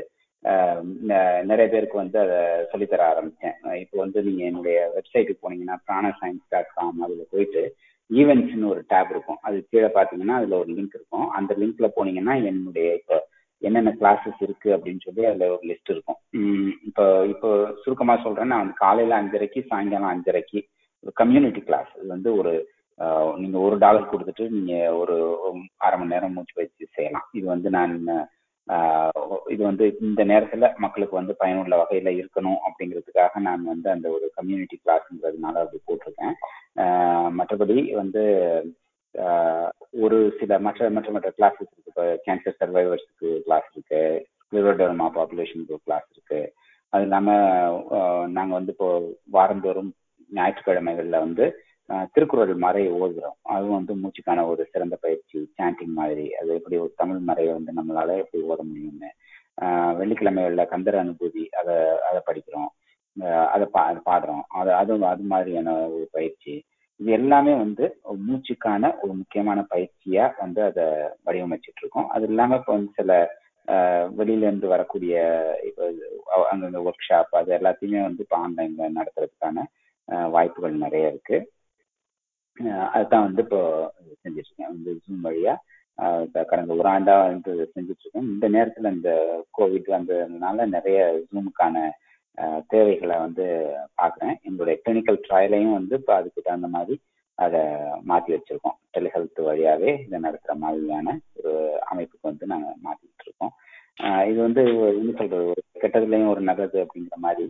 நிறைய பேருக்கு வந்து அதை சொல்லித்தர ஆரம்பித்தேன் இப்போ வந்து நீங்க என்னுடைய வெப்சைட்டுக்கு போனீங்கன்னா பிராண சயின்ஸ் டாட் காம் அதில் போயிட்டு ஈவெண்ட்ஸ்னு ஒரு டேப் இருக்கும். அது கீழே பார்த்தீங்கன்னா அதில் ஒரு லிங்க் இருக்கும். அந்த லிங்க்ல போனீங்கன்னா என்னுடைய இப்போ என்னென்ன கிளாஸஸ் இருக்கு அப்படின்னு சொல்லி அதில் ஒரு லிஸ்ட் இருக்கும். இப்போ இப்போ சுருக்கமாக சொல்கிறேன் நான் வந்து காலையில அஞ்சரைக்கு சாயங்காலம் அஞ்சரைக்கு ஒரு கம்யூனிட்டி கிளாஸ் இது வந்து ஒரு நீங்கள் நீங்க ஒரு டாலர் கொடுத்துட்டு நீங்க ஒரு அரை மணி நேரம் மூச்சு பயிற்சி செய்யலாம். இது வந்து நான் இது வந்து இந்த நேரத்துல மக்களுக்கு வந்து பயனுள்ள வகையில இருக்கணும் அப்படிங்கிறதுக்காக நான் வந்து அந்த ஒரு கம்யூனிட்டி கிளாஸ்ங்கிறதுனால அப்படி போட்டிருக்கேன். மற்றபடி வந்து ஒரு சில மற்ற மற்ற மற்ற கிளாஸஸ் இருக்கு. இப்போ கேன்சர் சர்வைவர்ஸ்க்கு கிளாஸ் இருக்கு. ஸ்க்ளிரோடர்மா பாப்புலேஷனுக்கு கிளாஸ் இருக்கு. அது இல்லாம நாங்கள் நாங்க வந்து இப்போ வாரந்தோறும் ஞாயிற்றுக்கிழமைகள்ல வந்து திருக்குறள் மறை ஓதுறோம் அதுவும் வந்து மூச்சுக்கான ஒரு சிறந்த பயிற்சி சாண்டிங் மாதிரி. அது எப்படி ஒரு தமிழ் மறையை வந்து நம்மளால எப்படி ஓத முடியும்னு. ஆஹ் கந்தர் அனுபூதி அதை அதை படிக்கிறோம். அதை பா அதை பாடுறோம். அது அது அது மாதிரியான ஒரு பயிற்சி. இது எல்லாமே வந்து மூச்சுக்கான ஒரு முக்கியமான பயிற்சியா வந்து அதை வடிவமைச்சிட்டு இருக்கோம் அது இல்லாம இப்போ வந்து சில வெளியிலேருந்து வெளியில இருந்து வரக்கூடிய இப்போ அங்கங்க ஒர்க் ஷாப் அது எல்லாத்தையுமே வந்து இப்போ ஆன்லைன்ல நடத்துறதுக்கான வாய்ப்புகள் நிறைய இருக்கு. அதுதான் வந்து இப்போ செஞ்சுட்டு இருக்கேன் வந்து ஜூம் வழியா கடந்த ஒரு ஆண்டா வந்து செஞ்சுட்டு இருக்கேன் இந்த நேரத்துல இந்த கோவிட் வந்ததுனால நிறைய ஜூமுக்கான தேவைகளை வந்து பார்க்குறேன் எங்களுடைய கிளினிக்கல் ட்ரையலையும் வந்து இப்போ அதுக்கு தகுந்த மாதிரி அதை மாற்றி வச்சிருக்கோம். டெலிஹெல்த் வழியாவே இதை நடத்துகிற மாதிரியான ஒரு அமைப்புக்கு வந்து நாங்கள் மாற்றிட்டு இருக்கோம் இது வந்து என்ன சொல்றது ஒரு கெட்டதுலேயும் ஒரு நல்லது அப்படிங்கிற மாதிரி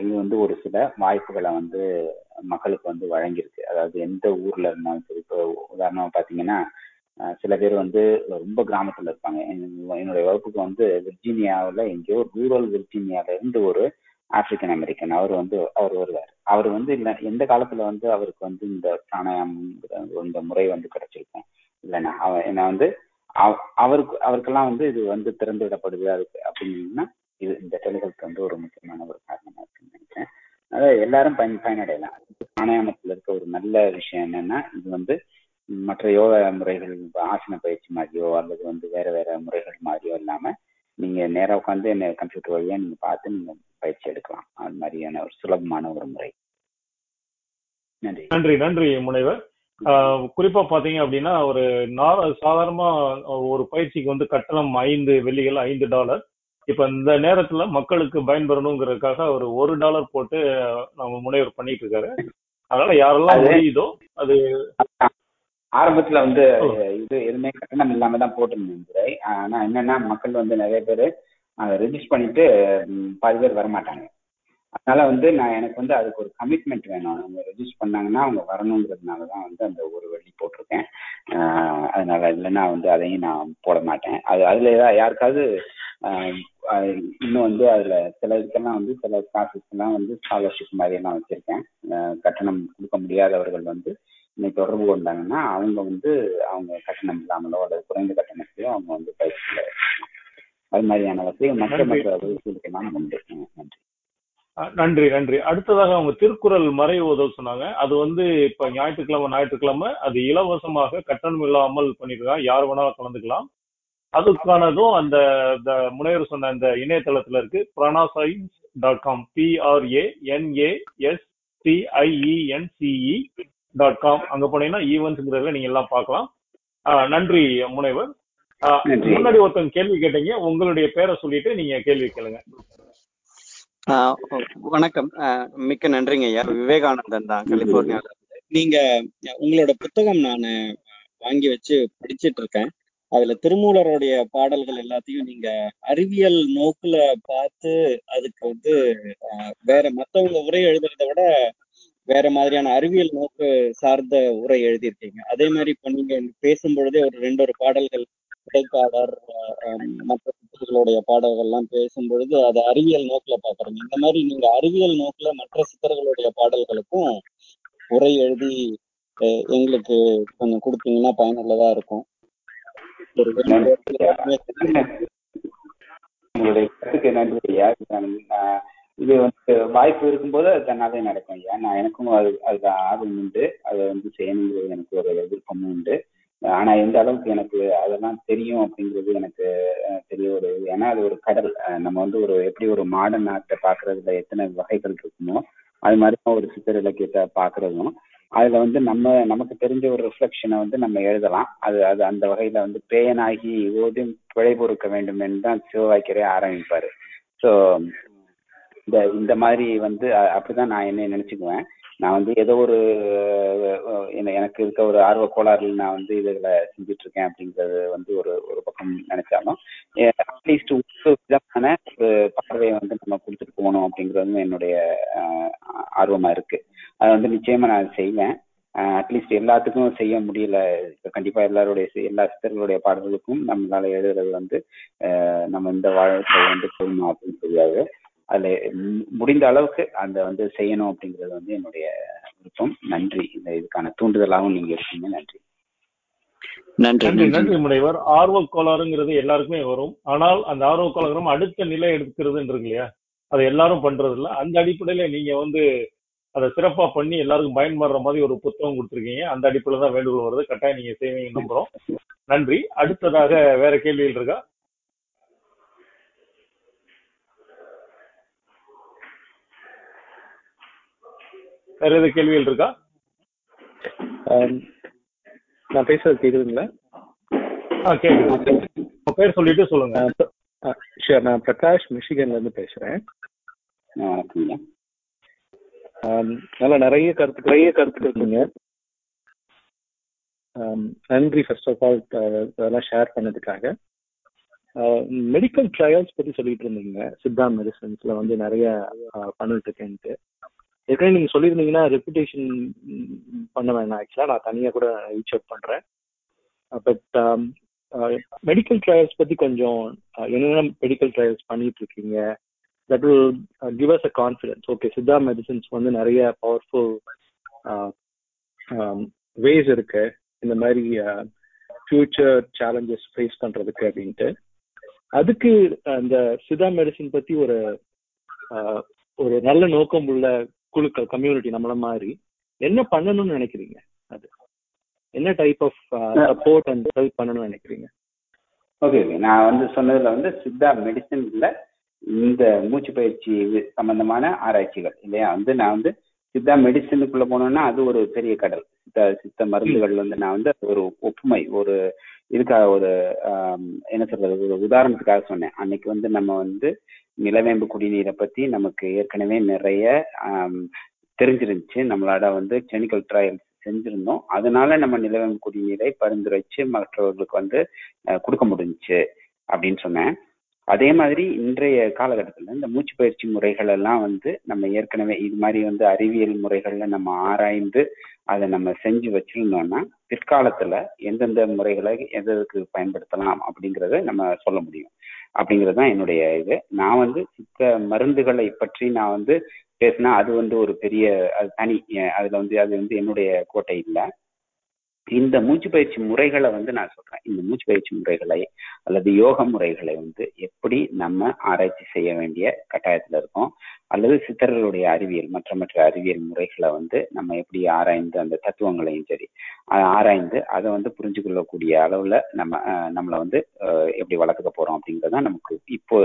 இது வந்து ஒரு சில வாய்ப்புகளை வந்து மக்களுக்கு வந்து வழங்கியிருக்கு. அதாவது எந்த ஊர்ல இருந்தாலும் சரி இப்போ உதாரணமாக பார்த்தீங்கன்னா சில பேர் வந்து ரொம்ப கிராமத்துல இருப்பாங்க. என்னுடைய வகுப்புக்கு வந்து விர்ஜீனியாவில் எங்கேயோ ரூரல் விர்ஜீனியால இருந்து ஒரு ஆப்பிரிக்கன் அமெரிக்கன் அவர் வந்து அவர் வருவார். அவர் வந்து இல்லை எந்த காலத்துல வந்து அவருக்கு வந்து இந்த பிராணாயாமம் இந்த முறை வந்து கிடைச்சிருக்கும் இல்லைன்னா அவ- என்ன வந்து அவ- அவருக்கு அவருக்கெல்லாம் வந்து இது வந்து திறந்து விடப்படுது அதுக்கு அப்படின்னா இது இந்த டெலிஹெல்த் வந்து ஒரு முக்கியமான ஒரு காரணமா இருக்குன்னு நினைக்கிறேன். அதாவது எல்லாரும் பயன் பயனடையலாம். பிராணாயாமத்துல இருக்க ஒரு நல்ல விஷயம் என்னன்னா இது வந்து மற்ற யோகா முறைகள் ஆசன பயிற்சி மாதிரியோ அல்லது வந்து வேற வேற முறைகள் மாதிரியோ இல்லாம நீங்க நேராக உட்காந்து என்ன கம்ப்யூட்டர் வழியா நீங்க பார்த்து நீங்க பயிற்சி எடுக்கலாம். அது மாதிரியான ஒரு சுலபமான ஒரு முறை. நன்றி. நன்றி நன்றி முனைவர். குறிப்பா பாத்தீங்க அப்படின்னா ஒரு நார் சாதாரணமா ஒரு பயிற்சிக்கு வந்து கட்டணம் ஐந்து வெள்ளிகள் ஐந்து டாலர். இப்ப இந்த நேரத்துல மக்களுக்கு பயன்பெறணுங்கிறதுக்காக ஒரு ஒரு டாலர் போட்டு நம்ம முனைவர் பண்ணிட்டு இருக்காரு அதனால யாரெல்லாம் முடியுதோ அது ஆரம்பத்துல வந்து. இது எதுவுமே கட்டணம் இல்லாம தான் போட்டிருந்தேன் ஆனா என்னன்னா மக்கள் வந்து நிறைய பேர் ரெஜிஸ்டர் பண்ணிட்டு பாதி பேர் வரமாட்டாங்க. அதனால வந்து நான் எனக்கு வந்து அதுக்கு ஒரு கமிட்மெண்ட் வேணும். அவங்க ரெஜிஸ்டர் பண்ணாங்கன்னா அவங்க வரணுங்கிறதுனால தான் வந்து அந்த ஒரு வெள்ளி போட்டிருக்கேன். அதனால இல்லைன்னா வந்து அதையும் நான் போட மாட்டேன். அது அதுல ஏதாவது யாருக்காவது இன்னும் வந்து அதுல சில இதுக்கெல்லாம் வந்து சில கிளாஸஸ்க்கெல்லாம் வந்து ஸ்காலர்ஷிப் மாதிரி எல்லாம் வச்சிருக்கேன். கட்டணம் கொடுக்க முடியாதவர்கள் வந்து என்னை தொடர்பு கொண்டாங்கன்னா அவங்க வந்து அவங்க கட்டணம் இல்லாமலோ அல்லது குறைந்த கட்டணத்திலோ அவங்க வந்து பயிற்சியில் அது மாதிரியான வசதிகள் மற்ற. மற்ற வகுப்புகளுக்கெல்லாம் உண்டு. நன்றி. நன்றி நன்றி. அடுத்ததாக அவங்க திருக்குறள் மறை ஓதல் சொன்னாங்க. அது வந்து இப்ப ஞாயிற்றுக்கிழமை ஞாயிற்றுக்கிழமை அது இலவசமாக கட்டணம் இல்லாமல் பண்ணிருக்காங்க யார் வேணாலும் கலந்துக்கலாம். அதுக்கானதும் அந்த முனைவர் சொன்ன அந்த இணையதளத்துல இருக்கு. Pranascience dot com P R A N A S D I E N C E dot com அங்க போனீங்கன்னா ஈவெண்ட்ஸ்ங்கிறதுல நீங்க எல்லாம் பார்க்கலாம். நன்றி முனைவர். முன்னாடி ஒருத்தங்க கேள்வி கேட்டீங்க. உங்களுடைய பேரை சொல்லிட்டு நீங்க கேள்வி கேளுங்க. வணக்கம். மிக்க நன்றிங்க ஐயா. விவேகானந்தன் தான் கலிபோர்னியால நீங்க உங்களோட புத்தகம் நான் வாங்கி வச்சு படிச்சிட்டு இருக்கேன். அதுல திருமூலருடைய பாடல்கள் எல்லாத்தையும் நீங்க அறிவியல் நோக்குல பார்த்து அதுக்கு வந்து வேற மத்தவங்க உரை எழுதுறதை விட வேற மாதிரியான அறிவியல் நோக்கு சார்ந்த உரை எழுதியிருக்கீங்க. அதே மாதிரி இப்போ நீங்க பேசும் பொழுதே ஒரு ரெண்டு ஒரு பாடல்கள் இடைக்காடர் மற்ற சித்தர்களுடைய பாடல்கள்லாம் பேசும் பொழுது அதை அறிவியல் நோக்குல பாக்குறீங்க இந்த மாதிரி நீங்க அறிவியல் நோக்குல மற்ற சித்தர்களுடைய பாடல்களுக்கும் உரை எழுதி எங்களுக்கு கொஞ்சம் கொடுத்தீங்கன்னா பயனுள்ளதா இருக்கும் ஒரு ரெண்டு நன்றி வாரத்துல எல்லாமே உங்களுடைய கருத்துக்கு நன்றி ஐயா இது வந்து வாய்ப்பு இருக்கும்போது அது தன்னாலே நடக்கும் ஐயா நான் எனக்கும் அது அதுக்கு ஆர்வம் உண்டு அதை வந்து செய்யணுங்கிறது எனக்கு ஒரு விருப்பமும் உண்டு ஆனா எந்த அளவுக்கு எனக்கு அதெல்லாம் தெரியும் அப்படிங்கிறது எனக்கு தெரிய ஒரு ஏன்னா அது ஒரு கடல் அஹ், நம்ம வந்து ஒரு எப்படி ஒரு மாடர்ன் ஆர்ட்டை பாக்குறதுல எத்தனை வகைகள் இருக்குமோ அது மாதிரி தான் ஒரு சித்தர் இலக்கியத்தை பாக்குறதும் அதுல வந்து நம்ம நமக்கு தெரிஞ்ச ஒரு ரிஃப்ளெக்ஷனை வந்து நம்ம எழுதலாம். அது அது அந்த வகையில வந்து பேயனாகி ஓதும் பிழை பொறுக்க வேண்டும் என்று தான் சிவவாக்கியரே ஆரம்பிப்பாரு. ஸோ இந்த இந்த மாதிரி வந்து அப்படிதான் நான் என்ன நினைச்சுக்குவேன். நான் வந்து ஏதோ ஒரு என்ன- எனக்கு இருக்க ஒரு ஆர்வ கோளாறுல நான் வந்து இதில் செஞ்சுட்டு இருக்கேன் அப்படிங்கிறது வந்து ஒரு ஒரு பக்கம் நினைச்சாலும் அட்லீஸ்ட் ஒரு விதமான ஒரு பார்வையை வந்து நம்ம கொடுத்துட்டு போகணும் அப்படிங்கிறது என்னுடைய ஆர்வமாக ஆர்வமா இருக்கு. அதை வந்து நிச்சயமா நான் செய்வேன். அட்லீஸ்ட் எல்லாத்துக்கும் செய்ய முடியல. இப்ப கண்டிப்பா எல்லாருடைய எல்லா சித்தர்களுடைய பாடல்களுக்கும் நம்மளால எழுதுறது வந்து நம்ம இந்த வாழ்க்கை வந்து போகணும் அப்படின்னு தெரியாது. அதுல முடிந்த அளவுக்கு அந்த வந்து செய்யணும் அப்படிங்கிறது வந்து என்னுடைய விருப்பம். நன்றி. இந்த இதுக்கான தூண்டுதலாகவும் நீங்க இருக்கீங்க. நன்றி. நன்றி நன்றி முனைவர். ஆர்வக் கோளாறுங்கிறது எல்லாருக்குமே வரும். ஆனால் அந்த ஆர்வக் கோளாறு அடுத்த நிலை எடுக்கிறதுன்னு இருக்கு இல்லையா? அதை எல்லாரும் பண்றது இல்ல அந்த அடிப்படையில நீங்க வந்து அதை சிறப்பா பண்ணி எல்லாருக்கும் பயன்படுற மாதிரி ஒரு புத்தகம் கொடுத்துருக்கீங்க. அந்த அடிப்படையில தான் வேண்டுகோள் வருது. கட்டாயம் நீங்க செய்வீங்க நம்புறோம். நன்றி. அடுத்ததாக வேற கேள்விகள் இருக்கா? வேற எது கேள்விகள் இருக்கா? நான் பேசுறது கேக்குதுங்களா கேக்குது. உங்க பேர் சொல்லிட்டு சொல்லுங்க. ஷியர் நான் பிரகாஷ் மிஷிகன்ல இருந்து பேசுறேன். நல்லா நிறைய கருத்து நிறைய சொன்னீங்க. ஆம், நன்றி ஃபர்ஸ்ட் ஆஃப் ஆல் அதெல்லாம் ஷேர் பண்ணதுக்காக. மெடிக்கல் ட்ரையல்ஸ் பத்தி சொல்லிட்டு இருந்தீங்க. சித்தா மெடிசன்ஸ்ல வந்து நிறைய பண்ணிட்டு இருக்கேன்ட்டு. ஏற்கனவே நீங்க சொல்லியிருந்தீங்கன்னா ரெப்புடேஷன் பண்ண வேணாம். ஆக்சுவலா நான் தனியா கூட ரீச் அவுட் பண்றேன் பட் மெடிக்கல் ட்ரையல்ஸ் பத்தி கொஞ்சம் uh, என்னென்ன மெடிக்கல் ட்ரையல்ஸ் பண்ணிட்டு இருக்கீங்க that will give us a confidence okay Siddha medicines வந்து நிறைய பவர்ஃபுல் வேஸ் uh, um, இருக்கு. இந்த மாதிரி ஃபியூச்சர் சேலஞ்சஸ் ஃபேஸ் பண்றதுக்கு அப்படின்ட்டு. அதுக்கு அந்த சிதா மெடிசின் பத்தி ஒரு uh, ஒரு நல்ல நோக்கம் உள்ள குழுக்கள் கம்யூனிட்டி நம்மள மாதிரி என்ன பண்ணணும்னு நினைக்கிறீங்க? அது. என்ன type of support and help பண்ணணும்னு நினைக்கிறீங்க? ஓகே ஓகே நான் வந்து சொன்னதுல வந்து சித்தா மெடிசன்ல இந்த மூச்சு பயிற்சி சம்பந்தமான ஆராய்ச்சிகள் இல்லையா? வந்து நான் வந்து சித்தா மெடிசனுக்குள்ள போனோம்னா அது ஒரு பெரிய கடல். சித்த சித்த மருந்துகள் வந்து நான் வந்து ஒரு ஒப்புமை ஒரு இதுக்காக ஒரு என்ன சொல்றது ஒரு உதாரணத்துக்காக சொன்னேன். அன்னைக்கு வந்து நம்ம வந்து நிலவேம்பு குடிநீரை பத்தி நமக்கு ஏற்கனவே நிறைய தெரிஞ்சிருந்துச்சு. நம்மளால வந்து கிளினிக்கல் ட்ரையல் செஞ்சிருந்தோம். அதனால நம்ம நிலவேம்பு குடிநீரை பரிந்துரைச்சு மற்றவர்களுக்கு வந்து அஹ், கொடுக்க முடிஞ்சுச்சு அப்படின்னு சொன்னேன். அதே மாதிரி இன்றைய காலகட்டத்தில் இந்த மூச்சு பயிற்சி முறைகள் எல்லாம் வந்து நம்ம ஏற்கனவே இது மாதிரி வந்து அறிவியல் முறைகள்ல நம்ம ஆராய்ந்து அதை நம்ம செஞ்சு வச்சிருந்தோம்னா பிற்காலத்துல எந்தெந்த முறைகளை எதற்கு பயன்படுத்தலாம் அப்படிங்கிறத நம்ம சொல்ல முடியும். அப்படிங்கிறது தான் என்னுடைய இது. நான் வந்து சித்த மருந்துகளை பற்றி நான் வந்து பேசினா அது வந்து ஒரு பெரிய அது தனி அதில் வந்து அது வந்து என்னுடைய கோட்டை இல்லை. இந்த மூச்சு பயிற்சி முறைகளை வந்து நான் சொல்றேன். இந்த மூச்சு பயிற்சி முறைகளை அல்லது யோக முறைகளை வந்து எப்படி நம்ம ஆராய்ச்சி செய்ய வேண்டிய கட்டாயத்துல இருக்கோம். அல்லது சித்தர்களுடைய அறிவியல் மற்ற மற்ற அறிவியல் முறைகளை வந்து நம்ம எப்படி ஆராய்ந்து அந்த தத்துவங்களையும் சரி ஆராய்ந்து அதை வந்து புரிஞ்சு கொள்ளக்கூடிய அளவுல நம்ம நம்மளை வந்து எப்படி வளர்த்துக்க போறோம் அப்படிங்கிறது தான் நமக்கு இப்போ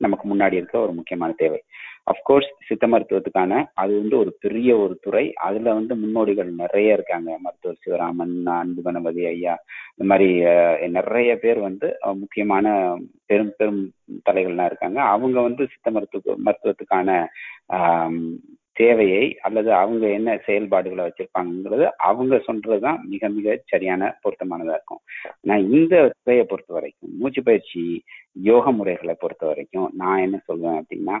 நமக்கு முன்னாடி இருக்க ஒரு முக்கியமான தேவை. அஃப்கோர்ஸ் சித்த மருத்துவத்துக்கான அது வந்து ஒரு பெரிய ஒரு துறை. அதுல வந்து முன்னோடிகள் நிறைய இருக்காங்க. மருத்துவர் சிவராமன் அன்பு கணபதி ஐயா இந்த மாதிரி நிறைய பேர் வந்து முக்கியமான பெரும் பெரும் தலைகள்லாம் இருக்காங்க. அவங்க வந்து சித்த மருத்துவ மருத்துவத்துக்கான தேவையை அல்லது அவங்க என்ன செயல்பாடுகளை வச்சிருப்பாங்கிறது அவங்க சொல்றதுதான் மிக மிக சரியான பொருத்தமானதா இருக்கும். நான் இந்த துறையை பொறுத்த வரைக்கும் மூச்சு பயிற்சி யோக முறைகளை பொறுத்த வரைக்கும் நான் என்ன சொல்வேன் அப்படின்னா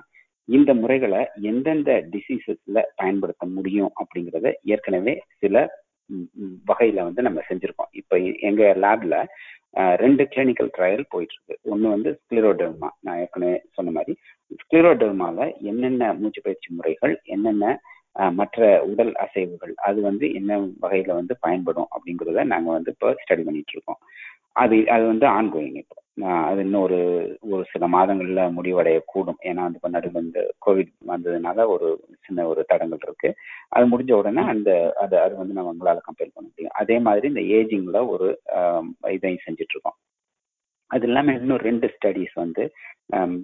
இந்த முறைகளை எந்தெந்த டிசீசஸ்ல பயன்படுத்த முடியும் அப்படிங்கறத ஏற்கனவே சில வகையில வந்து நம்ம செஞ்சிருக்கோம். இப்ப எங்க லேப்ல ரெண்டு கிளினிக்கல் ட்ரையல் போயிட்டு இருக்கு ஒன்று வந்து ஸ்க்ளிரோடர்மா நான் ஏற்கனவே சொன்ன மாதிரி ஸ்க்ளிரோடர்மால என்னென்ன மூச்சு பயிற்சி முறைகள் என்னென்ன மற்ற உடல் அசைவுகள் அது வந்து என்ன வகையில வந்து பயன்படும் அப்படிங்கிறத நாங்க வந்து இப்போ ஸ்டடி பண்ணிட்டு இருக்கோம் அது அது வந்து ஆன்கோயிங் இப்போ. அது இன்னும் ஒரு ஒரு சில மாதங்கள்ல முடிவடைய கூடும் ஏன்னா வந்து இப்போ நடுவில் இந்த கோவிட் வந்ததுனால ஒரு சின்ன ஒரு தடங்கள் இருக்கு. அது முடிஞ்ச உடனே அந்த அது அது வந்து நம்ம உங்களால கம்பேர் பண்ண முடியும். அதே மாதிரி இந்த ஏஜிங்கில் ஒரு இதையும் செஞ்சுட்டு இருக்கோம். அது இல்லாமல் இன்னும் ரெண்டு ஸ்டடிஸ் வந்து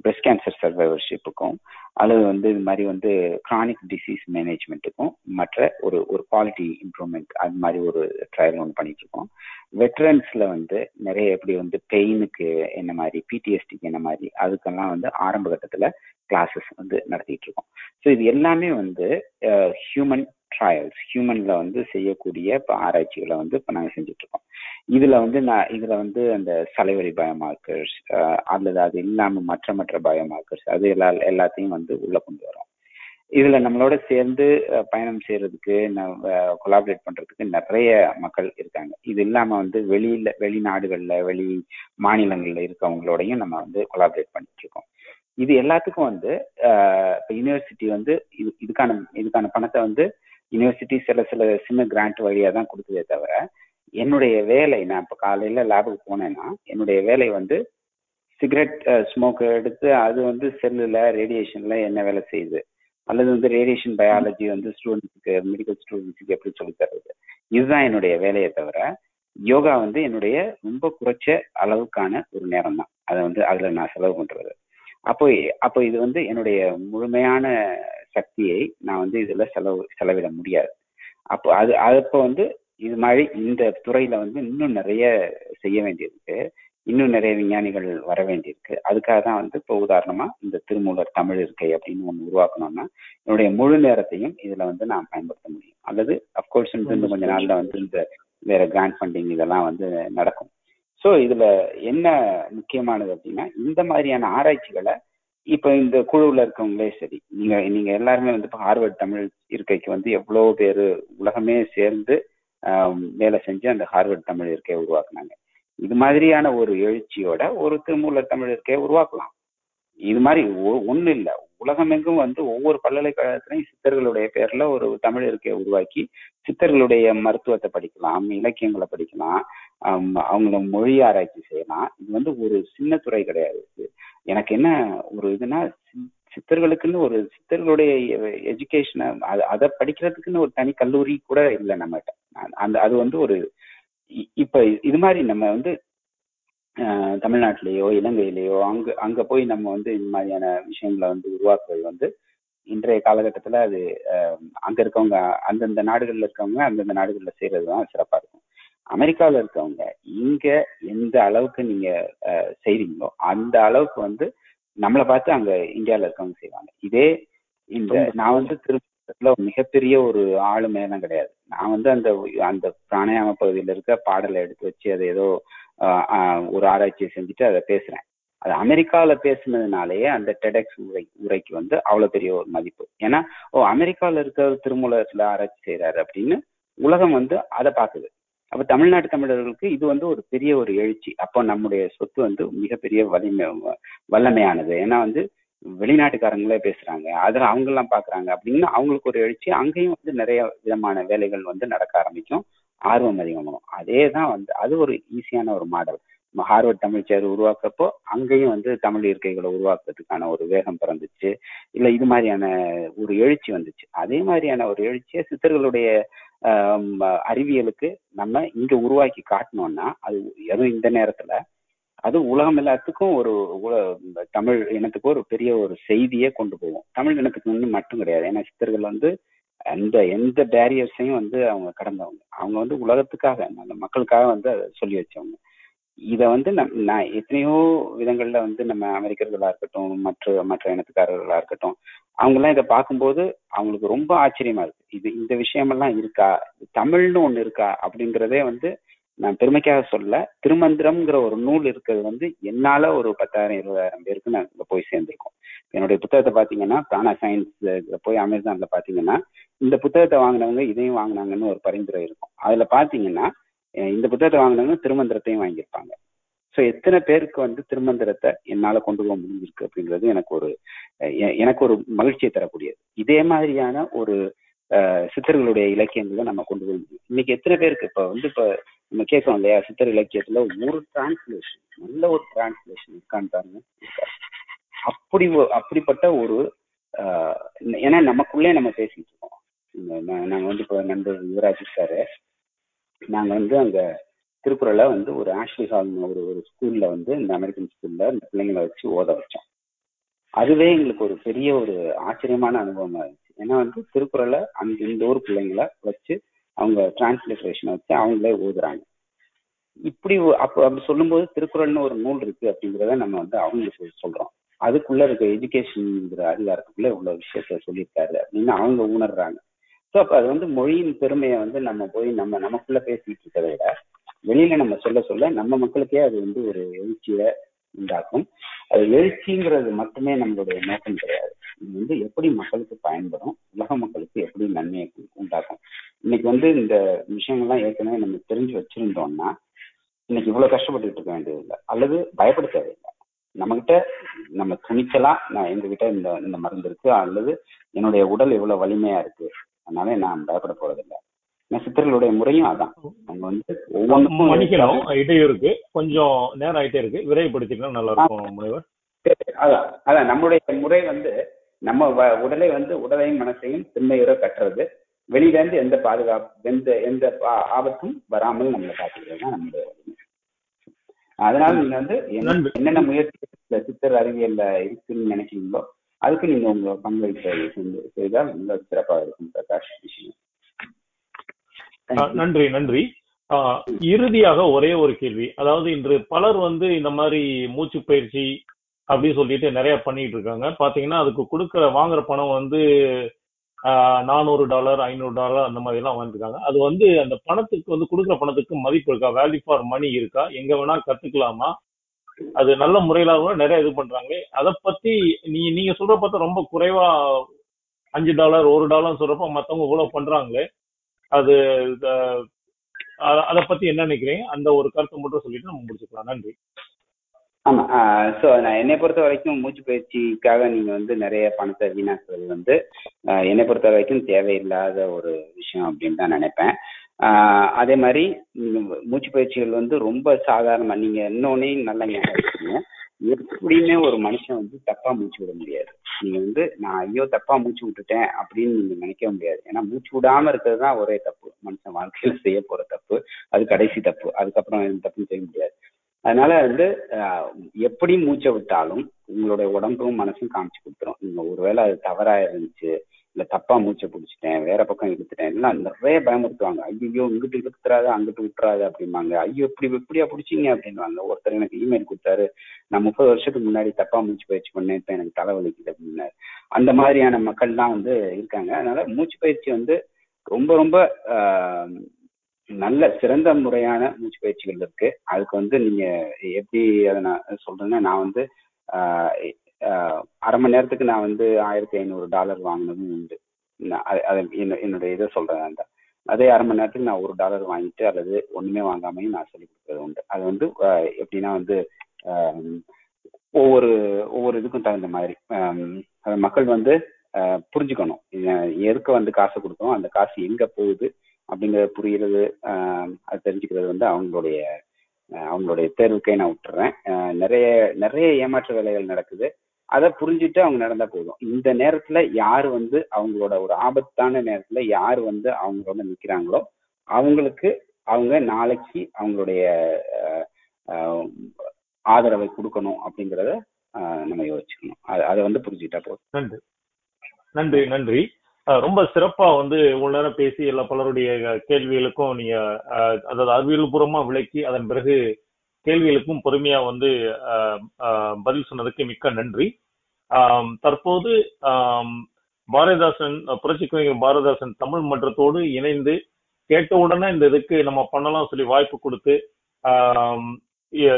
பிரெஸ்ட் கேன்சர் சர்வைவர்ஷிப்புக்கும் அல்லது வந்து இது மாதிரி வந்து கிரானிக் டிசீஸ் மேனேஜ்மெண்ட்டுக்கும் மற்ற ஒரு ஒரு குவாலிட்டி இம்ப்ரூவ்மெண்ட் அது மாதிரி ஒரு ட்ரையல் ஒன்று பண்ணிட்டுருக்கோம். வெட்ரன்ஸில் வந்து நிறைய எப்படி வந்து பெயினுக்கு என்ன மாதிரி பிடிஎஸ்டிக்கு என்ன மாதிரி அதுக்கெல்லாம் வந்து ஆரம்ப கட்டத்தில் கிளாஸஸ் வந்து நடத்திட்டு இருக்கோம் ஸோ இது எல்லாமே வந்து ஹியூமன் ட்ரையல்ஸ் ஹியூமனில் வந்து செய்யக்கூடிய இப்போ ஆராய்ச்சிகளை வந்து இப்போ நாங்கள் செஞ்சுட்டு இதுல வந்து நான் இதுல வந்து அந்த சலைவரி பயோமார்க்கர்ஸ் அல்லது அது இல்லாம மற்ற மற்ற பயோமார்க்கர்ஸ் அது எல்லா எல்லாத்தையும் வந்து உள்ள கொண்டு வரோம். இதுல நம்மளோட சேர்ந்து பயணம் செய்யறதுக்கு கொலாபரேட் பண்றதுக்கு நிறைய மக்கள் இருக்காங்க. இது இல்லாம வந்து வெளியில வெளிநாடுகள்ல வெளி மாநிலங்கள்ல இருக்கவங்களோடையும் நம்ம வந்து கொலாபரேட் பண்ணிட்டு இருக்கோம் இது எல்லாத்துக்கும் வந்து இப்போ யூனிவர்சிட்டி வந்து இது இதுக்கான இதுக்கான பணத்தை வந்து யூனிவர்சிட்டி சில சில சின்ன கிராண்ட் வழியா தான் கொடுக்குதே தவிர என்னுடைய வேலை நான் இப்போ காலையில் லேபுக்கு போனேன்னா என்னுடைய வேலை வந்து சிகரெட் ஸ்மோக் எடுத்து அது வந்து செல்லில் ரேடியேஷனில் என்ன வேலை செய்யுது? அல்லது வந்து ரேடியேஷன் பயாலஜி வந்து ஸ்டூடெண்ட்ஸுக்கு மெடிக்கல் ஸ்டூடெண்ட்ஸுக்கு எப்படி சொல்லித் தர்றது? இதுதான் என்னுடைய வேலையை தவிர யோகா வந்து என்னுடைய ரொம்ப குறைச்ச அளவுக்கான ஒரு நேரம் தான் அதை வந்து அதில் நான் செலவு பண்ணுறது அப்போ அப்போ இது வந்து என்னுடைய முழுமையான சக்தியை நான் வந்து இதில் செலவு செலவிட முடியாது. அப்போ அது அப்போ வந்து இது மாதிரி இந்த துறையில வந்து இன்னும் நிறைய செய்ய வேண்டியிருக்கு. இன்னும் நிறைய விஞ்ஞானிகள் வர வேண்டியிருக்கு. அதுக்காக தான் வந்து இப்போ உதாரணமா இந்த திருமூலர் தமிழ் இருக்கை அப்படின்னு ஒன்று உருவாக்கணும்னா என்னுடைய முழு நேரத்தையும் இதுல வந்து நான் பயன்படுத்த முடியும். அல்லது அப்கோர்ஸ் வந்து கொஞ்ச நாள்ல வந்து இந்த வேற கிராண்ட் ஃபண்டிங் இதெல்லாம் வந்து நடக்கும். ஸோ இதுல என்ன முக்கியமானது அப்படின்னா இந்த மாதிரியான ஆராய்ச்சிகளை இப்போ இந்த குழுவில் இருக்கவங்களே சரி நீங்க நீங்க எல்லாருமே வந்து இப்போ ஹார்வர்ட் தமிழ் இருக்கைக்கு வந்து எவ்வளோ பேர் உலகமே சேர்ந்து வேலை செஞ்சு அந்த ஹார்வர்ட் தமிழ் இருக்கையை உருவாக்குனாங்க. இது மாதிரியான ஒரு எழுச்சியோட ஒரு திருமூலர் தமிழ் இருக்கையை உருவாக்கலாம். இது மாதிரி ஒ- இல்லை. உலகமெங்கும் வந்து ஒவ்வொரு பல்கலைக்கழகத்திலையும் சித்தர்களுடைய பேர்ல ஒரு தமிழ் இருக்கையை உருவாக்கி சித்தர்களுடைய மருத்துவத்தை படிக்கலாம் இலக்கியங்களை படிக்கலாம் அவங்கள மொழி ஆராய்ச்சி செய்யலாம். இது வந்து ஒரு சின்ன துறை கிடையாது. எனக்கு என்ன ஒரு இதுனா சித்தர்களுக்குன்னு ஒரு சித்தர்களுடைய எஜுகேஷனை அதை படிக்கிறதுக்குன்னு ஒரு தனி கல்லூரி கூட இல்லை நம்மகிட்ட. அந்த- அது வந்து ஒரு இ- இப்ப இது மாதிரி நம்ம வந்து தமிழ்நாட்டிலேயோ இலங்கையிலேயோ அங்க அங்க போய் நம்ம வந்து இந்த மாதிரியான விஷயங்களை வந்து உருவாக்குறது வந்து இன்றைய காலகட்டத்தில் அது அங்கே அங்க இருக்கவங்க அந்தந்த நாடுகளில் இருக்கவங்க அந்தந்த நாடுகளில் செய்யறது தான் சிறப்பாக இருக்கும். அமெரிக்காவில் இருக்கவங்க இங்க எந்த அளவுக்கு நீங்க செய்கிறீங்களோ செய்றீங்களோ அந்த அளவுக்கு வந்து நம்மளை பார்த்து அங்க இந்தியாவில் இருக்கவங்க செய்வாங்க. இதே இந்த நான் வந்து திருப்பதில மிகப்பெரிய ஒரு ஆளுமையெல்லாம் கிடையாது. நான் வந்து அந்த அந்த பிராணாயாம பகுதியில் இருக்க பாடலை எடுத்து வச்சு அதை ஏதோ ஒரு ஆராய்ச்சியை செஞ்சுட்டு அதை பேசுறேன். அது அமெரிக்கால பேசுனதுனாலேயே அந்த டெடெக்ஸ் உரை உரைக்கு வந்து அவ்வளவு பெரிய ஒரு மதிப்பு. ஏன்னா ஓ அமெரிக்கால இருக்க திருமூலத்துல ஆராய்ச்சி செய்யறாரு அப்படின்னு உலகம் வந்து அதை பார்க்குது. அப்ப தமிழ்நாட்டு தமிழர்களுக்கு இது வந்து ஒரு பெரிய ஒரு எழுச்சி. அப்போ நம்முடைய சொத்து வந்து மிகப்பெரிய வலிமை வல்லமையானது. ஏன்னா வந்து வெளிநாட்டுக்காரங்களே பேசுறாங்க. அதில் அவங்க எல்லாம் பாக்குறாங்க அப்படின்னு அவங்களுக்கு ஒரு எழுச்சி. அங்கேயும் வந்து நிறைய விதமான வேலைகள் வந்து நடக்க ஆரம்பிக்கும். ஆர்வம் அதிகமாகும். அதே தான் வந்து அது ஒரு ஈஸியான ஒரு மாடல். ஹார்வர்ட் தமிழ் சேர் உருவாக்கப்போ அங்கேயும் வந்து தமிழ் இருக்கைகளை உருவாக்குறதுக்கான ஒரு வேகம் பிறந்துச்சு. இல்ல இது மாதிரியான ஒரு எழுச்சி வந்துச்சு. அதே மாதிரியான ஒரு எழுச்சியை சித்தர்களுடைய அறிவியலுக்கு நம்ம இங்க உருவாக்கி காட்டினோம்னா அது அதுவும் இந்த நேரத்துல அது உலகம் எல்லாத்துக்கும் ஒரு உல- தமிழ் இனத்துக்கு ஒரு பெரிய ஒரு செய்தியே கொண்டு போவோம் தமிழ் இனத்துக்கு ஒன்றும் மட்டும் கிடையாது. ஏன்னா சித்தர்கள் வந்து அந்த எந்த பேரியர்ஸையும் வந்து அவங்க கடந்தவங்க. அவங்க வந்து உலகத்துக்காக அந்த மக்களுக்காக வந்து அதை சொல்லி வச்சவங்க. இதை வந்து நம் நான் எத்தனையோ விதங்களில் வந்து நம்ம அமெரிக்கர்களாக இருக்கட்டும் மற்ற மற்ற இனத்துக்காரர்களாக இருக்கட்டும் அவங்கெல்லாம் இதை பார்க்கும்போது அவங்களுக்கு ரொம்ப ஆச்சரியமா இருக்கு. இது இந்த விஷயமெல்லாம் இருக்கா? தமிழ்னு ஒன்று இருக்கா? அப்படிங்கிறதே வந்து நான் பெருமைக்காக சொல்ல திருமந்திரம்ங்கிற ஒரு நூல் இருக்கிறது வந்து என்னால் ஒரு பத்தாயிரம் இருபதாயிரம் பேருக்கு நான் இங்க போய் சேர்ந்துருக்கோம். என்னுடைய புத்தகத்தை பார்த்தீங்கன்னா பிராணா சயின்ஸ் போய் அமேசானில் பார்த்தீங்கன்னா இந்த புத்தகத்தை வாங்கினவங்க இதையும் வாங்கினாங்கன்னு ஒரு பரிந்துரை இருக்கும். அதில் பார்த்தீங்கன்னா இந்த புத்தகத்தை வாங்கினவங்க திருமந்திரத்தையும் வாங்கியிருப்பாங்க. ஸோ எத்தனை பேருக்கு வந்து திருமந்திரத்தை என்னால் கொண்டு போக முடிஞ்சிருக்கு அப்படிங்கிறது எனக்கு ஒரு எனக்கு ஒரு மகிழ்ச்சியை தரக்கூடியது. இதே மாதிரியான ஒரு சித்தர்களுடைய இலக்கியங்களை நம்ம கொண்டு போக முடியும். இன்னைக்கு எத்தனை பேருக்கு இப்ப வந்து இப்போ நம்ம கேட்கறோம் இல்லையா சித்தர் இலக்கியத்துல ஒரு டிரான்ஸ்லேஷன் நல்ல ஒரு டிரான்ஸ்லேஷன் இருக்கான்னு பாருங்க. அப்படி அப்படிப்பட்ட ஒரு ஆஹ், ஏன்னா நமக்குள்ளே நம்ம பேசிட்டு இருக்கோம். இந்த வந்து இப்போ நண்பர் யுவராஜ் சாரு நாங்க வந்து அங்க திருக்குறளை வந்து ஒரு ஆஷ்லி ஹால் ஒரு ஒரு ஸ்கூல்ல வந்து இந்த அமெரிக்கன் ஸ்கூல்ல இந்த பிள்ளைங்களை வச்சு ஓத வச்சோம். அதுவே எங்களுக்கு ஒரு பெரிய ஒரு ஆச்சரியமான அனுபவமா இருந்துச்சு. ஏன்னா வந்து திருக்குறளை அந்த இந்த ஊர் பிள்ளைங்களை வச்சு அவங்க டிரான்ஸ்லேஷனை வச்சு அவங்களே ஓதுறாங்க. இப்படி அப்போ அப்படி சொல்லும்போது திருக்குறள்னு ஒரு நூல் இருக்கு அப்படிங்கிறத நம்ம வந்து அவங்களுக்கு சொல்றோம். அதுக்குள்ள இருக்க எஜுகேஷன்ங்கிற அதிகாரத்துக்குள்ள இவ்வளவு விஷயத்த சொல்லியிருக்காரு அப்படின்னு அவங்க உணர்றாங்க. ஸோ அப்ப அது வந்து மொழியின் பெருமையை வந்து நம்ம போய் நம்ம நமக்குள்ள பேசிட்டு இருக்கிறத விட வெளியில நம்ம சொல்ல சொல்ல நம்ம மக்களுக்கே அது வந்து ஒரு எழுச்சியை உண்டாக்கும். அது எழுச்சிங்கிறது மட்டுமே நம்மளுடைய நோக்கம் கிடையாது. இது வந்து எப்படி மக்களுக்கு பயன்படும் உலக மக்களுக்கு எப்படி நன்மையை உண்டாக்கும். இன்னைக்கு வந்து இந்த விஷயங்கள்லாம் ஏற்கனவே நம்ம தெரிஞ்சு வச்சிருந்தோம்னா இன்னைக்கு இவ்வளவு கஷ்டப்பட்டுட்டு இருக்க வேண்டியதில்லை. அல்லது பயப்பட தேவையில்லை. நம்மகிட்ட நம்ம துணிச்சலா நான் எங்ககிட்ட இந்த இந்த மருந்து இருக்கு. அல்லது என்னுடைய உடல் இவ்வளவு வலிமையா இருக்கு. அதனால நான் பயப்பட போறதில்லை. சித்தர்களுடைய முறையும் அதான். அவங்க வந்து ஒவ்வொன்றுக்கும் மன்னிக்கணும் இடையூறுக்கு கொஞ்சம் நேரம் ஆயிட்டே இருக்கு. விரைவுபடுத்திக்கலாம். நல்லா இருக்கும் முனைவர். அதான் அதான். நம்மளுடைய முறை வந்து நம்ம உடலை வந்து உடலையும் மனசையும் திண்மையுற கட்டுறது. வெளியில இருந்து எந்த பாதுகாப்பு எந்த எந்த ஆபத்தும் வராமல் நம்மளை காத்துக்கிறது தான் நம்மளுடைய அதனால நீங்க வந்து. என்னென்ன முயற்சி சித்தர் அறிவியல்ல இருக்குன்னு நினைக்கிறீங்களோ அதுக்கு நீங்க உங்க பங்களிப்பை செய்தால் இன்னும் சிறப்பாக இருக்கும் பிரகாஷ் விஷயம். நன்றி நன்றி. இறுதியாக ஒரே ஒரு கேள்வி. அதாவது இன்று பலர் வந்து இந்த மாதிரி மூச்சு பயிற்சி அப்படின்னு சொல்லிட்டு நிறைய பண்ணிட்டு இருக்காங்க. பாத்தீங்கன்னா அதுக்கு கொடுக்குற வாங்குற பணம் வந்து நானூறு டாலர் ஐநூறு டாலர் அந்த மாதிரி எல்லாம் வாங்கிருக்காங்க அது வந்து அந்த பணத்துக்கு வந்து கொடுக்குற பணத்துக்கு மதிப்பு இருக்கா? வேல்யூ ஃபார் மணி இருக்கா? எங்க வேணா கத்துக்கலாமா? அது நல்ல முறையில கூட நிறைய இது பண்றாங்க. அதை பத்தி நீ நீங்க சொல்ற பார்த்தா ரொம்ப குறைவா அஞ்சு டாலர் ஒரு டாலர் சொல்றப்ப மத்தவங்க இவ்வளவு பண்றாங்களே அது அதை பத்தி என்ன நினைக்கிறீங்க? அந்த ஒரு கருத்தை மட்டும் சொல்லிட்டு நம்ம முடிச்சுக்கலாம். நன்றி. ஆமா ஸோ நான் என்னை பொறுத்த வரைக்கும் மூச்சு பயிற்சிக்காக நீங்க வந்து நிறைய பணத்தை வீணாக்குறது வந்து ஆஹ் என்னை பொறுத்த வரைக்கும் தேவையில்லாத ஒரு விஷயம் அப்படின்னு தான் நினைப்பேன். அதே மாதிரி மூச்சு பயிற்சிகள் வந்து ரொம்ப சாதாரணமா நீங்க இன்னொன்னையும் நல்லா ஞாபகம் வச்சுக்கோங்க. எப்படியுமே ஒரு மனுஷன் வந்து தப்பா மூச்சு விட முடியாது. நீங்க வந்து நான் ஐயோ தப்பா மூச்சு விட்டுட்டேன் அப்படின்னு நீங்க நினைக்க முடியாது. ஏன்னா மூச்சு விடாம இருக்கிறது தான் ஒரே தப்பு. மனுஷன் வாழ்க்கையில செய்ய போற தப்பு. அது கடைசி தப்பு. அதுக்கப்புறம் எந்த தப்பும் செய்ய முடியாது. அதனால வந்து எப்படி மூச்சை விட்டாலும் உங்களுடைய உடம்பும் மனசும் காமிச்சு கொடுத்துரும். நீங்க ஒருவேளை அது தவறா இருந்துச்சு இல்ல தப்பா மூச்சை பிடிச்சிட்டேன் வேற பக்கம் இழுத்துட்டேன் எல்லாம் நிறைய பயமுறுத்துவாங்க ஐயோ இங்கிட்டு இழுத்துறாத அங்கிட்டு விட்டுறாத அப்படிம்பாங்க. ஐயோ இப்படி இப்படியா பிடிச்சிங்க அப்படின்வாங்க ஒருத்தர் எனக்கு இமெயில் கொடுத்தாரு நான் முப்பது வருஷத்துக்கு முன்னாடி தப்பா மூச்சு பயிற்சி பண்ணேன் இப்ப எனக்கு தலைவலிக்குது அப்படின்னாரு. அந்த மாதிரியான மக்கள்லாம் வந்து இருக்காங்க. அதனால மூச்சு பயிற்சி வந்து ரொம்ப ரொம்ப நல்ல சிறந்த முறையான மூச்சு பயிற்சிகள் இருக்கு. அதுக்கு வந்து நீங்க எப்படி அதை நான் சொல்றேன்னா நான் வந்து அரை மணி நேரத்துக்கு நான் வந்து ஆயிரத்தி ஐநூறு டாலர் வாங்கினதும் உண்டு. நான் அது- அது என்ன- என்னுடைய இதை சொல்றேன் அந்த அதே அரை மணி நேரத்துக்கு நான் ஒரு டாலர் வாங்கிட்டு அல்லது ஒண்ணுமே வாங்காமையும் நான் சொல்லி கொடுக்கறது உண்டு. அது வந்து எப்படின்னா வந்து ஒவ்வொரு ஒவ்வொரு இதுக்கும் தகுந்த மாதிரி. மக்கள் வந்து புரிஞ்சுக்கணும். எதுக்கு வந்து காசு கொடுத்தோம் அந்த காசு எங்க போகுது அப்படிங்கிறத புரிகிறது அது தெரிஞ்சுக்கிறது வந்து அவங்களுடைய அவங்களுடைய தேர்வுக்கே நான் விட்டுறேன். நிறைய நிறைய ஏமாற்று வேலைகள் நடக்குது. அதை புரிஞ்சுட்டு அவங்க நடந்தா போதும். இந்த நேரத்துல யார் வந்து அவங்களோட ஒரு ஆபத்தான நேரத்துல யார் வந்து அவங்களோட நிக்கிறாங்களோ அவங்களுக்கு அவங்க நாளைக்கு அவங்களுடைய ஆஹ் ஆதரவை கொடுக்கணும் அப்படிங்கிறத ஆஹ் நம்ம யோசிச்சுக்கணும். அதை வந்து புரிஞ்சுக்கிட்டா போதும். நன்றி. நன்றி நன்றி. ரொம்ப சிறப்பா வந்து இவ்வளவு நேரம் பேசி எல்லா பலருடைய கேள்விகளுக்கும் நீங்க அஹ், அதாவது அறிவியல் பூர்வமா விளக்கி அதன் பிறகு கேள்விகளுக்கும் பொறுமையா வந்து பதில் சொன்னதுக்கு மிக்க நன்றி. தற்போது பாரதிதாசன் புரட்சி கவிஞர் பாரதிதாசன் தமிழ் மன்றத்தோடு இணைந்து கேட்ட உடனே இந்த இதுக்கு நம்ம பண்ணலாம் சொல்லி வாய்ப்பு கொடுத்து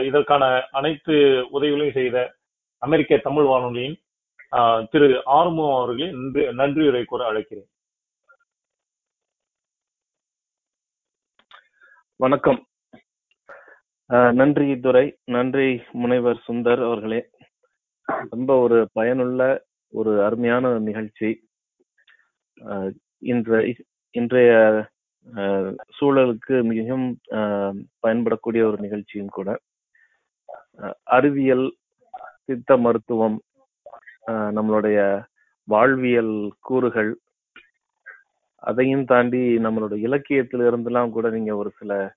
இதற்கான அனைத்து உதவிகளையும் செய்த அமெரிக்க தமிழ் வானொலியின் ஆஹ், திரு ஆறுமுகம் அவர்களை நன்றி நன்றியுரை கூற அழைக்கிறேன். வணக்கம். நன்றி துரை நன்றி முனைவர் சுந்தர் அவர்களே. ரொம்ப ஒரு பயனுள்ள ஒரு அருமையான நிகழ்ச்சி. ஆஹ் இன்றைய இன்றைய ஆஹ் சூழலுக்கு மிகவும் ஆஹ் பயன்படக்கூடிய ஒரு நிகழ்ச்சியும் கூட. அறிவியல் சித்த மருத்துவம் ஆஹ் நம்மளுடைய வாழ்வியல் கூறுகள் அதையும் தாண்டி நம்மளோட இலக்கியத்திலிருந்தெல்லாம் கூட நீங்க ஒரு சில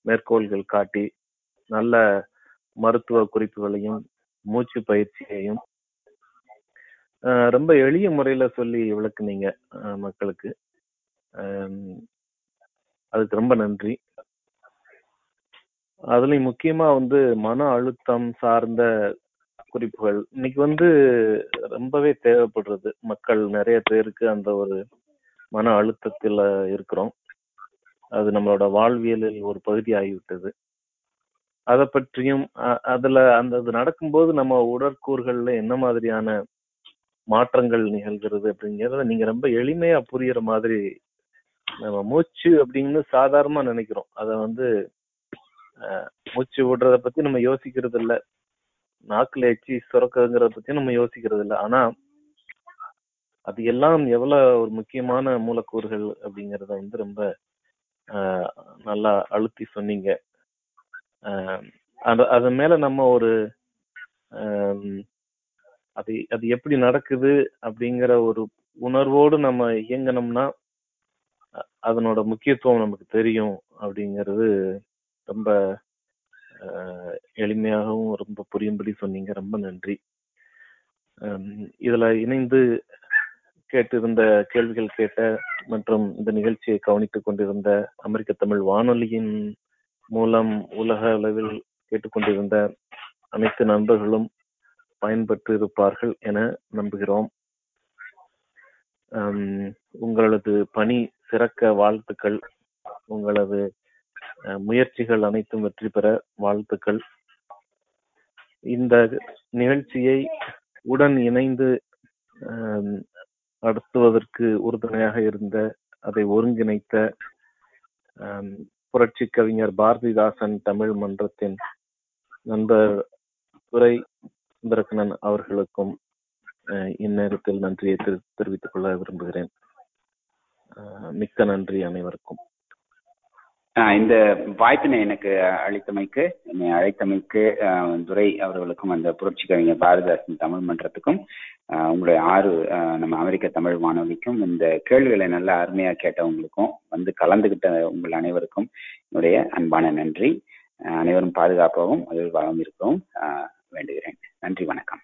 மேற்கோள்கள் காட்டி நல்ல மருத்துவ குறிப்புகளையும் மூச்சு பயிற்சியையும் ஆஹ் ரொம்ப எளிய முறையில சொல்லி விளக்குனீங்க மக்களுக்கு. அதுக்கு ரொம்ப நன்றி. அதுலயும் முக்கியமா வந்து மன அழுத்தம் சார்ந்த குறிப்புகள். இன்னைக்கு வந்து ரொம்பவே தேவைப்படுறது. மக்கள் நிறைய பேருக்கு அந்த ஒரு மன அழுத்தத்துல இருக்கிறோம். அது நம்மளோட வாழ்வியலில் ஒரு பகுதி ஆகிவிட்டது அதை பற்றியும் அஹ் அதுல அந்த இது நடக்கும்போது நம்ம உடற்கூறுகள்ல என்ன மாதிரியான மாற்றங்கள் நிகழ்கிறது அப்படிங்கிறத நீங்க ரொம்ப எளிமையா புரியுற மாதிரி நம்ம மூச்சு அப்படின்னு சாதாரணமா நினைக்கிறோம். அத வந்து அஹ், மூச்சு விடுறத பத்தி நம்ம யோசிக்கிறது இல்ல நாக்குல எச்சி சுரக்குறதுங்கிறத பத்தி நம்ம யோசிக்கிறது இல்ல ஆனா அது எல்லாம் எவ்வளவு ஒரு முக்கியமான மூலக்கூறுகள் அப்படிங்கறத வந்து ரொம்ப ஆஹ், நல்லா அழுத்தி சொன்னீங்க. அது அது மேல நம்ம ஒரு அது அது எப்படி நடக்குது அப்படிங்கிற ஒரு உணர்வோடு நம்ம இயங்கினோம்னா அதனோட முக்கியத்துவம் நமக்கு தெரியும் அப்படிங்கிறது ரொம்ப ஆஹ், எளிமையாகவும் ரொம்ப புரியும்படி சொன்னீங்க. ரொம்ப நன்றி. இதில் இதுல இணைந்து கேட்டிருந்த கேள்விகள் கேட்ட மற்றும் இந்த நிகழ்ச்சியை கவனித்துக் கொண்டிருந்த அமெரிக்க தமிழ் வானொலியின் மூலம் உலக அளவில் கேட்டுக்கொண்டிருந்த அனைத்து நண்பர்களும் பயன்பெற்று இருப்பார்கள் என நம்புகிறோம். ஆம், உங்களது பணி சிறக்க வாழ்த்துக்கள். உங்களது முயற்சிகள் அனைத்தும் வெற்றி பெற வாழ்த்துக்கள். இந்த நிகழ்ச்சியை உடன் இணைந்து நடத்துவதற்கு உறுதுணையாக இருந்த அதை ஒருங்கிணைத்த புரட்சிக் புரட்சி கவிஞர் பாரதிதாசன் தமிழ் மன்றத்தின் நண்பர் துரை சுந்தரக்கண்ணன் அவர்களுக்கும் அஹ், இந்நேரத்தில் நன்றியை தெரிவித்துக் கொள்ள விரும்புகிறேன். அஹ், மிக்க நன்றி அனைவருக்கும். இந்த வாய்ப்பினை எனக்கு அளித்தமைக்கு என்னை அழைத்தமைக்கு துரை அவர்களுக்கும் அந்த புரட்சி கவிஞர் பாரதிதாசன் தமிழ் மன்றத்துக்கும் உங்களுடைய ஆறு நம்ம அமெரிக்க தமிழ் வானொலிக்கும் இந்த கேள்விகளை நல்லா அருமையா கேட்டவங்களுக்கும் வந்து கலந்துகிட்ட உங்கள் அனைவருக்கும் என்னுடைய அன்பான நன்றி. அனைவரும் பாதுகாப்பாகவும் அதில் வளம் இருக்கவும் வேண்டுகிறேன். நன்றி வணக்கம்.